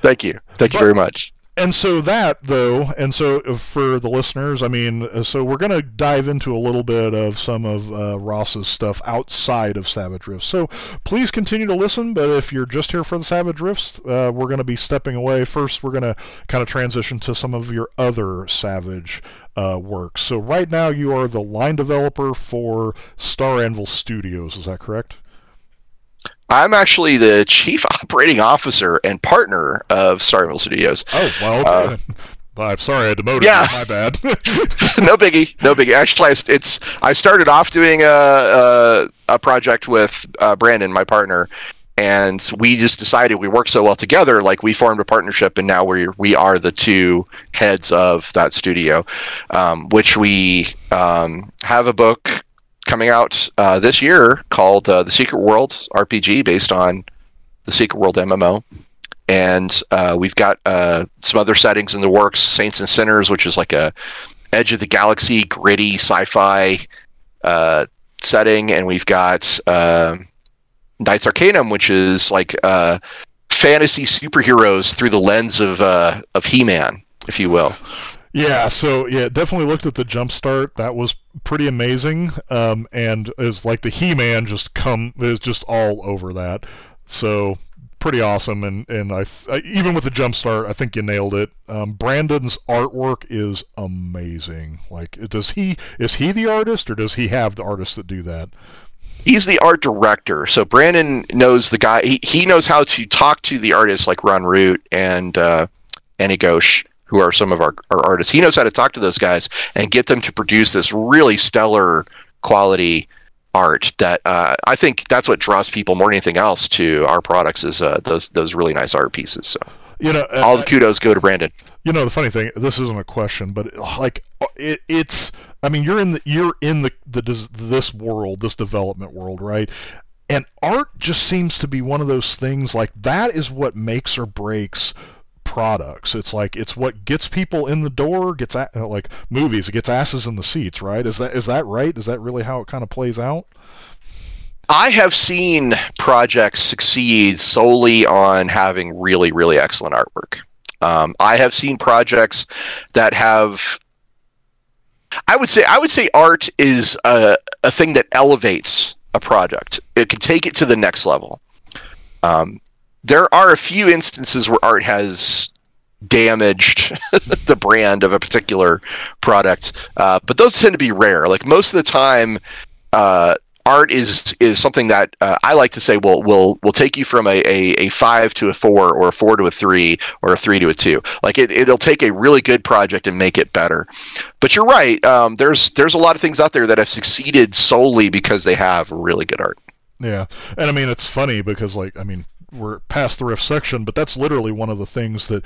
Thank you. Thank but, you very much and so that though and so for the listeners i mean uh, so we're going to dive into a little bit of some of uh, ross's stuff outside of savage rifts. So please continue to listen but if you're just here for the savage rifts uh, we're going to be stepping away. First we're going to kind of transition to some of your other savage uh, works. So right now you are the line developer for star anvil studios. Is that correct I'm actually the chief operating officer and partner of Star Anvil Studios. Oh well. Uh, I'm sorry I demoted yeah. you. My bad. no biggie. No biggie. Actually, it's I started off doing a a, a project with uh, Brandon, my partner, and we just decided we work so well together. Like we formed a partnership, and now we we are the two heads of that studio, um, which we um, have a book coming out uh, this year called uh, The Secret World RPG, based on the Secret World MMO. And uh, we've got uh, some other settings in the works Saints and Sinners, which is like a edge of the galaxy, gritty sci fi uh, setting. And we've got uh, Knights Arcanum, which is like fantasy superheroes through the lens of, of He Man, if you will. Yeah, so yeah, definitely looked at the jump start. That was pretty amazing. Um, and it's like the He-Man just come is just all over that. So pretty awesome. And and I, I even with the jump start, I think you nailed it. Um, Brandon's artwork is amazing. Like, does he is he the artist or does he have the artists that do that? He's the art director. So Brandon knows the guy. He, he knows how to talk to the artists like Ron Root and uh, Annie Ghosh who are some of our, our artists. He knows how to talk to those guys and get them to produce this really stellar quality art that uh, I think that's what draws people more than anything else to our products is uh, those those really nice art pieces. So you know, all the kudos go to Brandon. You know, the funny thing, this isn't a question, but like it, it's. I mean, you're in the you're in the, the this world, this development world, right? And art just seems to be one of those things like that is what makes or breaks products. It's like it's what gets people in the door, gets at, like movies, it gets asses in the seats, right? Is that is that right? Is that really how it kind of plays out? I have seen projects succeed solely on having really, really excellent artwork. Um, I have seen projects that have I would say I would say art is a, a thing that elevates a project. It can take it to the next level. Um, there are a few instances where art has damaged the brand of a particular product, uh, but those tend to be rare. Like most of the time, uh, art is is something that uh, I like to say will will will take you from a, a, a five to a four or a four to a three or a three to a two. Like it, it'll take a really good project and make it better. But you're right. Um, there's there's a lot of things out there that have succeeded solely because they have really good art. Yeah, and I mean it's funny because like I mean we're past the Rifts section, but that's literally one of the things that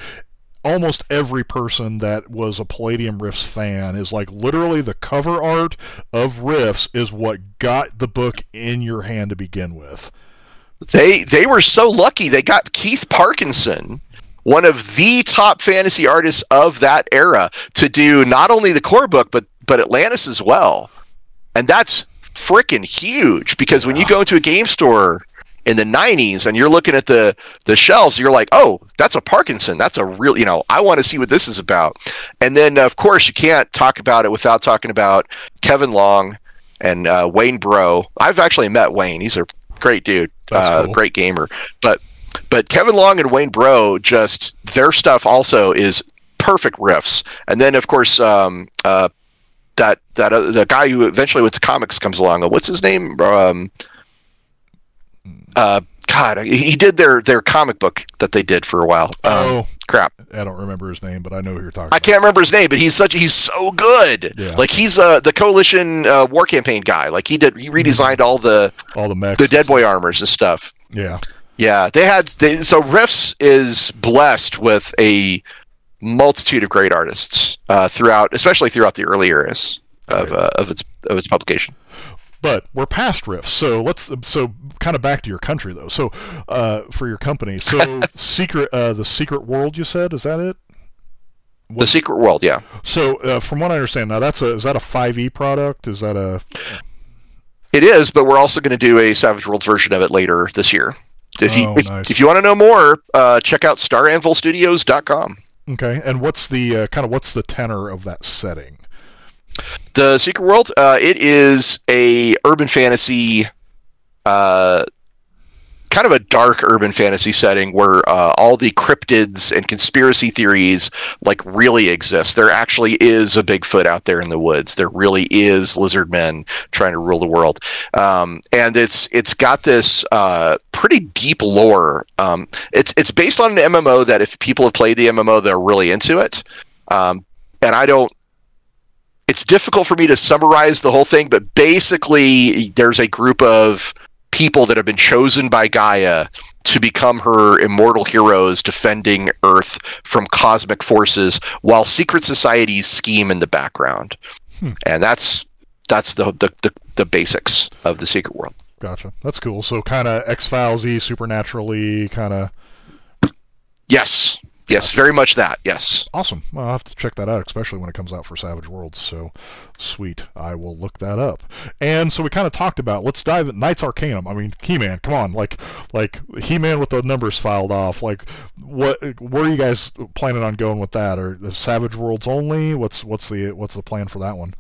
almost every person that was a Palladium Rifts fan is like literally the cover art of Rifts is what got the book in your hand to begin with. They they were so lucky they got Keith Parkinson, one of the top fantasy artists of that era, to do not only the core book but but Atlantis as well. And that's freaking huge because when you go into a game store in the 90s and you're looking at the the shelves you're like oh that's a parkinson. That's a real you know i want to see what this is about. And then of course you can't talk about it without talking about kevin long and uh, Wayne Breaux. I've actually met wayne. He's a great dude uh, cool. great gamer. But but kevin long and Wayne Breaux just their stuff also is perfect Rifts. And then of course um, uh, that that uh, the guy who eventually went to comics comes along. What's his name? Um, uh, God, he did their their comic book that they did for a while. Um, oh crap! I don't remember his name, but I know who you're talking. I about. can't remember his name, but he's such he's so good. Yeah. Like he's uh the coalition uh, war campaign guy. Like he did he redesigned all the all the mechs. the Dead Boy armors and stuff. Yeah. Yeah, they had they, so Rifts is blessed with a multitude of great artists uh, throughout, especially throughout the early eras of right. uh, of its of its publication. But we're past Rifts, so let's so kind of back to your country though. So uh, for your company, so secret uh, the secret world you said is that it? What? The secret world, yeah. So uh, from what I understand, now that's a is that a five E product? Is that a? It is, but we're also going to do a Savage Worlds version of it later this year. If you oh, if, nice. if, you want to know more, uh, check out staranvilstudios.com. Okay, and what's the uh, kind of what's the tenor of that setting? The Secret World, uh, it is a urban fantasy, uh, kind of a dark urban fantasy setting where uh, all the cryptids and conspiracy theories like really exist. There actually is a Bigfoot out there in the woods. There really is lizard men trying to rule the world, um, and it's it's got this uh, pretty deep lore. Um, it's it's based on an MMO that if people have played the MMO, they're really into it. Um, and I don't it's difficult for me to summarize the whole thing, but basically, there's a group of people that have been chosen by Gaia to become her immortal heroes defending Earth from cosmic forces while secret societies scheme in the background. Hmm. And that's that's the, the, the the basics of the secret world. Gotcha. That's cool. So kind of X Files Filesy, supernaturally, kind of. Yes. Yes, very much that. Yes. Awesome. Well, I'll have to check that out, especially when it comes out for Savage Worlds. So, sweet. I will look that up. And so we kind of talked about. Let's dive at Knights Arcanum. I mean, He-Man. Come on, like, like He-Man with the numbers filed off. Like, what? Where are you guys planning on going with that? Or the Savage Worlds only? What's what's the what's the plan for that one?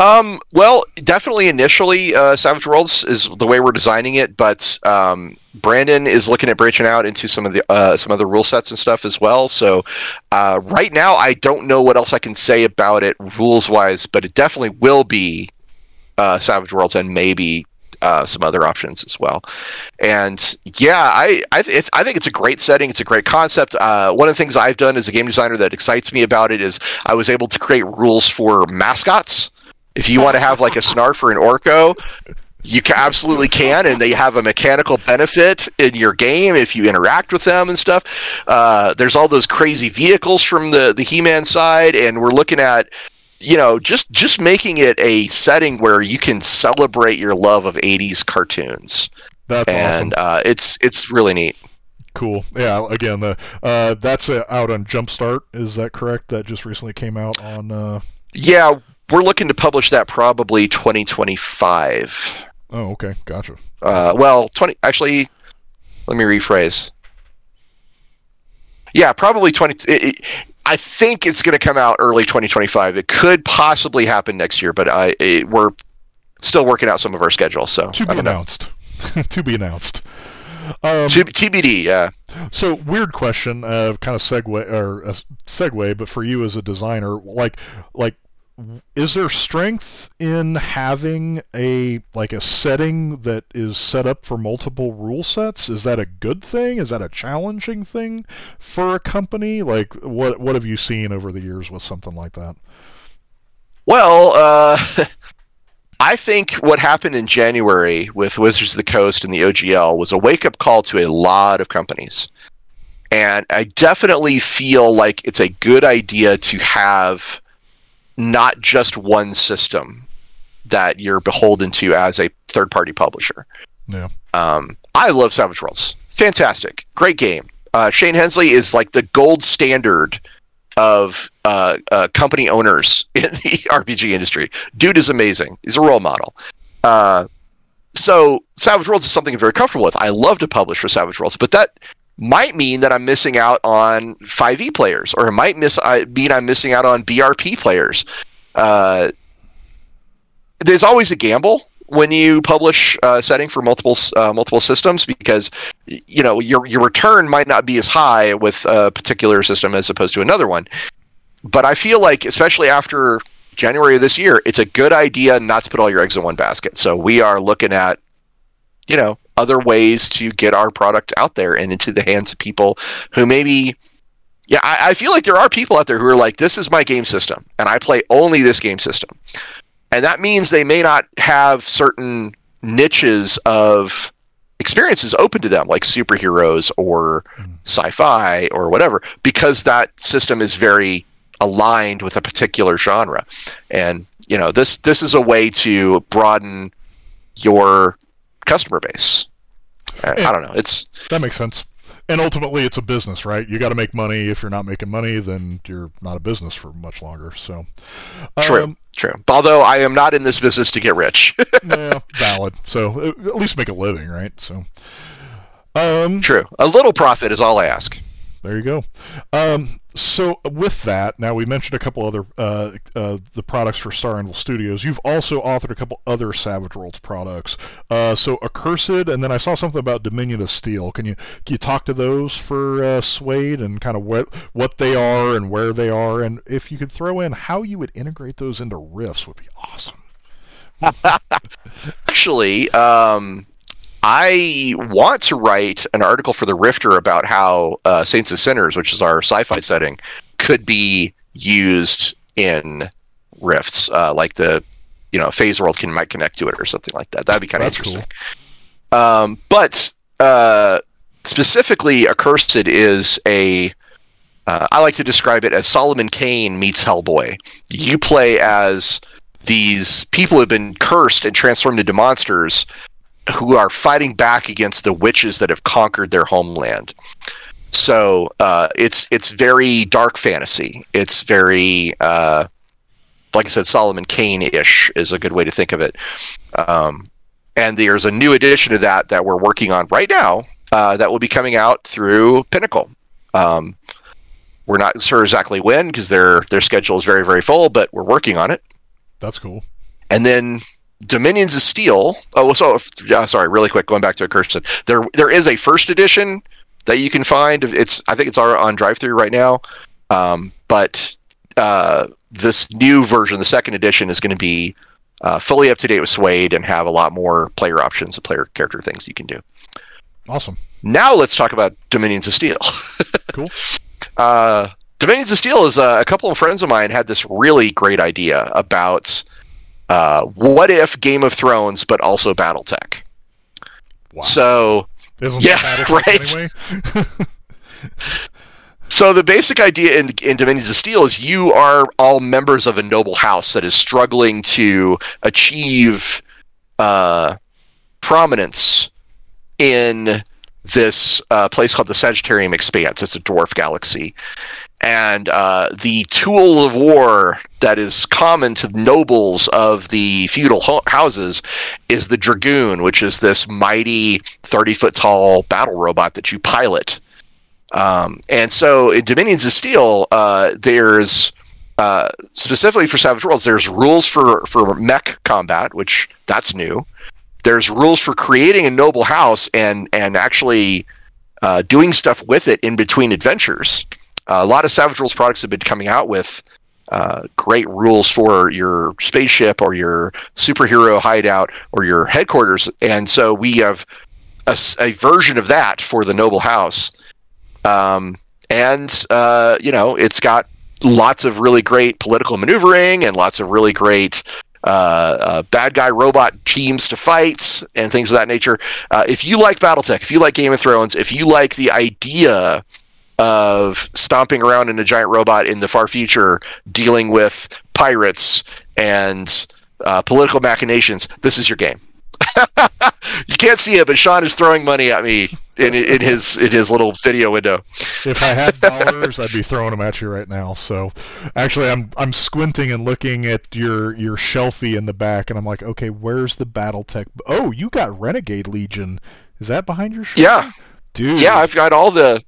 Um, well, definitely initially, uh, Savage Worlds is the way we're designing it, but um, Brandon is looking at branching out into some of the uh, some other rule sets and stuff as well. So uh, right now, I don't know what else I can say about it rules wise, but it definitely will be uh, Savage Worlds and maybe uh, some other options as well. And yeah, I I, th- I, think it's a great setting. It's a great concept. Uh, one of the things I've done as a game designer that excites me about it is I was able to create rules for mascots. If you want to have like a Snarf or an Orko, you absolutely can, and they have a mechanical benefit in your game if you interact with them and stuff. Uh, there's all those crazy vehicles from the the He-Man side, and we're looking at you know just just making it a setting where you can celebrate your love of 80s cartoons. That's and awesome. uh, it's it's really neat. Cool. Yeah. Again, the uh, that's uh, out on Jumpstart. Is that correct? That just recently came out on. Uh, yeah, we're looking to publish that probably 2025. Oh, okay, gotcha. Uh, well, 20. Actually, let me rephrase. Yeah, probably 20. It, it, I think it's going to come out early 2025. It could possibly happen next year, but I it, we're still working out some of our schedule. So to be announced. to be announced. Um, to, TBD, yeah. So weird question, uh, kind of segue or uh, segue, but for you as a designer, like like is there strength in having a like a setting that is set up for multiple rule sets? Is that a good thing? Is that a challenging thing for a company? Like what what have you seen over the years with something like that? Well uh I think what happened in January with Wizards of the Coast and the OGL was a wake up call to a lot of companies. And I definitely feel like it's a good idea to have not just one system that you're beholden to as a third party publisher. Yeah. Um, I love Savage Worlds. Fantastic. Great game. Uh, Shane Hensley is like the gold standard of uh, uh, company owners in the RPG industry. Dude is amazing. He's a role model. Uh, so Savage Worlds is something I'm very comfortable with. I love to publish for Savage Worlds, but that might mean that I'm missing out on 5e players, or it might miss I mean I'm missing out on BRP players. Uh, there's always a gamble when you publish a setting for multiple uh, multiple systems because you know your your return might not be as high with a particular system as opposed to another one. But I feel like, especially after January of this year, it's a good idea not to put all your eggs in one basket. So we are looking at, you know, other ways to get our product out there and into the hands of people who maybe yeah I, I, feel like there are people out there who are like this is my game system and i play only this game system and that means they may not have certain niches of experiences open to them like superheroes or mm. sci-fi or whatever because that system is very aligned with a particular genre and you know this this is a way to broaden your customer base. I, I don't know. It's that makes sense. And ultimately, it's a business, right? You got to make money. If you're not making money, then you're not a business for much longer. So, true, um, true. Although I am not in this business to get rich. yeah, valid. So at least make a living, right? So, um, true. A little profit is all I ask. There you go. Um, so with that, now we mentioned a couple other uh, uh, the products for Star Anvil Studios. You've also authored a couple other Savage Worlds products. Uh, so Accursed, and then I saw something about Dominion of Steel. Can you can you talk to those for uh, SWADE and kind of what what they are and where they are, and if you could throw in how you would integrate those into Rifts would be awesome. Actually, um, I want to write an article for the Rifter about how uh, Saints and Sinners, which is our sci-fi setting, could be used in Rifts, uh, like the you know phase world can might connect to it or something like that. That'd be kind of interesting. Cool. Um, but uh, specifically, Accursed is a uh, I like to describe it as Solomon Kane meets Hellboy. You play as these people who have been cursed and transformed into monsters who are fighting back against the witches that have conquered their homeland. So uh, it's it's very dark fantasy. It's very uh, like I said, Solomon Kane ish is a good way to think of it. Um, and there's a new edition of that that we're working on right now uh, that will be coming out through Pinnacle. Um, we're not sure exactly when because their their schedule is very very full, but we're working on it. That's cool. And then Dominions of Steel. Oh, so uh, sorry, really quick, going back to Accursed. There, there is a first edition that you can find. It's, I think it's on drive DriveThru right now. Um, but uh, this new version, the second edition, is going to be uh, fully up to date with SWADE and have a lot more player options and player character things you can do. Awesome. Now let's talk about Dominions of Steel. cool. Uh, Dominions of Steel is uh, a couple of friends of mine had this really great idea about uh, what if Game of Thrones, but also BattleTech? Wow. So, Isn't yeah, right. Anyway? so the basic idea in, in Dominions of Steel is you are all members of a noble house that is struggling to achieve uh, prominence in this uh, place called the Sagittarium Expanse. It's a dwarf galaxy, and uh, the tool of war that is common to nobles of the feudal ho- houses is the dragoon, which is this mighty 30 foot tall battle robot that you pilot Um, and so in Dominions of Steel, uh, there's uh, specifically for Savage Worlds, there's rules for for mech combat, which that's new. There's rules for creating a noble house and and actually uh, doing stuff with it in between adventures. A lot of Savage Worlds products have been coming out with uh, great rules for your spaceship or your superhero hideout or your headquarters, and so we have a, a version of that for the noble house. Um, and uh, you know, it's got lots of really great political maneuvering and lots of really great uh, uh, bad guy robot teams to fight and things of that nature. Uh, if you like BattleTech, if you like Game of Thrones, if you like the idea of stomping around in a giant robot in the far future, dealing with pirates and uh, political machinations, this is your game. you can't see it, but Sean is throwing money at me in, in his in his little video window. If I had dollars, I'd be throwing them at you right now. So, actually, I'm I'm squinting and looking at your your shelfie in the back, and I'm like, okay, where's the BattleTech? Oh, you got Renegade Legion. Is that behind your? Shelf? Yeah, dude. Yeah, I've got all the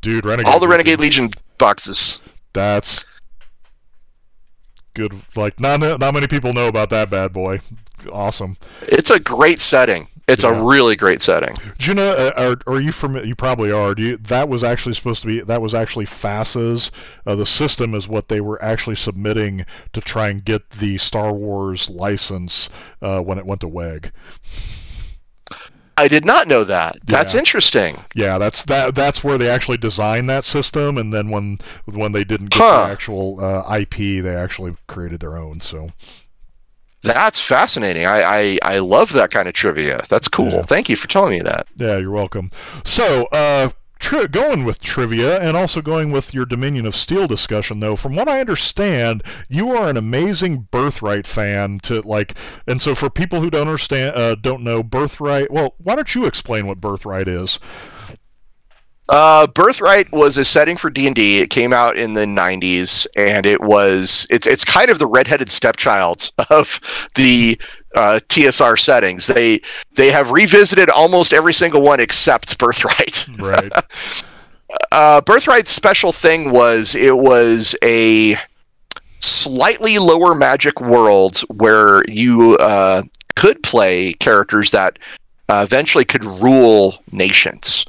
dude Renegade. All the Renegade Legion, Legion boxes. That's good. Like not not many people know about that bad boy awesome. It's a great setting. It's yeah. a really great setting. Do you know? Uh, are, are you from? You probably are. Do you, that was actually supposed to be. That was actually FASA's. Uh, the system is what they were actually submitting to try and get the Star Wars license uh, when it went to WEG. I did not know that. That's yeah. interesting. Yeah, that's that. That's where they actually designed that system, and then when when they didn't get huh. the actual uh, IP, they actually created their own. So that's fascinating. I, I, I love that kind of trivia. That's cool. Yeah. Thank you for telling me that. Yeah, you're welcome. So, uh, tri- going with trivia and also going with your Dominion of Steel discussion, though, from what I understand, you are an amazing Birthright fan. To like, and so for people who don't understand, uh, don't know Birthright, well, why don't you explain what Birthright is? Uh, Birthright was a setting for D and D. It came out in the '90s, and it was it's it's kind of the redheaded stepchild of the uh, TSR settings. They they have revisited almost every single one except Birthright. Right. uh, Birthright's special thing was it was a slightly lower magic world where you uh, could play characters that uh, eventually could rule nations.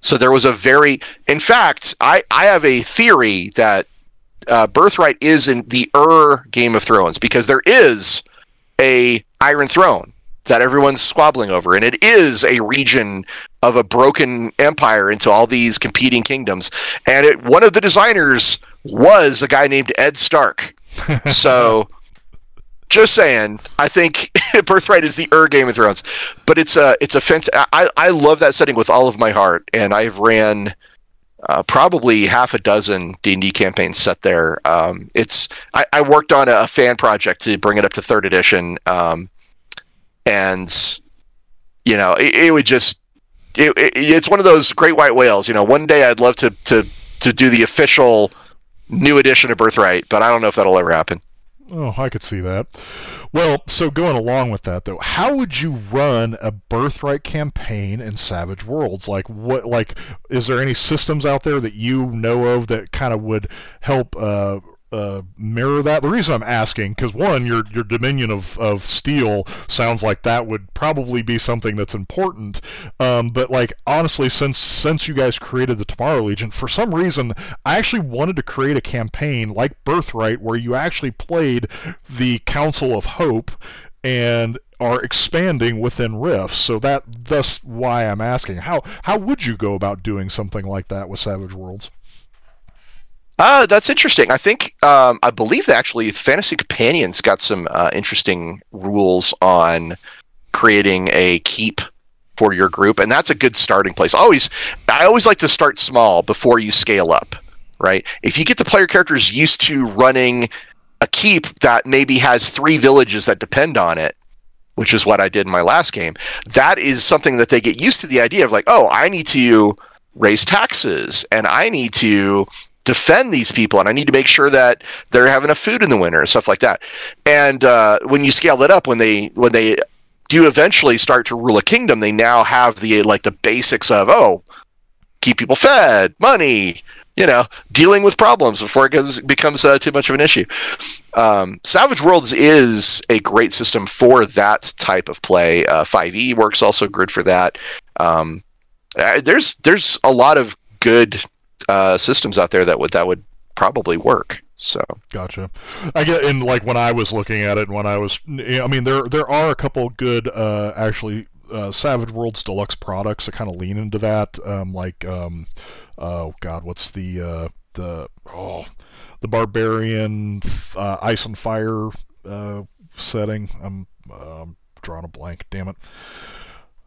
So there was a very, in fact, I, I have a theory that uh, Birthright is in the Ur Game of Thrones because there is a Iron Throne that everyone's squabbling over, and it is a region of a broken empire into all these competing kingdoms. And it, one of the designers was a guy named Ed Stark. so just saying. I think Birthright is the Ur Game of Thrones, but it's a it's a fent- I I love that setting with all of my heart, and I've ran. Uh, probably half a dozen D and D campaigns set there. Um, it's I, I, worked on a, a, fan project to bring it up to third edition, um, and you know it, it would just it, it, it's one of those great white whales. You know, one day I'd love to to to do the official new edition of Birthright, but I don't know if that'll ever happen. Oh, I could see that. Well, so going along with that though, how would you run a birthright campaign in Savage Worlds? Like what like is there any systems out there that you know of that kind of would help uh, uh, mirror that? The reason I'm asking, because one, your your Dominion of, of Steel sounds like that would probably be something that's important. Um, but like honestly, since since you guys created the Tomorrow Legion, for some reason, I actually wanted to create a campaign like Birthright where you actually played the Council of Hope and are expanding within Rifts. So that thus why I'm asking how how would you go about doing something like that with Savage Worlds? Uh, that's interesting. I think um, I believe that actually Fantasy Companions got some uh, interesting rules on creating a keep for your group, and that's a good starting place. Always, I always like to start small before you scale up. Right? If you get the player characters used to running a keep that maybe has three villages that depend on it, which is what I did in my last game, that is something that they get used to the idea of like, oh, I need to raise taxes and I need to defend these people and I need to make sure that they're having enough food in the winter and stuff like that. And uh, when you scale it up, when they when they do eventually start to rule a kingdom, they now have the like the basics of oh, keep people fed, money, you know, dealing with problems before it becomes uh, too much of an issue. Um, Savage Worlds is a great system for that type of play. Uh, 5e works also good for that. Um, uh, there's there's a lot of good uh, systems out there that would that would probably work. So gotcha. I get and like when I was looking at it, when I was, I mean, there there are a couple good uh, actually uh, Savage Worlds deluxe products that kind of lean into that. Um, like, um, oh god, what's the uh, the oh the barbarian uh, ice and fire uh, setting? I'm um, drawing a blank. Damn it.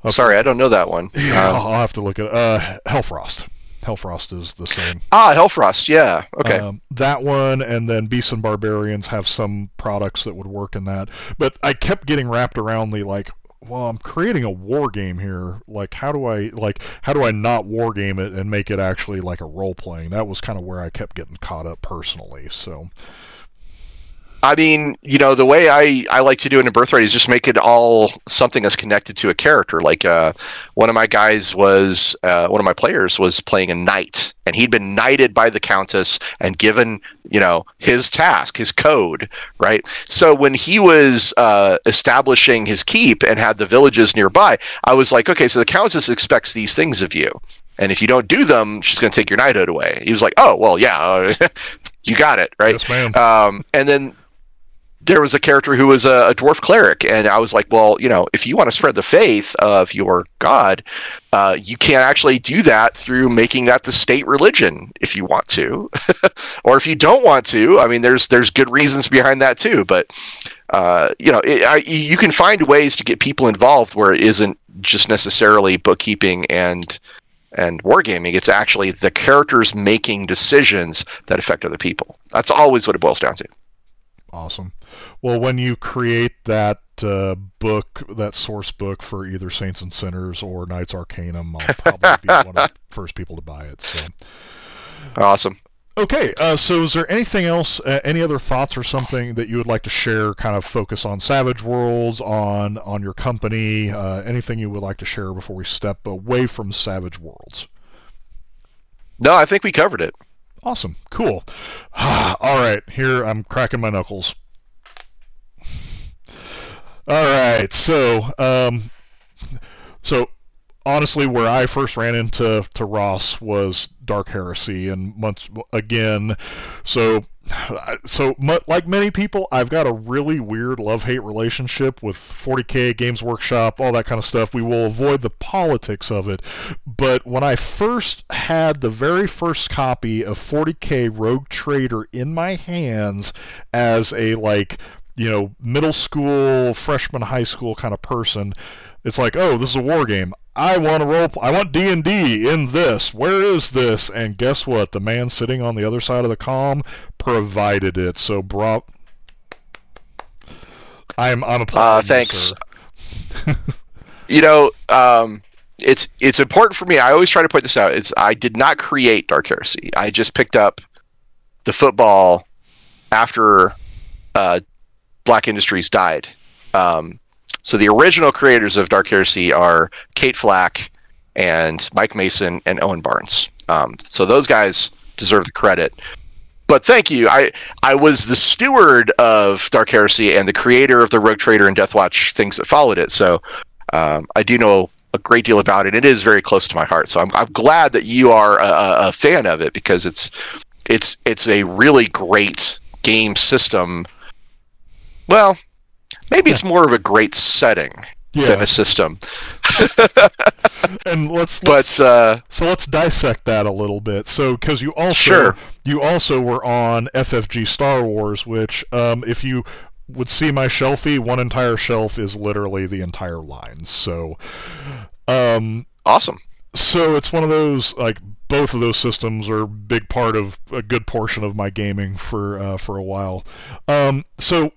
Okay. Sorry, I don't know that one. Yeah, um, I'll have to look at uh, Hellfrost. Hellfrost is the same. Ah, Hellfrost, yeah. Okay. Um, that one, and then Beasts and Barbarians have some products that would work in that. But I kept getting wrapped around the like, well, I'm creating a war game here. Like, how do I like how do I not war game it and make it actually like a role playing? That was kind of where I kept getting caught up personally. So. I mean, you know, the way I, I like to do it in Birthright is just make it all something that's connected to a character. Like uh, one of my guys was, uh, one of my players was playing a knight, and he'd been knighted by the Countess and given, you know, his task, his code, right? So when he was uh, establishing his keep and had the villages nearby, I was like, okay, so the Countess expects these things of you. And if you don't do them, she's going to take your knighthood away. He was like, "Oh, well, yeah, you got it, right?" Yes, ma'am. Um, and then there was a character who was a, a, dwarf cleric, and I was like, well, you know, if you want to spread the faith of your god, uh, you can't actually do that through making that the state religion if you want to, or if you don't want to. I mean, there's there's good reasons behind that too, but uh, you know, it, I, you can find ways to get people involved where it isn't just necessarily bookkeeping and and wargaming. It's actually the characters making decisions that affect other people. That's always what it boils down to. Awesome. Well, when you create that uh, book, that source book for either Saints and Sinners or Knights Arcanum, I'll probably be one of the first people to buy it. So. Awesome. Okay, uh, so is there anything else, uh, any other thoughts or something that you would like to share? Kind of focus on Savage Worlds, on on your company, uh, anything you would like to share before we step away from Savage Worlds? No, I think we covered it. Awesome. Cool. All right. Here, I'm cracking my knuckles. All right. So, um, so honestly, where I first ran into to Ross was Dark Heresy, and once again, so so like many people, I've got a really weird love-hate relationship with 40k Games Workshop, all that kind of stuff. We will avoid the politics of it, but when I first had the very first copy of 40k Rogue Trader in my hands as a like you know middle school, freshman, high school kind of person, it's like, oh, this is a war game. I want to roll. I want D and D in this. Where is this? And guess what? The man sitting on the other side of the com provided it. So, bro, I'm I'm a uh, thanks. you know, um, it's it's important for me. I always try to point this out. It's I did not create Dark Heresy. I just picked up the football after uh, Black Industries died. Um, so the original creators of Dark Heresy are Kate Flack and Mike Mason and Owen Barnes. Um, so those guys deserve the credit. But thank you. I I was the steward of Dark Heresy and the creator of the Rogue Trader and Deathwatch things that followed it. So um, I do know a great deal about it. It is very close to my heart. So I'm I'm glad that you are a, a fan of it because it's it's it's a really great game system. Well, Maybe it's more of a great setting yeah. than a system. and let's, let's but uh, so let's dissect that a little bit. So because you also sure. you also were on FFG Star Wars, which um, if you would see my shelfie, one entire shelf is literally the entire line. So um, awesome. So it's one of those like both of those systems are a big part of a good portion of my gaming for uh, for a while. Um, so,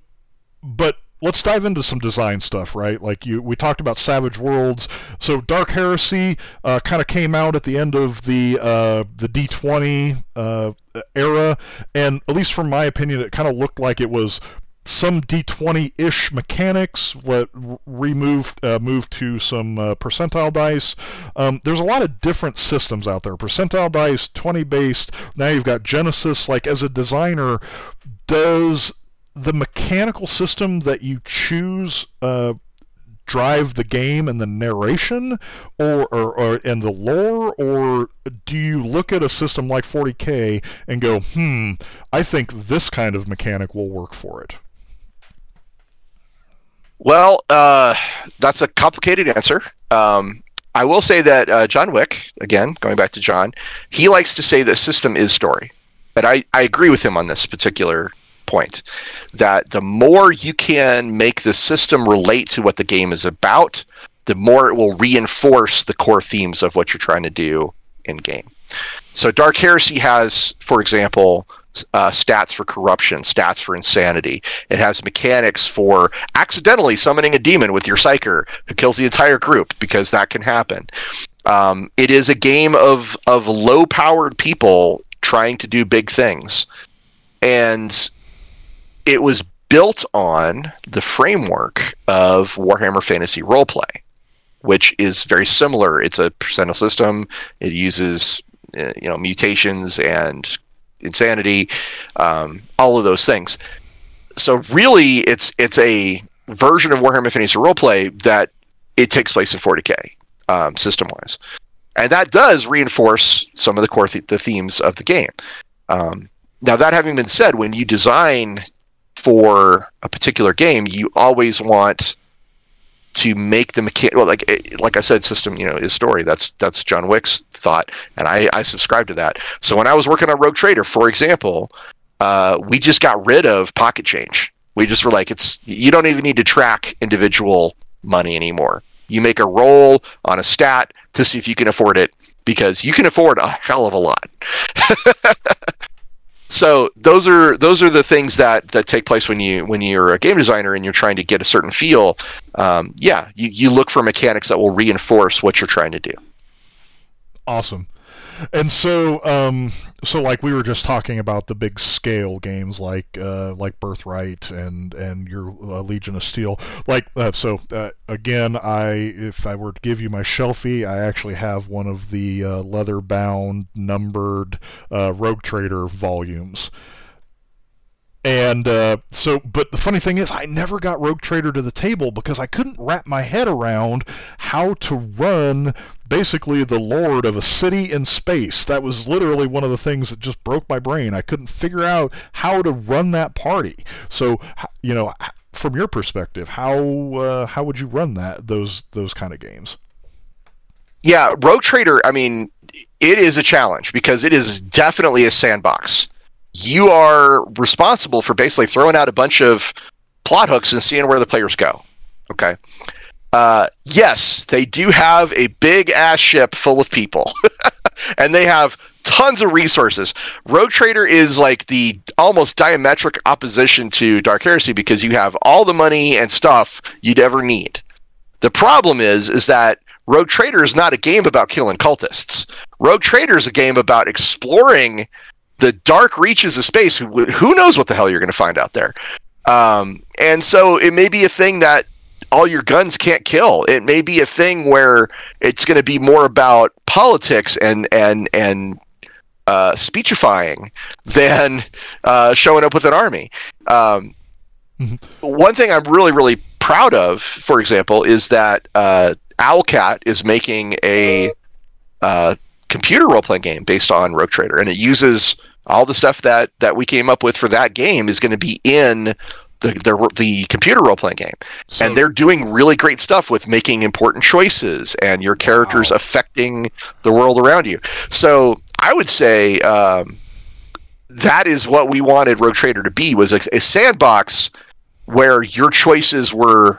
but let's dive into some design stuff, right? Like you, we talked about Savage Worlds. So Dark Heresy uh, kind of came out at the end of the uh, the D20 uh, era, and at least from my opinion, it kind of looked like it was some d20-ish mechanics let remove uh, move to some uh, percentile dice. Um, there's a lot of different systems out there. Percentile dice 20 based. Now you've got Genesys. Like as a designer does the mechanical system that you choose uh, drive the game and the narration or, or, or and the lore or do you look at a system like 40k and go hmm i think this kind of mechanic will work for it well uh, that's a complicated answer. Um, i will say that uh, john wick again going back to john he likes to say that system is story. But I, I agree with him on this particular point that the more you can make the system relate to what the game is about, the more it will reinforce the core themes of what you're trying to do in game. So Dark Heresy has, for example, uh, stats for corruption, stats for insanity. It has mechanics for accidentally summoning a demon with your psyker who kills the entire group because that can happen. Um, it is a game of of low powered people trying to do big things, and it was built on the framework of Warhammer Fantasy Roleplay, which is very similar. It's a percentile system. It uses uh, you know mutations and insanity, um, all of those things. So really, it's it's a version of Warhammer Fantasy Roleplay that it takes place in 40k um, system wise, and that does reinforce some of the core th- the themes of the game. Um, now that having been said, when you design for a particular game, you always want to make the mechanic well like eh, like I said system you know is story. That's that's John Wick's thought and I I subscribe to that. So when I was working on Rogue Trader for example uh, we just got rid of pocket change. We just were like it's you don't even need to track individual money anymore. You make a roll on a stat to see if you can afford it because you can afford a hell of a lot so those are those are the things that that take place when you when you're a game designer and you're trying to get a certain feel. Um, yeah you, you look for mechanics that will reinforce what you're trying to do. Awesome. And so um, so like we were just talking about the big scale games like uh, like Birthright and and your uh, Legion of Steel. Like uh, so uh, again I if I were to give you my shelfie I actually have one of the uh, leather bound numbered uh, Rogue Trader volumes and uh, so, but the funny thing is, I never got Rogue Trader to the table because I couldn't wrap my head around how to run basically the lord of a city in space. That was literally one of the things that just broke my brain. I couldn't figure out how to run that party. So, you know, from your perspective, how uh, how would you run that those those kind of games? Yeah, Rogue Trader. I mean, it is a challenge because it is definitely a sandbox you are responsible for basically throwing out a bunch of plot hooks and seeing where the players go. Okay. Uh, yes, they do have a big ass ship full of people, and they have tons of resources. Rogue Trader is like the almost diametric opposition to Dark Heresy because you have all the money and stuff you'd ever need. The problem is, is that Rogue Trader is not a game about killing cultists. Rogue Trader is a game about exploring the dark reaches of space. Who, who knows what the hell you're going to find out there? Um, and so it may be a thing that all your guns can't kill. It may be a thing where it's going to be more about politics and and and uh, speechifying than uh, showing up with an army. Um, mm-hmm. One thing I'm really really proud of, for example, is that uh, Owlcat is making a uh, computer role playing game based on Rogue Trader, and it uses all the stuff that that we came up with for that game is going to be in the the, the computer role playing game, so, and they're doing really great stuff with making important choices and your characters wow. affecting the world around you. So I would say um, that is what we wanted Rogue Trader to be was a, a sandbox where your choices were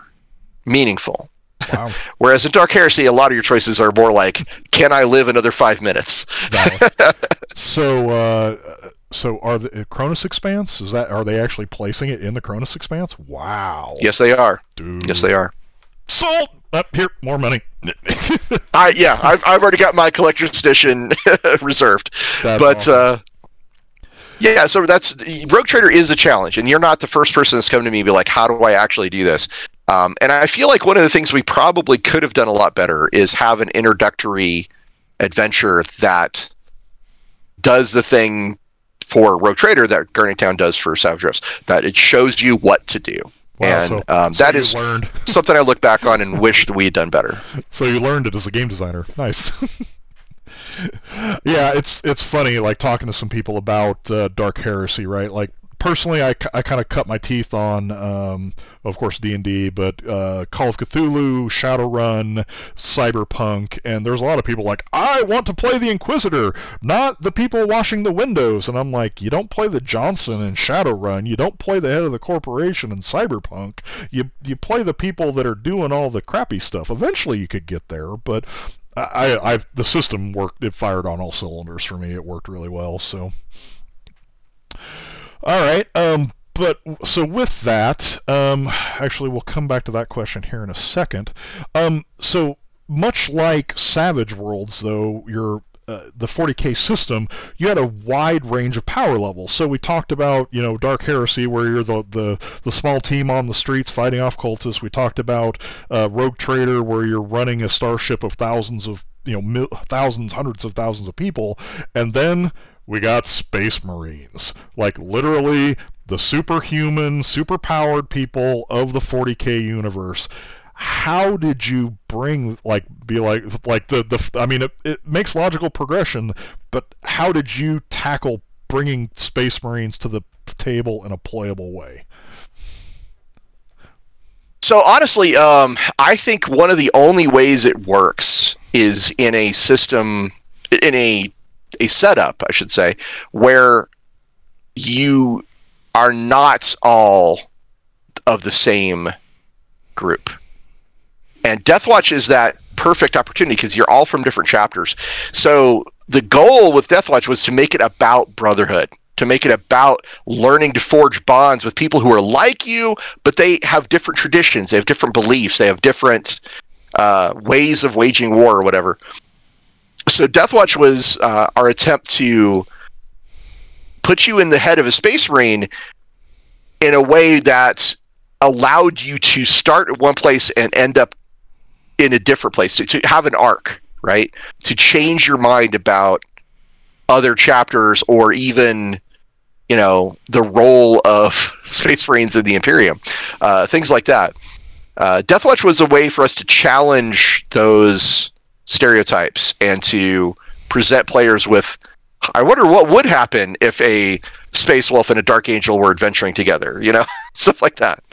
meaningful. Wow. Whereas in Dark Heresy, a lot of your choices are more like, "Can I live another five minutes?" so, uh, so are the uh, Koronus Expanse? Is that are they actually placing it in the Koronus Expanse? Wow. Yes, they are. Dude. Yes, they are. Sold. Up here, more money. I yeah, I've I've already got my collector's edition reserved, That's but. Awesome. Uh, Yeah, so that's Rogue Trader is a challenge, and you're not the first person that's come to me and be like, "How do I actually do this?" Um, and I feel like one of the things we probably could have done a lot better is have an introductory adventure that does the thing for Rogue Trader that Garnet Town does for Savage Rifts, that it shows you what to do. Wow, and so- um, so that is learned. something I look back on and wish that we had done better. So you learned it as a game designer. Nice. yeah, it's it's funny like talking to some people about uh, Dark Heresy, right? Like personally, I, I kind of cut my teeth on, um, of course, D and D, but uh, Call of Cthulhu, Shadowrun, Cyberpunk, and there's a lot of people like I want to play the Inquisitor, not the people washing the windows, and I'm like, you don't play the Johnson in Shadowrun, you don't play the head of the corporation in Cyberpunk, you you play the people that are doing all the crappy stuff. Eventually, you could get there, but I, I the system worked. It fired on all cylinders for me. It worked really well. So, all right. Um, but so with that, um, actually, we'll come back to that question here in a second. Um, so much like Savage Worlds, though, your uh, the 40k system, you had a wide range of power levels. So we talked about, you know, Dark Heresy, where you're the the, the small team on the streets fighting off cultists. We talked about uh, Rogue Trader, where you're running a starship of thousands of, you know, mil- thousands, hundreds of thousands of people, and then we got Space Marines, like literally the superhuman, superpowered people of the 40k universe how did you bring like be like like the the I mean it, it makes logical progression, but how did you tackle bringing Space Marines to the table in a playable way? So honestly, um, I think one of the only ways it works is in a system, in a a setup, I should say, where you are not all of the same group. And Deathwatch is that perfect opportunity because you're all from different chapters. So the goal with Deathwatch was to make it about brotherhood, to make it about learning to forge bonds with people who are like you, but they have different traditions, they have different beliefs, they have different uh, ways of waging war or whatever. So Deathwatch was uh, our attempt to put you in the head of a space marine in a way that allowed you to start at one place and end up in a different place to, to have an arc right? To change your mind about other chapters or even you know the role of space marines in the imperium uh, things like that. Uh, deathwatch was a way for us to challenge those stereotypes and to present players with i wonder what would happen if a space wolf and a dark angel were adventuring together you know stuff like that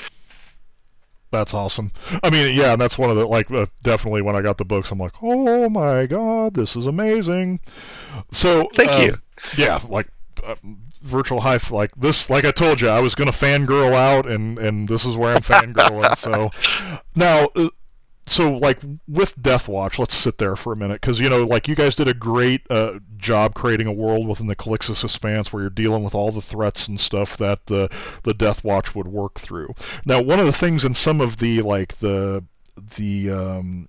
That's awesome. I mean, yeah, and that's one of the like uh, definitely when I got the books, I'm like, oh my god, this is amazing. So Thank uh, you. Yeah, like uh, virtual high like this. Like I told you, I was gonna fangirl out, and and this is where I'm fangirling. so now. So like with Deathwatch, let's sit there for a minute because you know like you guys did a great uh, job creating a world within the Calixis Expanse where you're dealing with all the threats and stuff that the the Deathwatch would work through. Now, one of the things in some of the like the the um,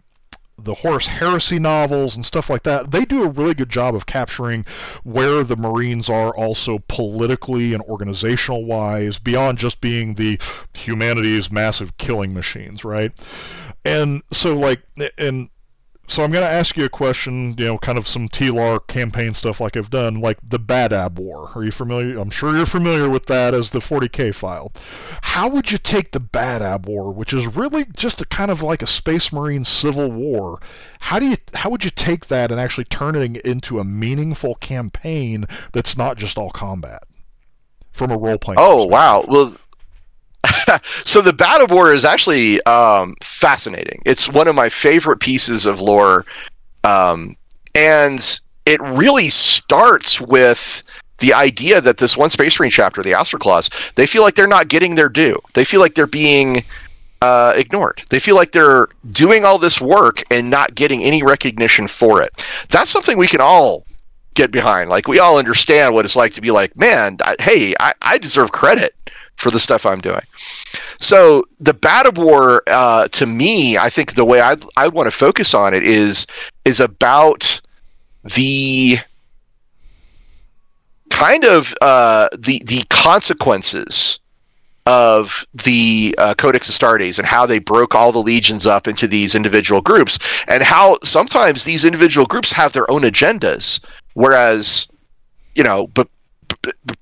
the Horus Heresy novels and stuff like that, they do a really good job of capturing where the Marines are also politically and organizational wise, beyond just being the humanity's massive killing machines, right? And so, like, and so I'm going to ask you a question, you know, kind of some TLAR campaign stuff like I've done, like the Badab War. Are you familiar? I'm sure you're familiar with that as the 40k file. How would you take the Badab War, which is really just a kind of like a Space Marine civil war? How do you how would you take that and actually turn it into a meaningful campaign that's not just all combat from a role playing? Oh wow! Well, so the Badab War is actually um, fascinating. It's one of my favorite pieces of lore, um, and it really starts with the idea that this one Space Marine chapter, the Claws, they feel like they're not getting their due. They feel like they're being uh, ignored. They feel like they're doing all this work and not getting any recognition for it. That's something we can all get behind. Like we all understand what it's like to be like, man, I, hey, I, I deserve credit for the stuff I'm doing. So the Badab War, uh, to me, I think the way I I want to focus on it is is about the kind of uh, the the consequences of the uh, Codex Astartes and how they broke all the legions up into these individual groups, and how sometimes these individual groups have their own agendas, whereas, you know, but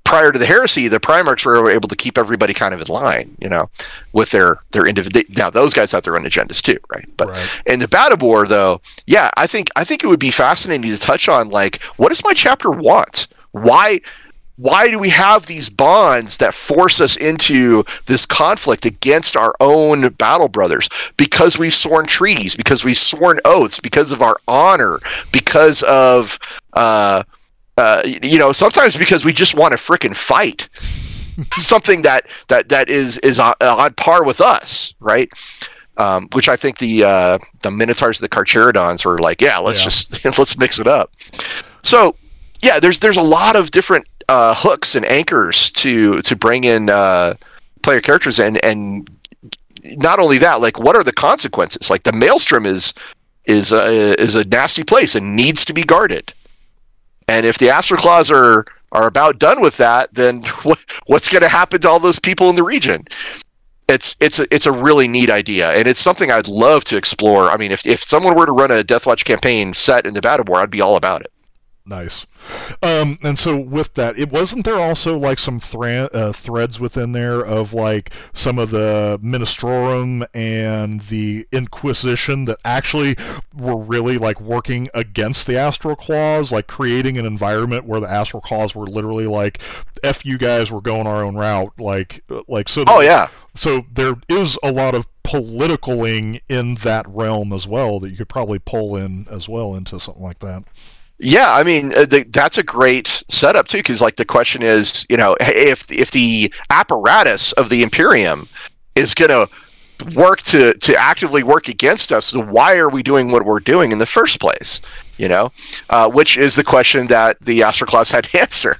prior to the heresy, the Primarchs were able to keep everybody kind of in line, you know, with their their individual. Now those guys have their own agendas too, right? But right. in the Badab War, though, yeah, I think I think it would be fascinating to touch on like what does my chapter want? Why why do we have these bonds that force us into this conflict against our own battle brothers? Because we've sworn treaties, because we've sworn oaths, because of our honor, because of uh, uh, you know, sometimes because we just want to fricking fight. Something that that that is is on, on par with us, right? Um, which I think the uh, the Minotaurs, the Carcharodons were like, yeah, let's yeah. just let's mix it up. So yeah, there's there's a lot of different uh, hooks and anchors to to bring in uh, player characters and and not only that, like what are the consequences? Like the maelstrom is is a, is a nasty place and needs to be guarded. And if the Astral Claws are are about done with that, then what what's going to happen to all those people in the region? It's it's a it's a really neat idea, and it's something I'd love to explore. I mean, if if someone were to run a Deathwatch campaign set in the Badab War, I'd be all about it. Nice. Um, and so with that, it wasn't there also like some thra- uh, threads within there of like some of the Ministorum and the Inquisition that actually were really like working against the Astral Claws, like creating an environment where the Astral Claws were literally like, "F you guys, we're going our own route." Like, like so. Oh yeah. So there is a lot of politicaling in that realm as well that you could probably pull in as well into something like that. Yeah, I mean uh, the, that's a great setup too, because like the question is, you know, if if the apparatus of the Imperium is going to work to to actively work against us, why are we doing what we're doing in the first place? You know, uh, which is the question that the Astral Claws had to answer.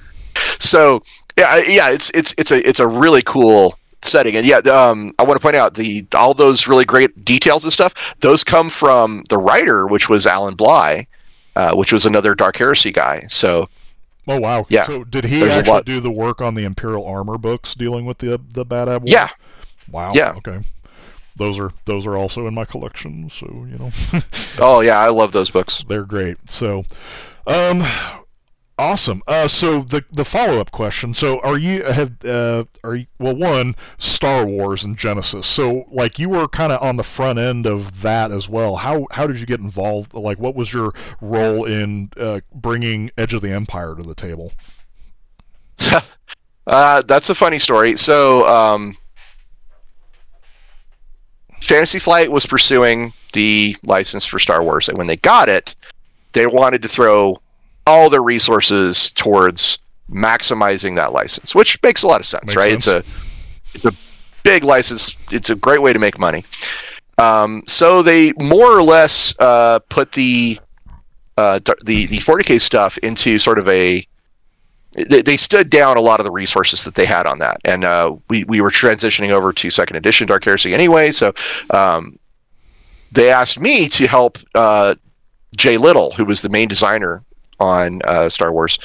So yeah, yeah, it's it's it's a it's a really cool setting, and yeah, um, I want to point out the all those really great details and stuff. Those come from the writer, which was Alan Bligh uh, which was another Dark Heresy guy. So. Oh wow! Yeah. So did he actually do the work on the Imperial Armor books dealing with the the Badab? Yeah. Wow. Yeah. Okay. Those are those are also in my collection, so you know. oh yeah, I love those books. They're great. So, um, Awesome. Uh, so the the follow up question. So are you have uh, are you, well one Star Wars and Genesys. So like you were kind of on the front end of that as well. How how did you get involved? Like what was your role in uh, bringing Edge of the Empire to the table? uh, that's a funny story. So um, Fantasy Flight was pursuing the license for Star Wars, and when they got it, they wanted to throw all their resources towards maximizing that license, which makes a lot of sense, makes right? Sense. It's a it's a big license. It's a great way to make money. Um, so they more or less uh, put the uh, the the 40k stuff into sort of a they, they, stood down a lot of the resources that they had on that, and uh, we we were transitioning over to second edition Dark Heresy anyway. So um, they asked me to help uh, Jay Little, who was the main designer on uh, Star Wars.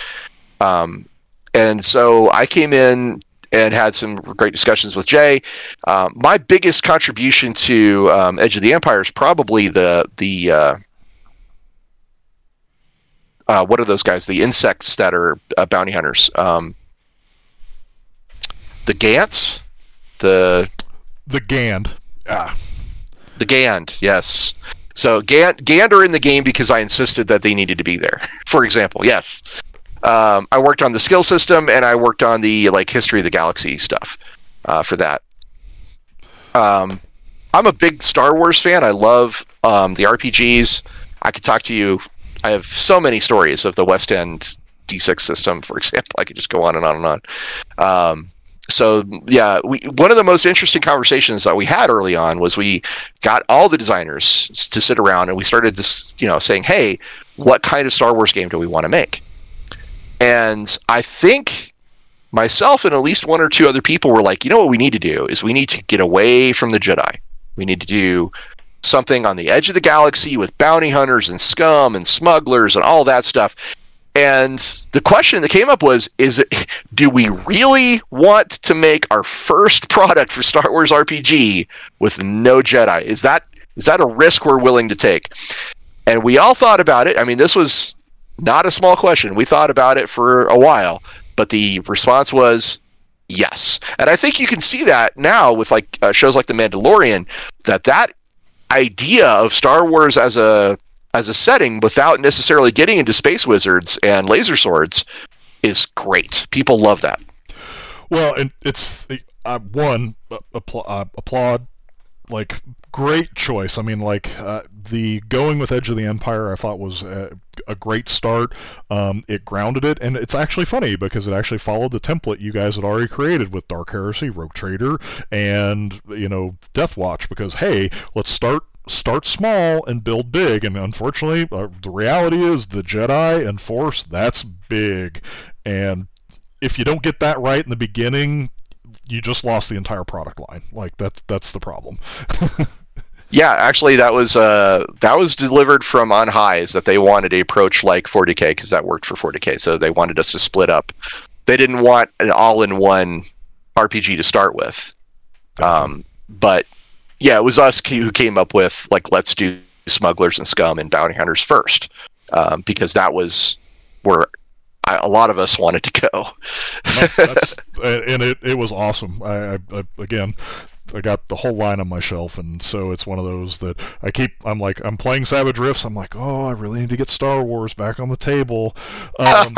Um, and so I came in and had some great discussions with Jay. Um, my biggest contribution to um, Edge of the Empire is probably the the uh, uh, what are those guys? The insects that are uh, bounty hunters. Um, the Gants, the the Gand. Ah. The Gand, yes. So Gand, Gander in the game because I insisted that they needed to be there. For example, yes. Um, I worked on the skill system and I worked on the like history of the galaxy stuff uh, for that. Um, I'm a big Star Wars fan. I love um, the RPGs. I could talk to you. I have so many stories of the West End D6 system, for example. I could just go on and on and on. Um, so yeah, we one of the most interesting conversations that we had early on was we got all the designers to sit around and we started this, you know, saying, "Hey, what kind of Star Wars game do we want to make?" And I think myself and at least one or two other people were like, "You know what we need to do is we need to get away from the Jedi. We need to do something on the edge of the galaxy with bounty hunters and scum and smugglers and all that stuff." And the question that came up was: Is it? Do we really want to make our first product for Star Wars RPG with no Jedi? Is that is that a risk we're willing to take? And we all thought about it. I mean, this was not a small question. We thought about it for a while, but the response was yes. And I think you can see that now with like uh, shows like The Mandalorian that that idea of Star Wars as a as a setting without necessarily getting into space wizards and laser swords is great. People love that. Well, and it's uh, one applaud, uh, applaud like great choice. I mean, like uh, the going with Edge of the Empire, I thought was a, a great start. Um, it grounded it, and it's actually funny because it actually followed the template you guys had already created with Dark Heresy, Rogue Trader, and you know Death Watch. Because hey, let's start start small and build big. And unfortunately, uh, the reality is the Jedi and Force that's big, and if you don't get that right in the beginning, you just lost the entire product line. Like that's that's the problem. yeah, actually, that was uh, that was delivered from on high. Is that they wanted a approach like 40k because that worked for 40k. So they wanted us to split up. They didn't want an all-in-one RPG to start with. Um, but yeah, it was us who came up with like let's do smugglers and scum and bounty hunters first um, because that was where I, a lot of us wanted to go. and it, it was awesome. I, I, again, I got the whole line on my shelf, and so it's one of those that I keep. I'm like, I'm playing Savage Rifts. I'm like, oh, I really need to get Star Wars back on the table. Um,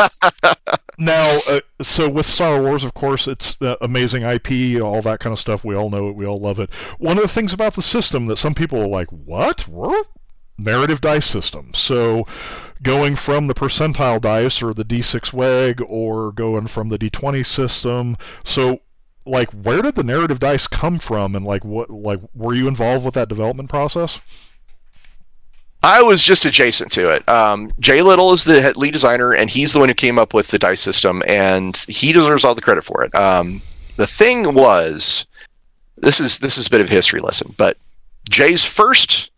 now, uh, so with Star Wars, of course, it's uh, amazing IP, all that kind of stuff. We all know it. We all love it. One of the things about the system that some people are like, what? Narrative dice system. So going from the percentile dice or the d6 WEG or going from the d20 system. So like where did the narrative dice come from and like what like were you involved with that development process? I was just adjacent to it. Um, Jay Little is the lead designer, and he's the one who came up with the dice system, and he deserves all the credit for it. Um, the thing was, this is this is a bit of a history lesson, but Jay's first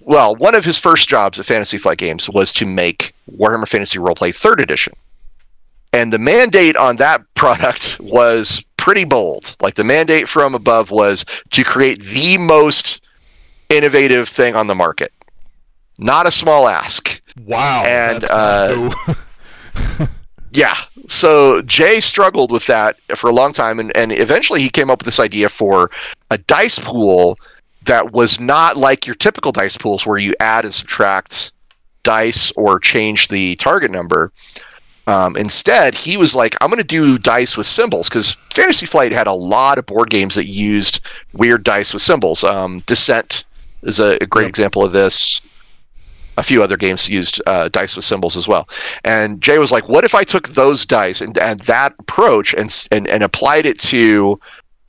well, one of his first jobs at Fantasy Flight Games was to make Warhammer Fantasy Roleplay Third Edition, and the mandate on that product was pretty bold. Like the mandate from above was to create the most innovative thing on the market. Not a small ask. Wow. And uh, yeah, so Jay struggled with that for a long time, and, and eventually he came up with this idea for a dice pool that was not like your typical dice pools where you add and subtract dice or change the target number. Um, instead, he was like, I'm going to do dice with symbols because Fantasy Flight had a lot of board games that used weird dice with symbols. Um, Descent is a, a great yep. example of this. A few other games used uh, dice with symbols as well. And Jay was like, "What if I took those dice and, and that approach and, and and applied it to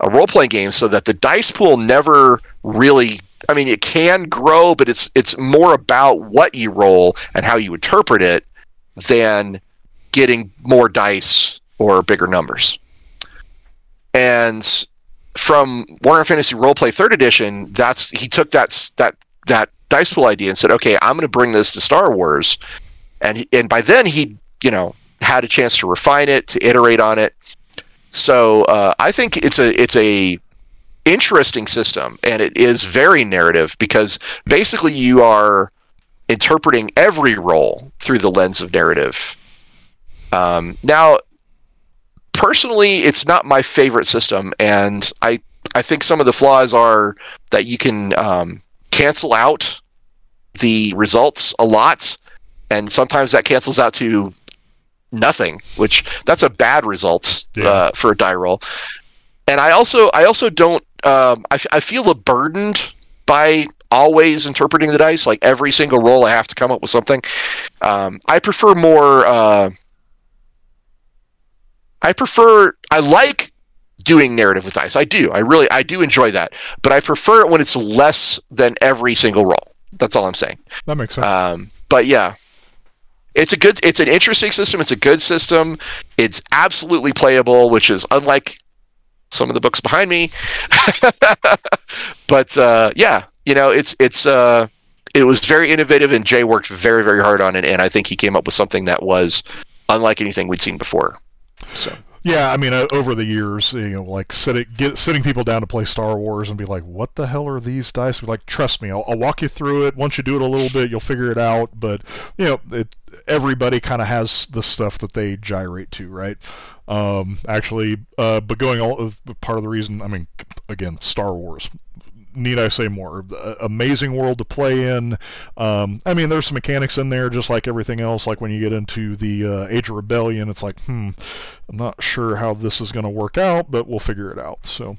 a role playing game so that the dice pool never really I mean it can grow, but it's it's more about what you roll and how you interpret it than getting more dice or bigger numbers. And from Warhammer Fantasy Roleplay Third Edition, that's he took that that that dice pool idea and said, "Okay, I'm going to bring this to Star Wars," and and by then he you know had a chance to refine it, to iterate on it, so uh, I think it's a it's a interesting system, and it is very narrative because basically you are interpreting every role through the lens of narrative. Um, now, personally, it's not my favorite system, and I I think some of the flaws are that you can um, cancel out the results a lot, and sometimes that cancels out to nothing, which that's a bad result yeah. uh, for a die roll. And I also I also don't um, I, I feel burdened by always interpreting the dice. Like every single roll, I have to come up with something. Um, I prefer more. Uh, I prefer. I like doing narrative with dice. I do. I really. I do enjoy that. But I prefer it when it's less than every single roll. That's all I'm saying. That makes sense. Um, but yeah, it's a good it's an interesting system it's a good system it's absolutely playable which is unlike some of the books behind me but uh, yeah you know it's it's uh, it was very innovative, and Jay worked very very hard on it, and I think he came up with something that was unlike anything we'd seen before. So. Yeah, I mean, uh, over the years, you know, like sitting get, sitting people down to play Star Wars and be like, "What the hell are these dice?" Be like, "Trust me, I'll, I'll, walk you through it. Once you do it a little bit, you'll figure it out." But you know, it, everybody kind of has the stuff that they gyrate to, right? Um, actually, uh, but going all part of the reason, I mean, again, Star Wars need I say more? Amazing world to play in. Um, I mean, there's some mechanics in there, just like everything else. Like when you get into the uh, Age of Rebellion, it's like, hmm, I'm not sure how this is going to work out, but we'll figure it out. So,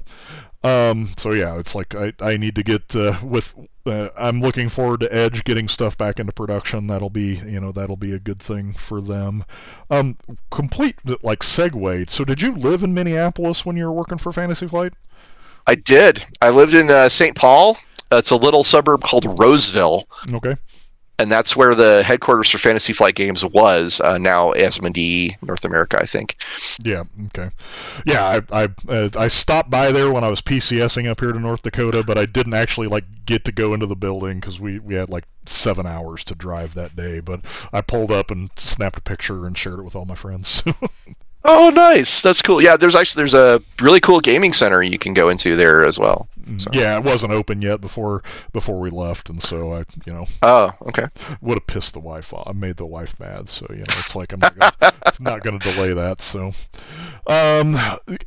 um, so yeah, it's like I, I need to get uh, with. Uh, I'm looking forward to Edge getting stuff back into production. That'll be you know that'll be a good thing for them. Um, complete like segue. So did you live in Minneapolis when you were working for Fantasy Flight? I did. I lived in uh, St. Paul. It's a little suburb called Roseville. Okay. And that's where the headquarters for Fantasy Flight Games was. Uh, now Asmodee North America, I think. Yeah. Okay. Yeah, I I, uh, I stopped by there when I was PCSing up here to North Dakota, but I didn't actually like get to go into the building because we we had like seven hours to drive that day. But I pulled up and snapped a picture and shared it with all my friends. Oh, nice. That's cool. Yeah, there's actually there's a really cool gaming center you can go into there as well. So. Yeah, it wasn't open yet before before we left, and so I, you know. Oh, okay. Would have pissed the wife off. I made the wife mad, so you know it's like I'm not gonna, not going to delay that. So, um,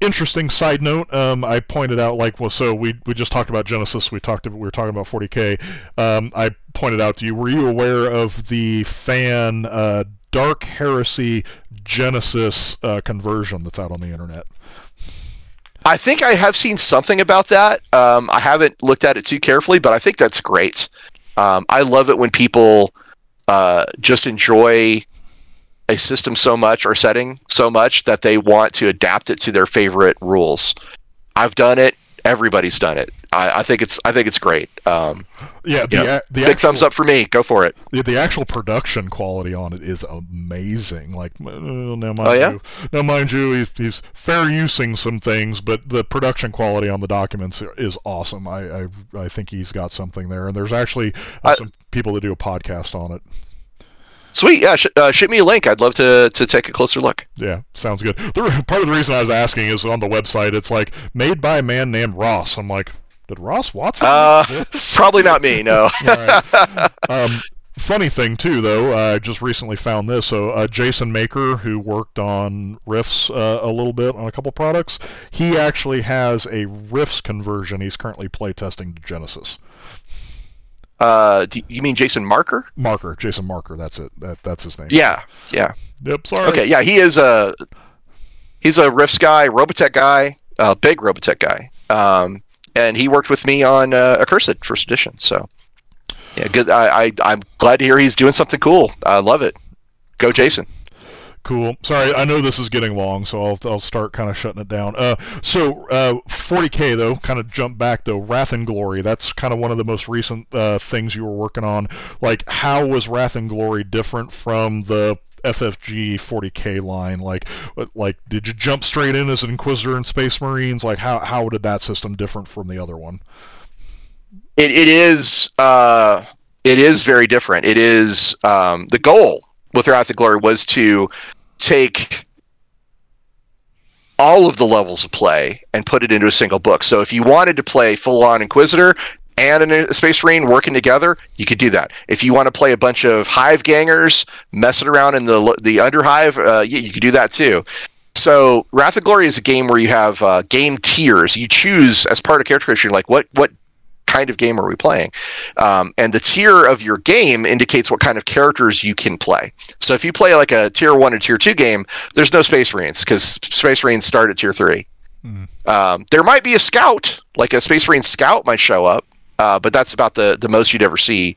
interesting side note. Um, I pointed out like well, so we we just talked about Genesys. We talked we were talking about 40k. Um, I pointed out to you. Were you aware of the fan? Uh, Dark Heresy Genesys uh, conversion that's out on the internet. I think I have seen something about that. Um, I haven't looked at it too carefully, but I think that's great. Um, I love it when people uh, just enjoy a system so much or setting so much that they want to adapt it to their favorite rules. I've done it everybody's done it. I, I think it's I think it's great. Um, yeah, the, know, the big actual, thumbs up for me. Go for it. The, the actual production quality on it is amazing. Like now, mind oh, yeah? you, now mind you, he's, he's fair using some things, but the production quality on the documents is awesome. I I, I think he's got something there, and there's actually uh, some people that do a podcast on it. Sweet, yeah. Sh- uh, ship me a link. I'd love to to take a closer look. Yeah, sounds good. The, part of the reason I was asking is on the website. It's like made by a man named Ross. I'm like, did Ross Watson? Uh, probably not me. No. um, funny thing too, though, I just recently found this. So uh, Jason Maker, who worked on Rifts uh, a little bit on a couple products, he actually has a Rifts conversion. He's currently playtesting to Genesys. Uh, do you mean Jason Marker? Marker, Jason Marker. That's it. That that's his name. Yeah, yeah. Yep. Sorry. Okay. Yeah, he is a he's a Rifts guy, Robotech guy, uh, big Robotech guy. Um, and he worked with me on uh, Accursed First Edition. So yeah, good. I, I I'm glad to hear he's doing something cool. I love it. Go, Jason. Cool. Sorry, I know this is getting long, so I'll, I'll start kind of shutting it down. Uh, so uh, 40k though, kind of jump back though. Wrath and Glory. That's kind of one of the most recent uh, things you were working on. Like, how was Wrath and Glory different from the FFG 40k line? Like, like did you jump straight in as an Inquisitor and Space Marines? Like, how how did that system different from the other one? It it is uh, it is very different. It is um, the goal with Wrath and Glory was to take all of the levels of play and put it into a single book. So if you wanted to play full on Inquisitor and a Space Marine working together, you could do that. If you want to play a bunch of Hive gangers messing around in the the Underhive, uh, yeah, you could do that too. So Wrath of Glory is a game where you have uh, game tiers. You choose as part of character creation, like what what kind of game are we playing? Um, and the tier of your game indicates what kind of characters you can play. So if you play like a tier one or tier two game, there's no Space Marines because Space Marines start at tier three. Mm. Um, there might be a scout, like a Space Marine scout might show up, uh, but that's about the the most you'd ever see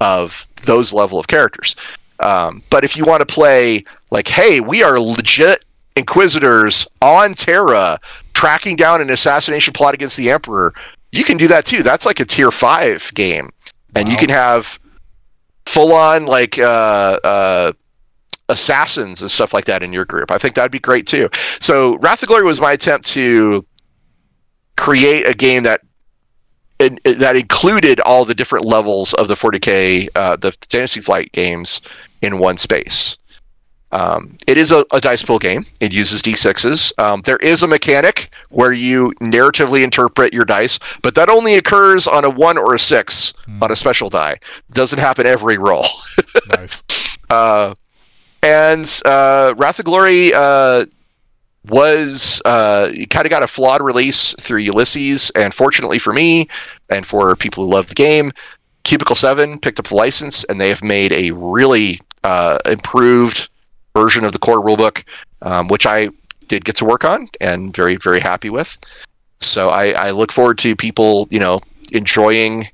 of those level of characters. Um, but if you want to play like, hey, we are legit Inquisitors on Terra, tracking down an assassination plot against the Emperor, you can do that too. That's like a tier five game, and wow. you can have full on like uh, uh, assassins and stuff like that in your group. I think that'd be great too. So Wrath of Glory was my attempt to create a game that and, that included all the different levels of the 40k, uh, the Fantasy Flight games in one space. Um, it is a, a, dice pool game. It uses d6s. Um, there is a mechanic where you narratively interpret your dice, but that only occurs on a one or a six mm. on a special die. Doesn't happen every roll. nice. Uh, and uh, Wrath of Glory uh, was uh, kind of got a flawed release through Ulisses, and fortunately for me and for people who love the game, Cubicle Seven picked up the license, and they have made a really uh, improved version of the core rulebook, um, which I did get to work on and very very happy with. So I, I look forward to people you know enjoying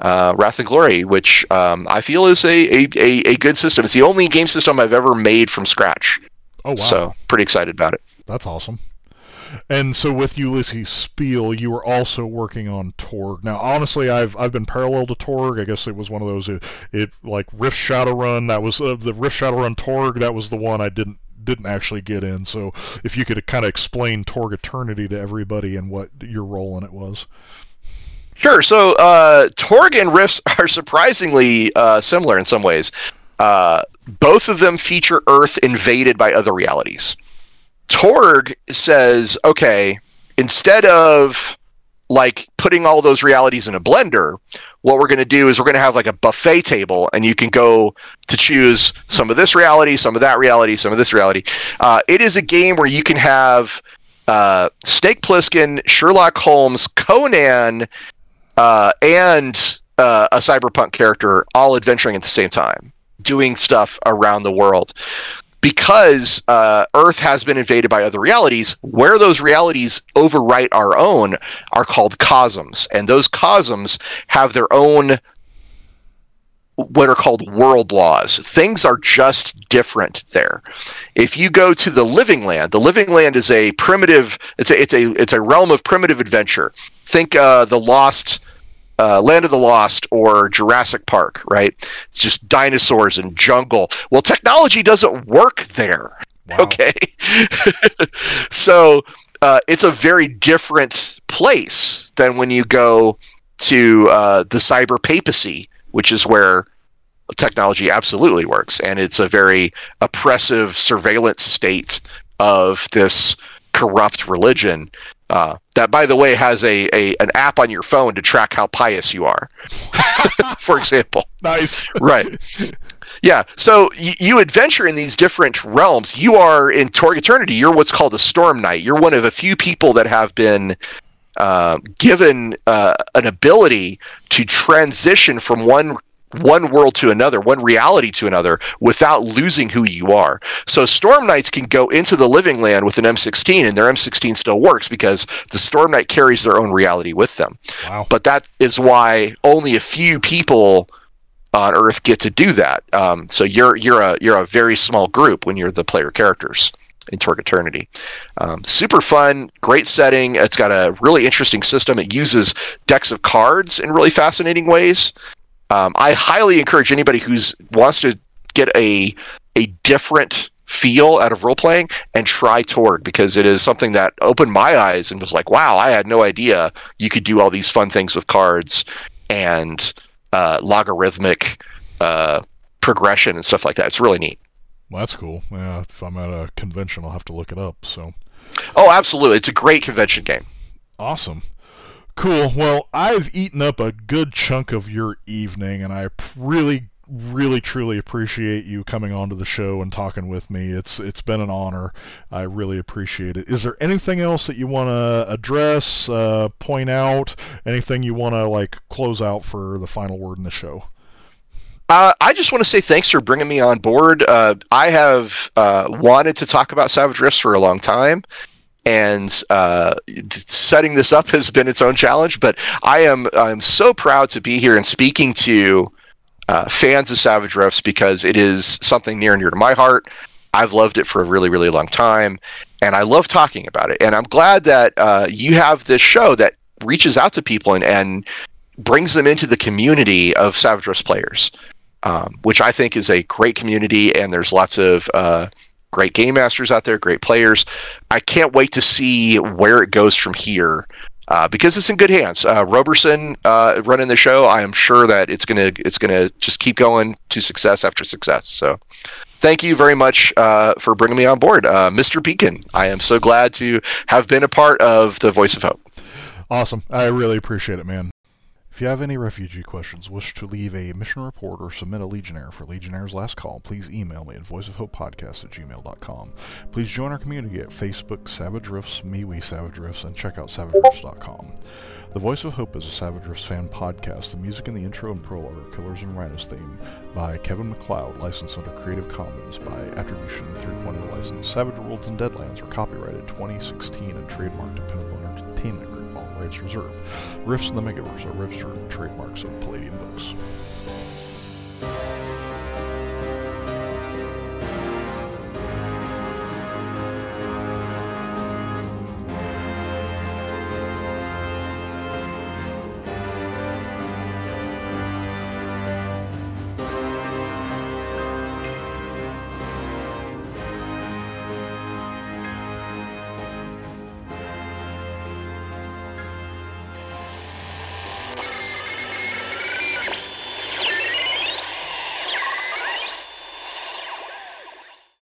uh, Wrath and Glory, which um, I feel is a, a, a, good system. It's the only game system I've ever made from scratch. Oh wow! So pretty excited about it. That's awesome. And so with Ulisses Spiele, you were also working on Torg. Now, honestly, I've I've been parallel to Torg. I guess it was one of those it, it like Rift Shadowrun. That was uh, the Rift Shadowrun Torg. That was the one I didn't didn't actually get in. So if you could kind of explain Torg Eternity to everybody and what your role in it was. Sure. So uh, Torg and Rifts are surprisingly uh, similar in some ways. Uh, both of them feature Earth invaded by other realities. Torg says, okay, instead of like putting all those realities in a blender, what we're going to do is we're going to have like a buffet table, and you can go to choose some of this reality, some of that reality, some of this reality. Uh, it is a game where you can have uh, Snake Plissken, Sherlock Holmes, Conan, uh, and uh, a cyberpunk character all adventuring at the same time, doing stuff around the world because uh, Earth has been invaded by other realities, where those realities overwrite our own are called cosms. And those cosms have their own what are called world laws. Things are just different there. If you go to the Living Land, the Living Land is a primitive. It's a it's a it's a realm of primitive adventure. Think uh, the Lost uh, Land of the Lost or Jurassic Park, right? It's just dinosaurs and jungle. Well, technology doesn't work there. Wow. Okay. so uh, it's a very different place than when you go to uh, the cyber papacy, which is where technology absolutely works. And it's a very oppressive surveillance state of this corrupt religion uh, that, by the way, has a, a an app on your phone to track how pious you are, for example. Nice. right. Yeah. So y- you adventure in these different realms. You are in Torg Eternity. You're what's called a Storm Knight. You're one of a few people that have been uh, given uh, an ability to transition from one one world to another, one reality to another, without losing who you are. So Storm Knights can go into the living land with an M16, and their M16 still works because the Storm Knight carries their own reality with them. Wow. But that is why only a few people on Earth get to do that. Um, so you're you're a you're a very small group when you're the player characters in Torg Eternity. Um, super fun, great setting. It's got a really interesting system. It uses decks of cards in really fascinating ways. Um, I highly encourage anybody who's wants to get a a different feel out of role playing and try Torg because it is something that opened my eyes and was like, wow, I had no idea you could do all these fun things with cards and uh, logarithmic uh, progression and stuff like that. It's really neat. Well, that's cool. Yeah, if I'm at a convention, I'll have to look it up. So. Oh, absolutely! It's a great convention game. Awesome. Cool. Well, I've eaten up a good chunk of your evening, and I really, really, truly appreciate you coming onto the show and talking with me. It's it's been an honor. I really appreciate it. Is there anything else that you want to address, uh, point out, anything you want to like close out for the final word in the show? Uh, I just want to say thanks for bringing me on board. Uh, I have uh, wanted to talk about Savage Rifts for a long time, and uh, setting this up has been its own challenge. But I am I'm so proud to be here and speaking to uh, fans of Savage Rifts because it is something near and dear to my heart. I've loved it for a really really long time, and I love talking about it. And I'm glad that uh, you have this show that reaches out to people and, and brings them into the community of Savage Rifts players. Um, which I think is a great community, and there's lots of uh, great game masters out there, great players. I can't wait to see where it goes from here. uh, because it's in good hands. Uh, Roberson uh, running the show, I am sure that it's gonna it's gonna just keep going to success after success. So, thank you very much uh, for bringing me on board, uh, Mr. Beacon. I am so glad to have been a part of the Voice of Hope. Awesome. I really appreciate it, man. If you have any refugee questions, wish to leave a mission report, or submit a Legionnaire for Legionnaire's Last Call, please email me at voiceofhopepodcast at gmail.com. Please join our community at Facebook, Savage Rifts, MeWe Savage Rifts, and check out savagerifts.com. The Voice of Hope is a Savage Rifts fan podcast. The music in the intro and prologue are Killers and Rhinos theme by Kevin MacLeod, licensed under Creative Commons by Attribution 3.0 license. Savage Worlds and Deadlands are copyrighted 2016 and trademarked to Pinnacle Entertainment Group rights reserved. Rifts in the Megaverse are registered trademarks of Palladium Books.